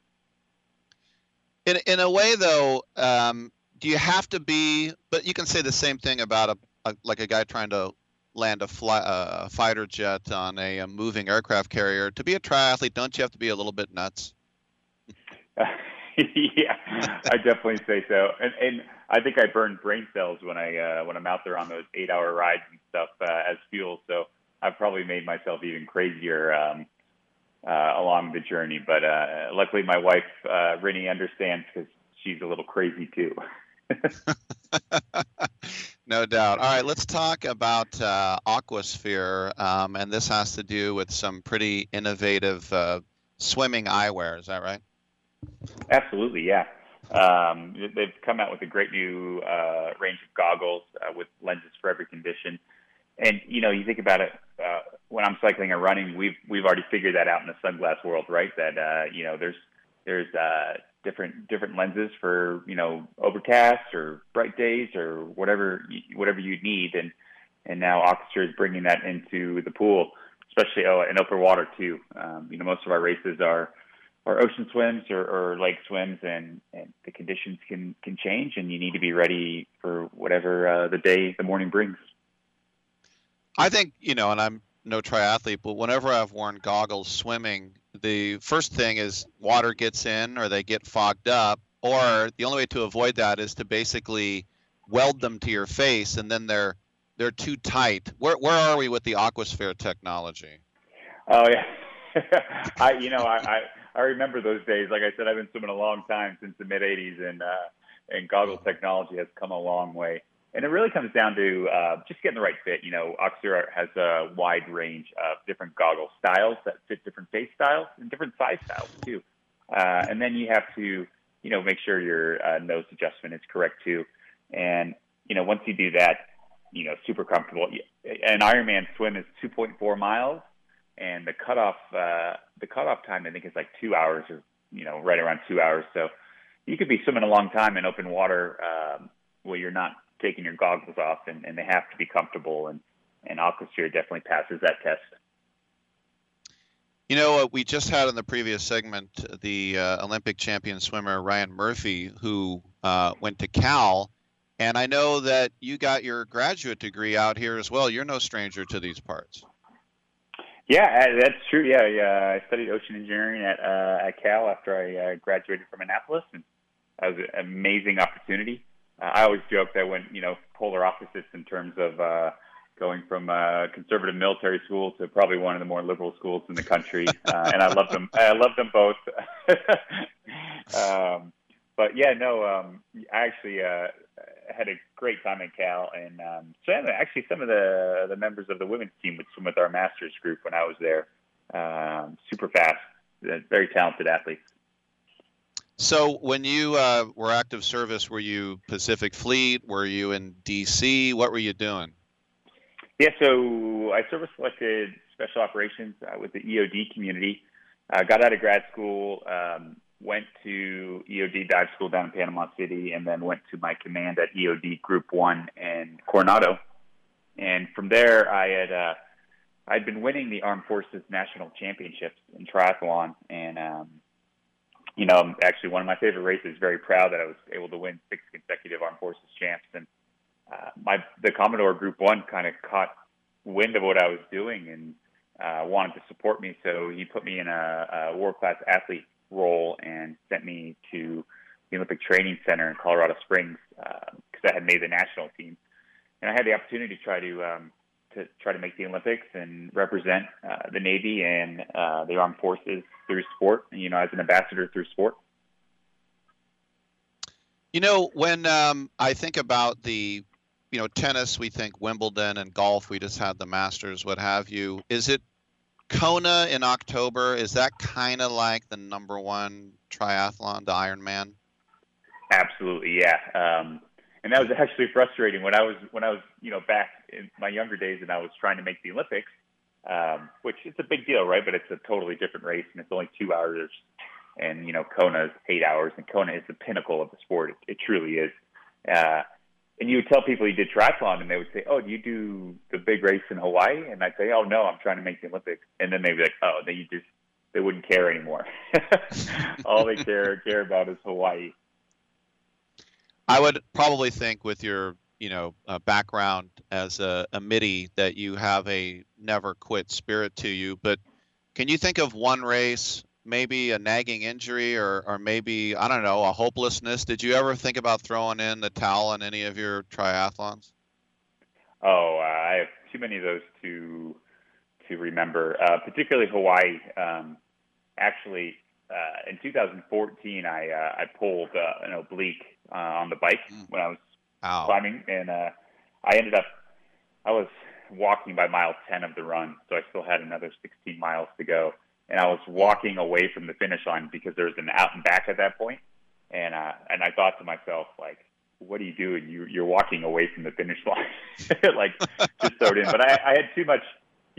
In in a way, though, um, do you have to be? But you can say the same thing about a, a like a guy trying to land a, fly, uh, a fighter jet on a, a, moving aircraft carrier. To be a triathlete, don't you have to be a little bit nuts? yeah, I definitely say so. And, and I think I burn brain cells when I uh, when I'm out there on those eight hour rides and stuff uh, as fuel. So I've probably made myself even crazier um, uh, along the journey. But uh, luckily, my wife uh, Rinny understands because she's a little crazy too. no doubt. All right, let's talk about uh, Aquasphere, um, and this has to do with some pretty innovative uh, swimming eyewear. Is that right? Absolutely, yeah. Um, they've come out with a great new uh, range of goggles uh, with lenses for every condition. And you know, you think about it. Uh, when I'm cycling or running, we've we've already figured that out in the sunglass world, right? That uh, you know, there's there's uh, different different lenses for you know overcast or bright days or whatever whatever you need, and and now Aquasphere is bringing that into the pool, especially oh, in open water too. Um, you know, most of our races are or ocean swims or, or lake swims, and, and the conditions can can change, and you need to be ready for whatever uh, the day, the morning brings. I think you know, and I'm no triathlete, but whenever I've worn goggles swimming, the first thing is water gets in or they get fogged up, or the only way to avoid that is to basically weld them to your face, and then they're they're too tight. Where where are we with the Aquasphere technology? Oh yeah, I you know I, I I remember those days. Like I said, I've been swimming a long time since the mid '80s, and uh, and goggle technology has come a long way. And it really comes down to uh, just getting the right fit. You know, Aquasphere has a wide range of different goggle styles that fit different face styles and different size styles too. Uh, and then you have to, you know, make sure your uh, nose adjustment is correct too. And you know, once you do that, you know, super comfortable. An Ironman swim is 2.4 miles, and the cutoff uh, the cutoff time I think is like two hours or you know right around two hours. So you could be swimming a long time in open water um, where you're not taking your goggles off, and, and they have to be comfortable. And and Aquasphere definitely passes that test. You know, uh, we just had in the previous segment the uh, Olympic champion swimmer Ryan Murphy, who uh, went to Cal, and I know that you got your graduate degree out here as well. You're no stranger to these parts. Yeah, uh, that's true. Yeah, yeah. I studied ocean engineering at uh, at Cal after I uh, graduated from Annapolis, and that was an amazing opportunity. Uh, I always joke that when you know polar opposites in terms of uh, going from a conservative military school to probably one of the more liberal schools in the country, uh, and I love them. I love them both. um, but yeah, no, um, I actually uh, had a great time in Cal, and um, actually some of the the members of the women's team would swim with our masters group when I was there. Um, super fast, very talented athletes. So when you uh, were active service, were you Pacific Fleet? Were you in DC? What were you doing? Yeah, so I service selected special operations uh, with the EOD community. I uh, got out of grad school, um, went to EOD dive school down in Panama City, and then went to my command at EOD Group One in Coronado. And from there, I had uh, I'd been winning the Armed Forces National Championships in triathlon, and um, you know, actually one of my favorite races. Very proud that I was able to win six consecutive Armed Forces champs, and uh, my the Commodore Group One kind of caught wind of what I was doing and uh, wanted to support me. So he put me in a, a world class athlete role and sent me to the Olympic Training Center in Colorado Springs because uh, I had made the national team, and I had the opportunity to try to um, to try to make the Olympics and represent uh, the Navy and uh, the armed forces through sport. You know, as an ambassador through sport. You know, when um, I think about the, you know, tennis, we think Wimbledon and golf. We just had the Masters, what have you. Is it Kona in October? Is that kind of like the number one triathlon, the Ironman? Absolutely, yeah. Um, and that was actually frustrating when I was when I was you know back in my younger days and I was trying to make the Olympics, um, which is a big deal, right? But it's a totally different race and it's only two hours, and you know Kona is eight hours, and Kona is the pinnacle of the sport. It, it truly is. Uh, and you would tell people you did triathlon, and they would say, "Oh, do you do the big race in Hawaii?" And I'd say, "Oh, no, I'm trying to make the Olympics." And then they'd be like, "Oh, then you just they wouldn't care anymore. All they care care about is Hawaii." I would probably think with your you know uh, background as a, a middie that you have a never quit spirit to you. But can you think of one race, maybe a nagging injury, or or maybe I don't know a hopelessness? Did you ever think about throwing in the towel in any of your triathlons? Oh, uh, I have too many of those to to remember. Uh, particularly Hawaii. Um, actually, uh, in 2014, I uh, I pulled uh, an oblique uh, on the bike when I was Ow. climbing, and uh, I ended up I was walking by mile 10 of the run, so I still had another 16 miles to go, and I was walking away from the finish line because there was an out and back at that point, and uh, and I thought to myself like. What are you doing? You, you're walking away from the finish line, like just it in. But I, I had too much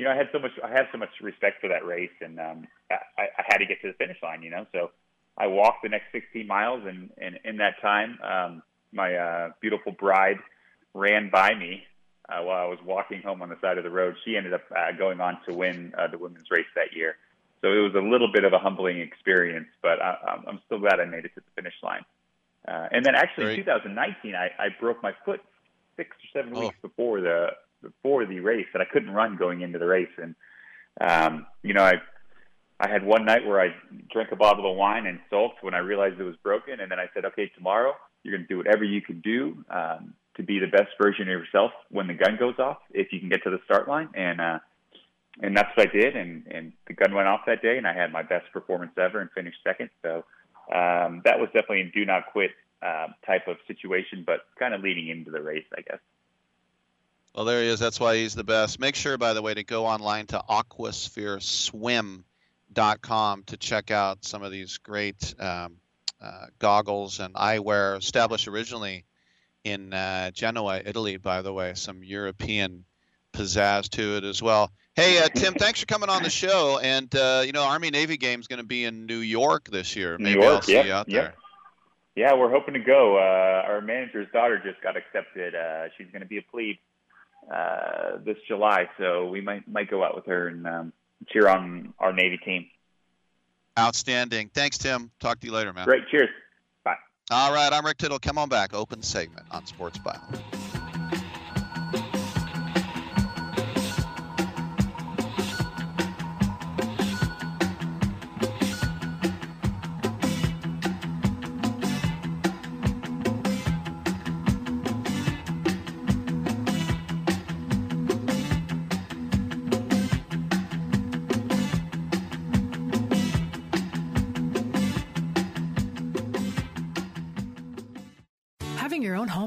you know, I had so much, I had so much respect for that race, and um, I, I had to get to the finish line. You know, so I walked the next 16 miles, and, and in that time, um, my uh, beautiful bride ran by me uh, while I was walking home on the side of the road. She ended up uh, going on to win uh, the women's race that year. So it was a little bit of a humbling experience, but I, I'm still glad I made it to the finish line. Uh, and then actually, Great. in 2019, I, I broke my foot six or seven Oh. weeks before the before the race, and I couldn't run going into the race. And um, you know, I I had one night where I drank a bottle of wine and sulked when I realized it was broken, and then I said, okay, tomorrow you're going to do whatever you can do um, to be the best version of yourself when the gun goes off, if you can get to the start line. And uh, and that's what I did, and and the gun went off that day, and I had my best performance ever and finished second. So um, that was definitely a do not quit uh, type of situation, but kind of leading into the race, I guess. Well, there he is. That's why he's the best. Make sure, by the way, to go online to aquasphereswim.com to check out some of these great um, uh, goggles and eyewear established originally in uh, Genoa, Italy, by the way. Some European pizzazz to it as well. Hey, uh, Tim, thanks for coming on the show. And, uh, you know, Army Navy Game's going to be in New York this year. New Maybe York, I'll see yeah, you out yeah. there. Yeah, we're hoping to go. Uh, our manager's daughter just got accepted. Uh, she's going to be a plebe uh, this July, so we might might go out with her and um, cheer on our Navy team. Outstanding. Thanks, Tim. Talk to you later, man. Great. Cheers. Bye. All right, I'm Rick Tittle. Come on back. Open segment on Sports Bio.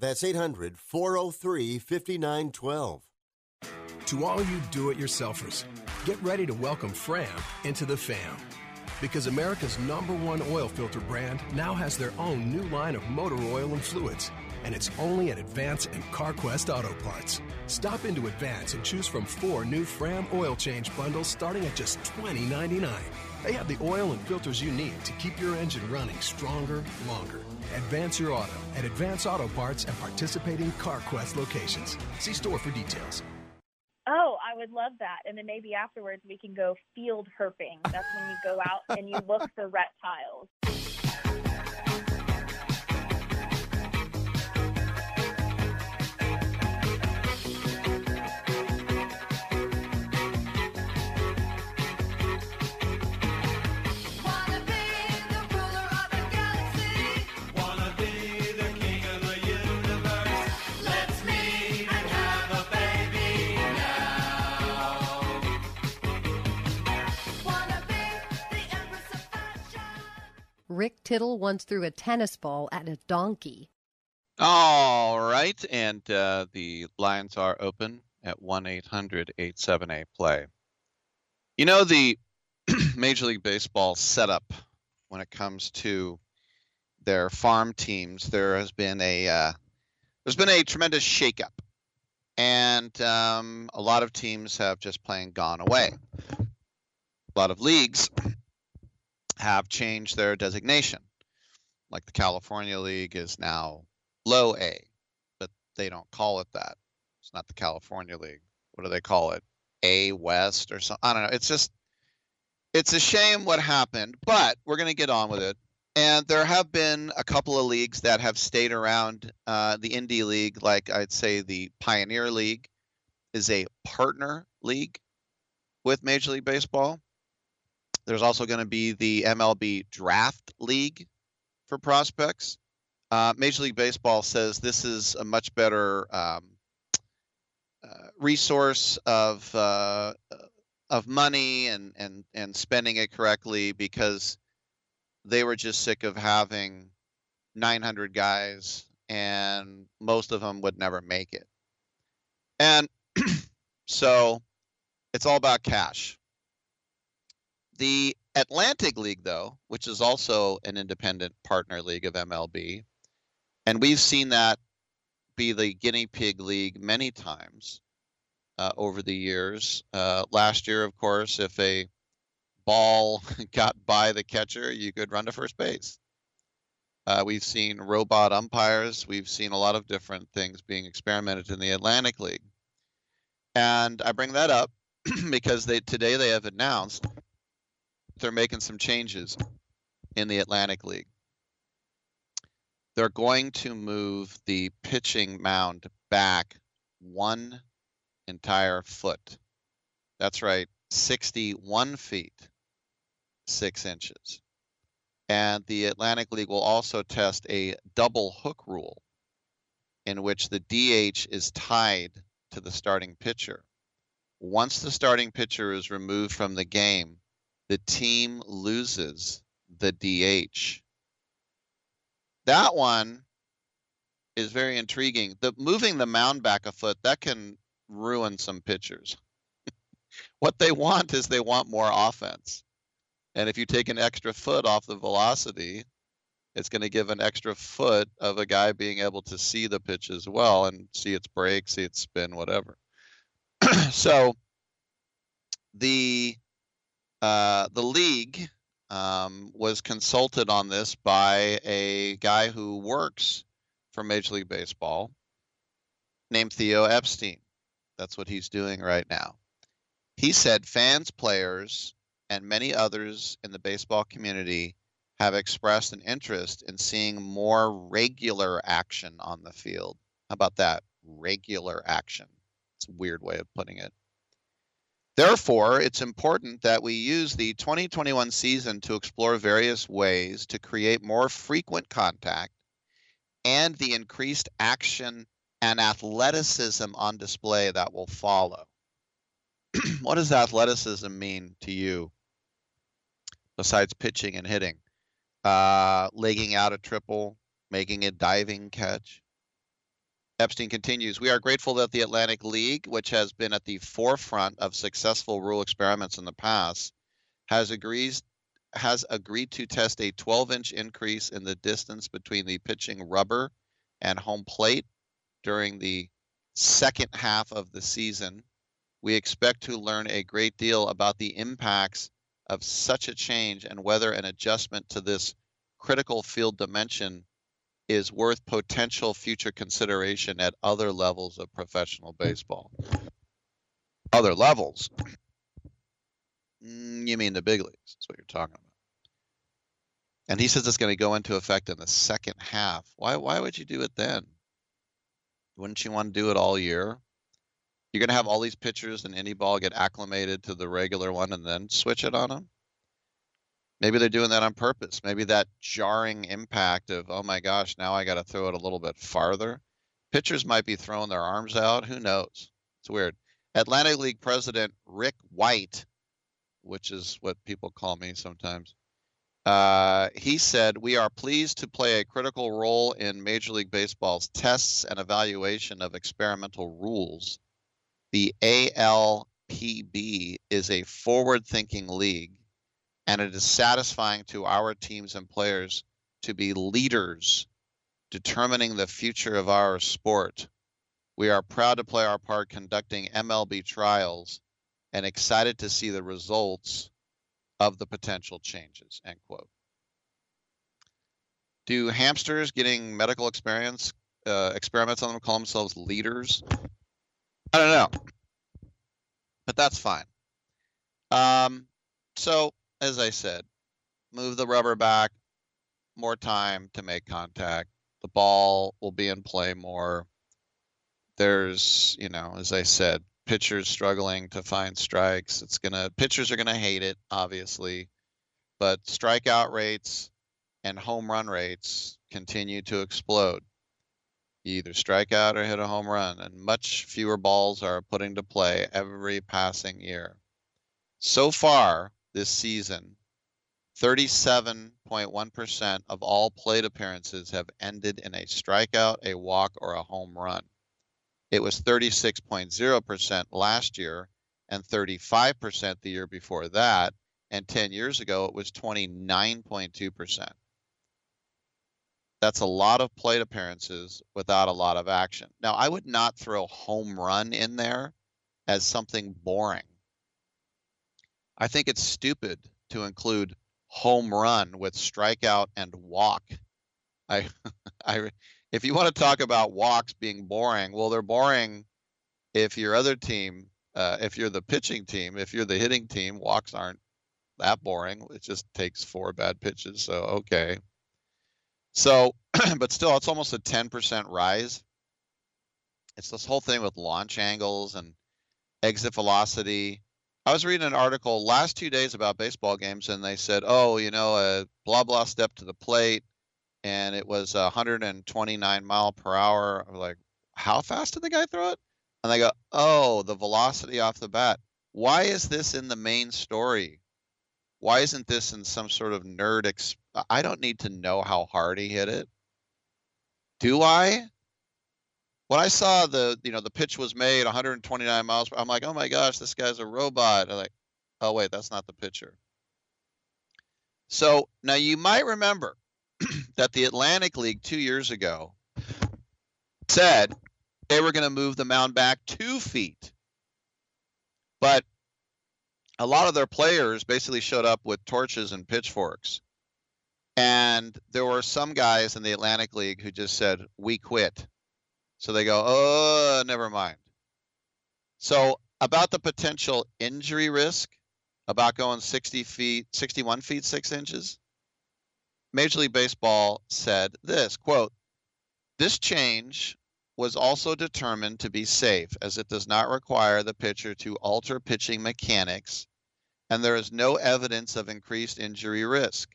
That's 800 403 5912. To all you do it yourselfers, get ready to welcome Fram into the fam. Because America's number one oil filter brand now has their own new line of motor oil and fluids. And it's only at Advance and CarQuest Auto Parts. Stop into Advance and choose from four new Fram oil change bundles starting at just $20.99. They have the oil and filters you need to keep your engine running stronger, longer. Advance your auto at Advance Auto Parts and participating CarQuest locations. See store for details. Oh, I would love that. And then maybe afterwards we can go field herping. That's when you go out and you look for reptiles. Rick Tittle once threw a tennis ball at a donkey. All right, and uh, the lines are open at 1 800 878 play. You know, the Major League Baseball setup when it comes to their farm teams, there has been a uh, there's been a tremendous shakeup, and um, a lot of teams have just plain gone away. A lot of leagues have changed their designation, like the California League is now low A, but they don't call it that. It's not the California League. What do they call it? A West or something? I don't know. It's just, it's a shame what happened, but we're going to get on with it. And there have been a couple of leagues that have stayed around. Uh, the Indie League, like I'd say the Pioneer League, is a partner league with Major League Baseball. There's also going to be the MLB Draft League for prospects. Uh, Major League Baseball says this is a much better um, uh, resource of uh, of money and, and and spending it correctly because they were just sick of having 900 guys and most of them would never make it. And so it's all about cash. The Atlantic League, though, which is also an independent partner league of MLB, and we've seen that be the guinea pig league many times uh, over the years. Uh, last year, of course, if a ball got by the catcher, you could run to first base. Uh, we've seen robot umpires. We've seen a lot of different things being experimented in the Atlantic League. And I bring that up because they today they have announced they're making some changes in the Atlantic League. They're going to move the pitching mound back one entire foot. That's right, 61 feet, six inches. And the Atlantic League will also test a double hook rule in which the DH is tied to the starting pitcher. Once the starting pitcher is removed from the game, the team loses the DH. That one is very intriguing. The moving the mound back a foot that can ruin some pitchers. what they want is they want more offense. And if you take an extra foot off the velocity, It's going to give an extra foot of a guy being able to see the pitch as well and see its break, see its spin, whatever. so the uh, the league um, was consulted on this by a guy who works for Major League Baseball named Theo Epstein. That's what he's doing right now. He said fans, players, and many others in the baseball community have expressed an interest in seeing more regular action on the field. How about that? Regular action. It's a weird way of putting it. Therefore, it's important that we use the 2021 season to explore various ways to create more frequent contact and the increased action and athleticism on display that will follow. what does athleticism mean to you besides pitching and hitting? Uh, legging out a triple, making a diving catch. Epstein continues, we are grateful that the Atlantic League, which has been at the forefront of successful rule experiments in the past, has agrees has agreed to test a 12-inch increase in the distance between the pitching rubber and home plate during the second half of the season. We expect to learn a great deal about the impacts of such a change and whether an adjustment to this critical field dimension is worth potential future consideration at other levels of professional baseball. Other levels? Mm, You mean the big leagues? That's what you're talking about. And he says it's going to go into effect in the second half. Why? Why would you do it then? Wouldn't you want to do it all year? You're going to have all these pitchers in any ball get acclimated to the regular one and then switch it on them. Maybe they're doing that on purpose. Maybe that jarring impact of, oh my gosh, now I got to throw it a little bit farther. Pitchers might be throwing their arms out. Who knows? It's weird. Atlantic League president Rick White, which is what people call me sometimes, uh, he said, We are pleased to play a critical role in Major League Baseball's tests and evaluation of experimental rules. The ALPB is a forward thinking league, and it is satisfying to our teams and players to be leaders determining the future of our sport. We are proud to play our part conducting MLB trials and excited to see the results of the potential changes. End quote. Do hamsters getting medical experience uh, experiments on them call themselves leaders? I don't know, but that's fine. Um, so as I said, move the rubber back, more time to make contact. The ball will be in play more. There's, you know, as I said, pitchers struggling to find strikes. It's gonna pitchers are gonna hate it, obviously, but strikeout rates and home run rates continue to explode. You either strike out or hit a home run, and much fewer balls are put into play every passing year. So far this season, 37.1% of all plate appearances have ended in a strikeout, a walk, or a home run. It was 36.0% last year and 35% the year before that. And 10 years ago, it was 29.2%. That's a lot of plate appearances without a lot of action. Now, I would not throw home run in there as something boring. I think it's stupid to include home run with strikeout and walk. I, I, if you want to talk about walks being boring, well, they're boring if your other team, uh, if you're the pitching team, if you're the hitting team, walks aren't that boring. It just takes four bad pitches. So, okay. So, but still, it's almost a 10% rise. It's this whole thing with launch angles and exit velocity. I was reading an article last two days about baseball games, and they said, oh, you know, a blah blah step to the plate, and it was 129 mile per hour. I was like, how fast did the guy throw it? And they go, oh, the velocity off the bat. Why is this in the main story? Why isn't this in some sort of nerd? Ex- I don't need to know how hard he hit it. Do I? When I saw the, you know, the pitch was made 129 miles, I'm like, oh my gosh, this guy's a robot. I'm like, oh wait, that's not the pitcher. So now you might remember that the Atlantic League two years ago said they were going to move the mound back two feet. But a lot of their players basically showed up with torches and pitchforks. And there were some guys in the Atlantic League who just said, We quit. So they go, Oh, never mind. So, about the potential injury risk about going 60 feet, 61 feet, 6 inches, Major League Baseball said this quote, This change was also determined to be safe as it does not require the pitcher to alter pitching mechanics and there is no evidence of increased injury risk.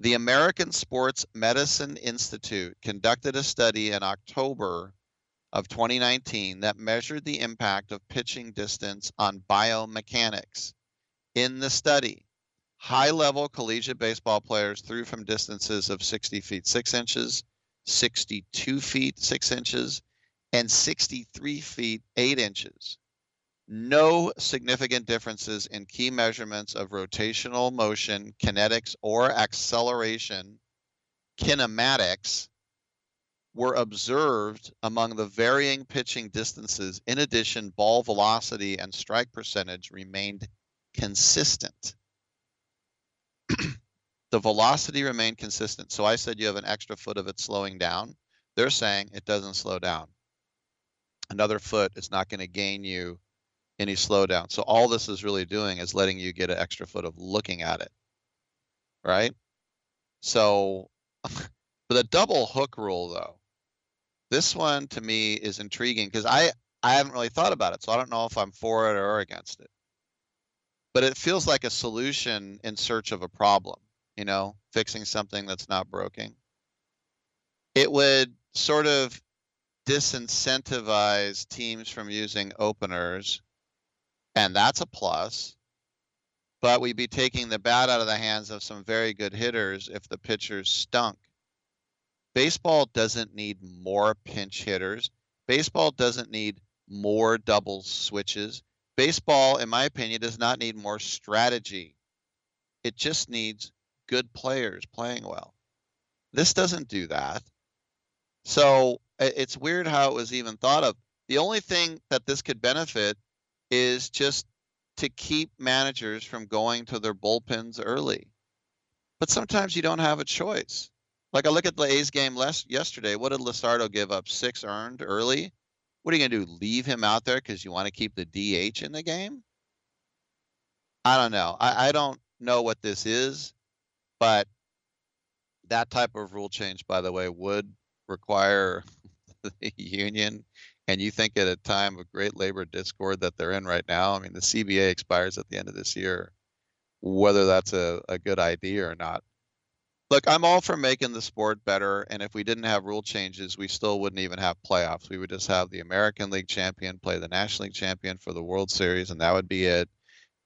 The American Sports Medicine Institute conducted a study in October of 2019 that measured the impact of pitching distance on biomechanics. In the study, high level collegiate baseball players threw from distances of 60 feet 6 inches, 62 feet 6 inches, and 63 feet 8 inches. No significant differences in key measurements of rotational motion, kinetics, or acceleration, kinematics, were observed among the varying pitching distances. In addition, ball velocity and strike percentage remained consistent. the velocity remained consistent. So I said you have an extra foot of it slowing down. They're saying it doesn't slow down. Another foot is not going to gain you any slowdown. So all this is really doing is letting you get an extra foot of looking at it. Right? So for the double hook rule though, this one to me is intriguing because I I haven't really thought about it. So I don't know if I'm for it or against it. But it feels like a solution in search of a problem, you know, fixing something that's not broken. It would sort of disincentivize teams from using openers and that's a plus. But we'd be taking the bat out of the hands of some very good hitters if the pitchers stunk. Baseball doesn't need more pinch hitters. Baseball doesn't need more double switches. Baseball, in my opinion, does not need more strategy. It just needs good players playing well. This doesn't do that. So it's weird how it was even thought of. The only thing that this could benefit is just to keep managers from going to their bullpens early. But sometimes you don't have a choice. Like I look at the A's game last yesterday. What did Luzardo give up? Six earned early. What are you going to do? Leave him out there because you want to keep the DH in the game? I don't know. I, I don't know what this is, but that type of rule change, by the way, would require the union and you think at a time of great labor discord that they're in right now, I mean, the CBA expires at the end of this year, whether that's a, a good idea or not. Look, I'm all for making the sport better. And if we didn't have rule changes, we still wouldn't even have playoffs. We would just have the American League champion play the National League champion for the World Series, and that would be it.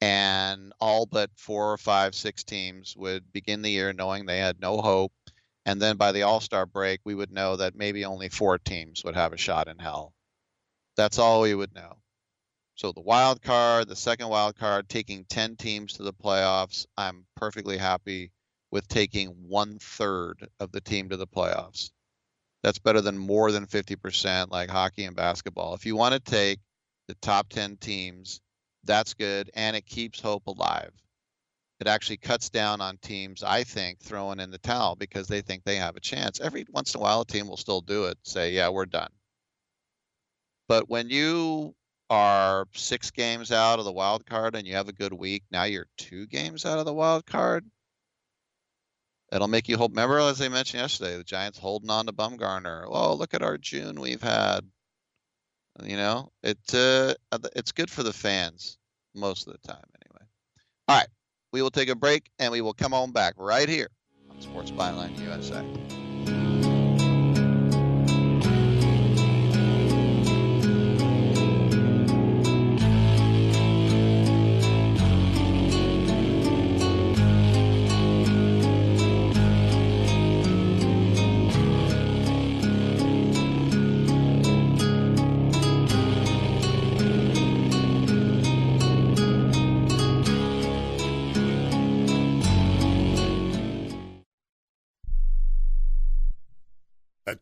And all but four or five, six teams would begin the year knowing they had no hope. And then by the All Star break, we would know that maybe only four teams would have a shot in hell. That's all we would know. So the wild card, the second wild card, taking 10 teams to the playoffs, I'm perfectly happy with taking one third of the team to the playoffs. That's better than more than 50% like hockey and basketball. If you want to take the top 10 teams, that's good and it keeps hope alive. It actually cuts down on teams, I think, throwing in the towel because they think they have a chance. Every once in a while, a team will still do it, say, yeah, we're done. But when you are six games out of the wild card and you have a good week, now you're two games out of the wild card. It'll make you hope. Remember, as I mentioned yesterday, the Giants holding on to Bumgarner. Oh, look at our June we've had. You know, it uh, it's good for the fans most of the time, anyway. All right, we will take a break and we will come on back right here on Sports Byline USA.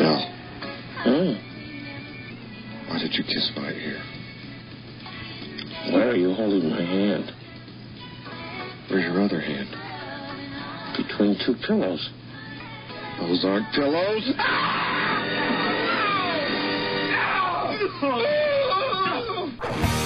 Dell. Oh. Why did you kiss my ear? Why are you holding my hand? Where's your other hand? Between two pillows. Those aren't pillows. Rick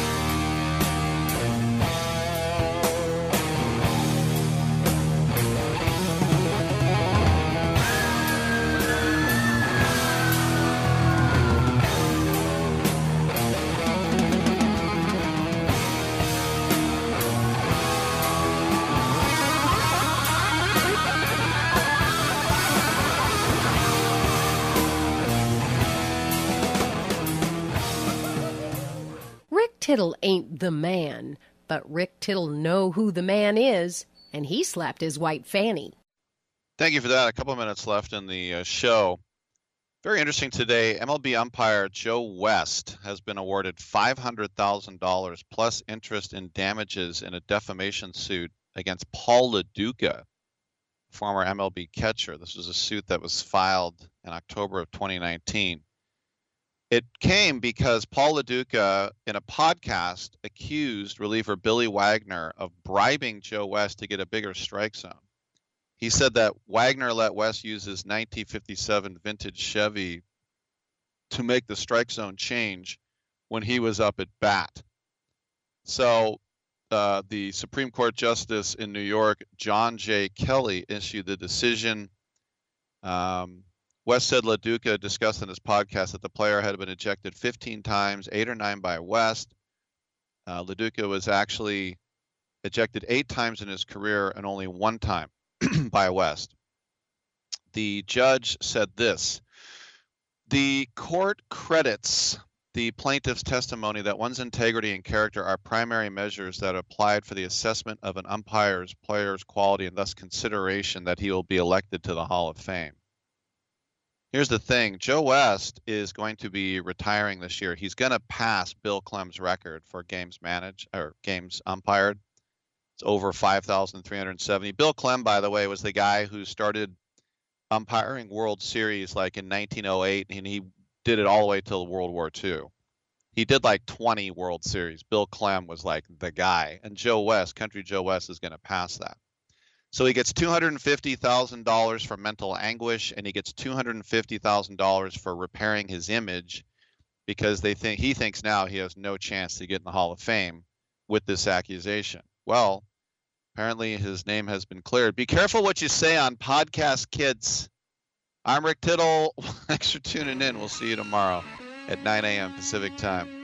Tittle ain't the man, but Rick Tittle know who the man is, and he slapped his white fanny. Thank you for that. A couple minutes left in the uh, show. Very interesting today. MLB umpire Joe West has been awarded $500,000 plus interest in damages in a defamation suit against Paul Lo Duca, former MLB catcher. This was a suit that was filed in October of 2019. It came because Paul Lo Duca, in a podcast, accused reliever Billy Wagner of bribing Joe West to get a bigger strike zone. He said that Wagner let West use his 1957 vintage Chevy to make the strike zone change when he was up at bat. So uh, the Supreme Court Justice in New York, John J. Kelley, issued the decision. Um, West said Lo Duca discussed in his podcast that the player had been ejected 15 times, eight or nine by West. Uh, Lo Duca was actually ejected eight times in his career and only one time by West. the judge said this The court credits the plaintiff's testimony that one's integrity and character are primary measures that are applied for the assessment of an umpire's player's quality and thus consideration that he will be elected to the Hall of Fame. Here's the thing Joe West is going to be retiring this year. He's going to pass Bill Klem's record for games managed or games umpired. It's over 5,370. Bill Klem, by the way, was the guy who started umpiring World Series like in 1908, and he did it all the way till World War II. He did like 20 World Series. Bill Klem was like the guy, and Joe West, Country Joe West, is going to pass that. So he gets $250,000 for mental anguish, and he gets $250,000 for repairing his image because they think he thinks now he has no chance to get in the Hall of Fame with this accusation. Well, apparently his name has been cleared. Be careful what you say on podcast, kids. I'm Rick Tittle. Thanks for tuning in. We'll see you tomorrow at 9 a.m. Pacific time.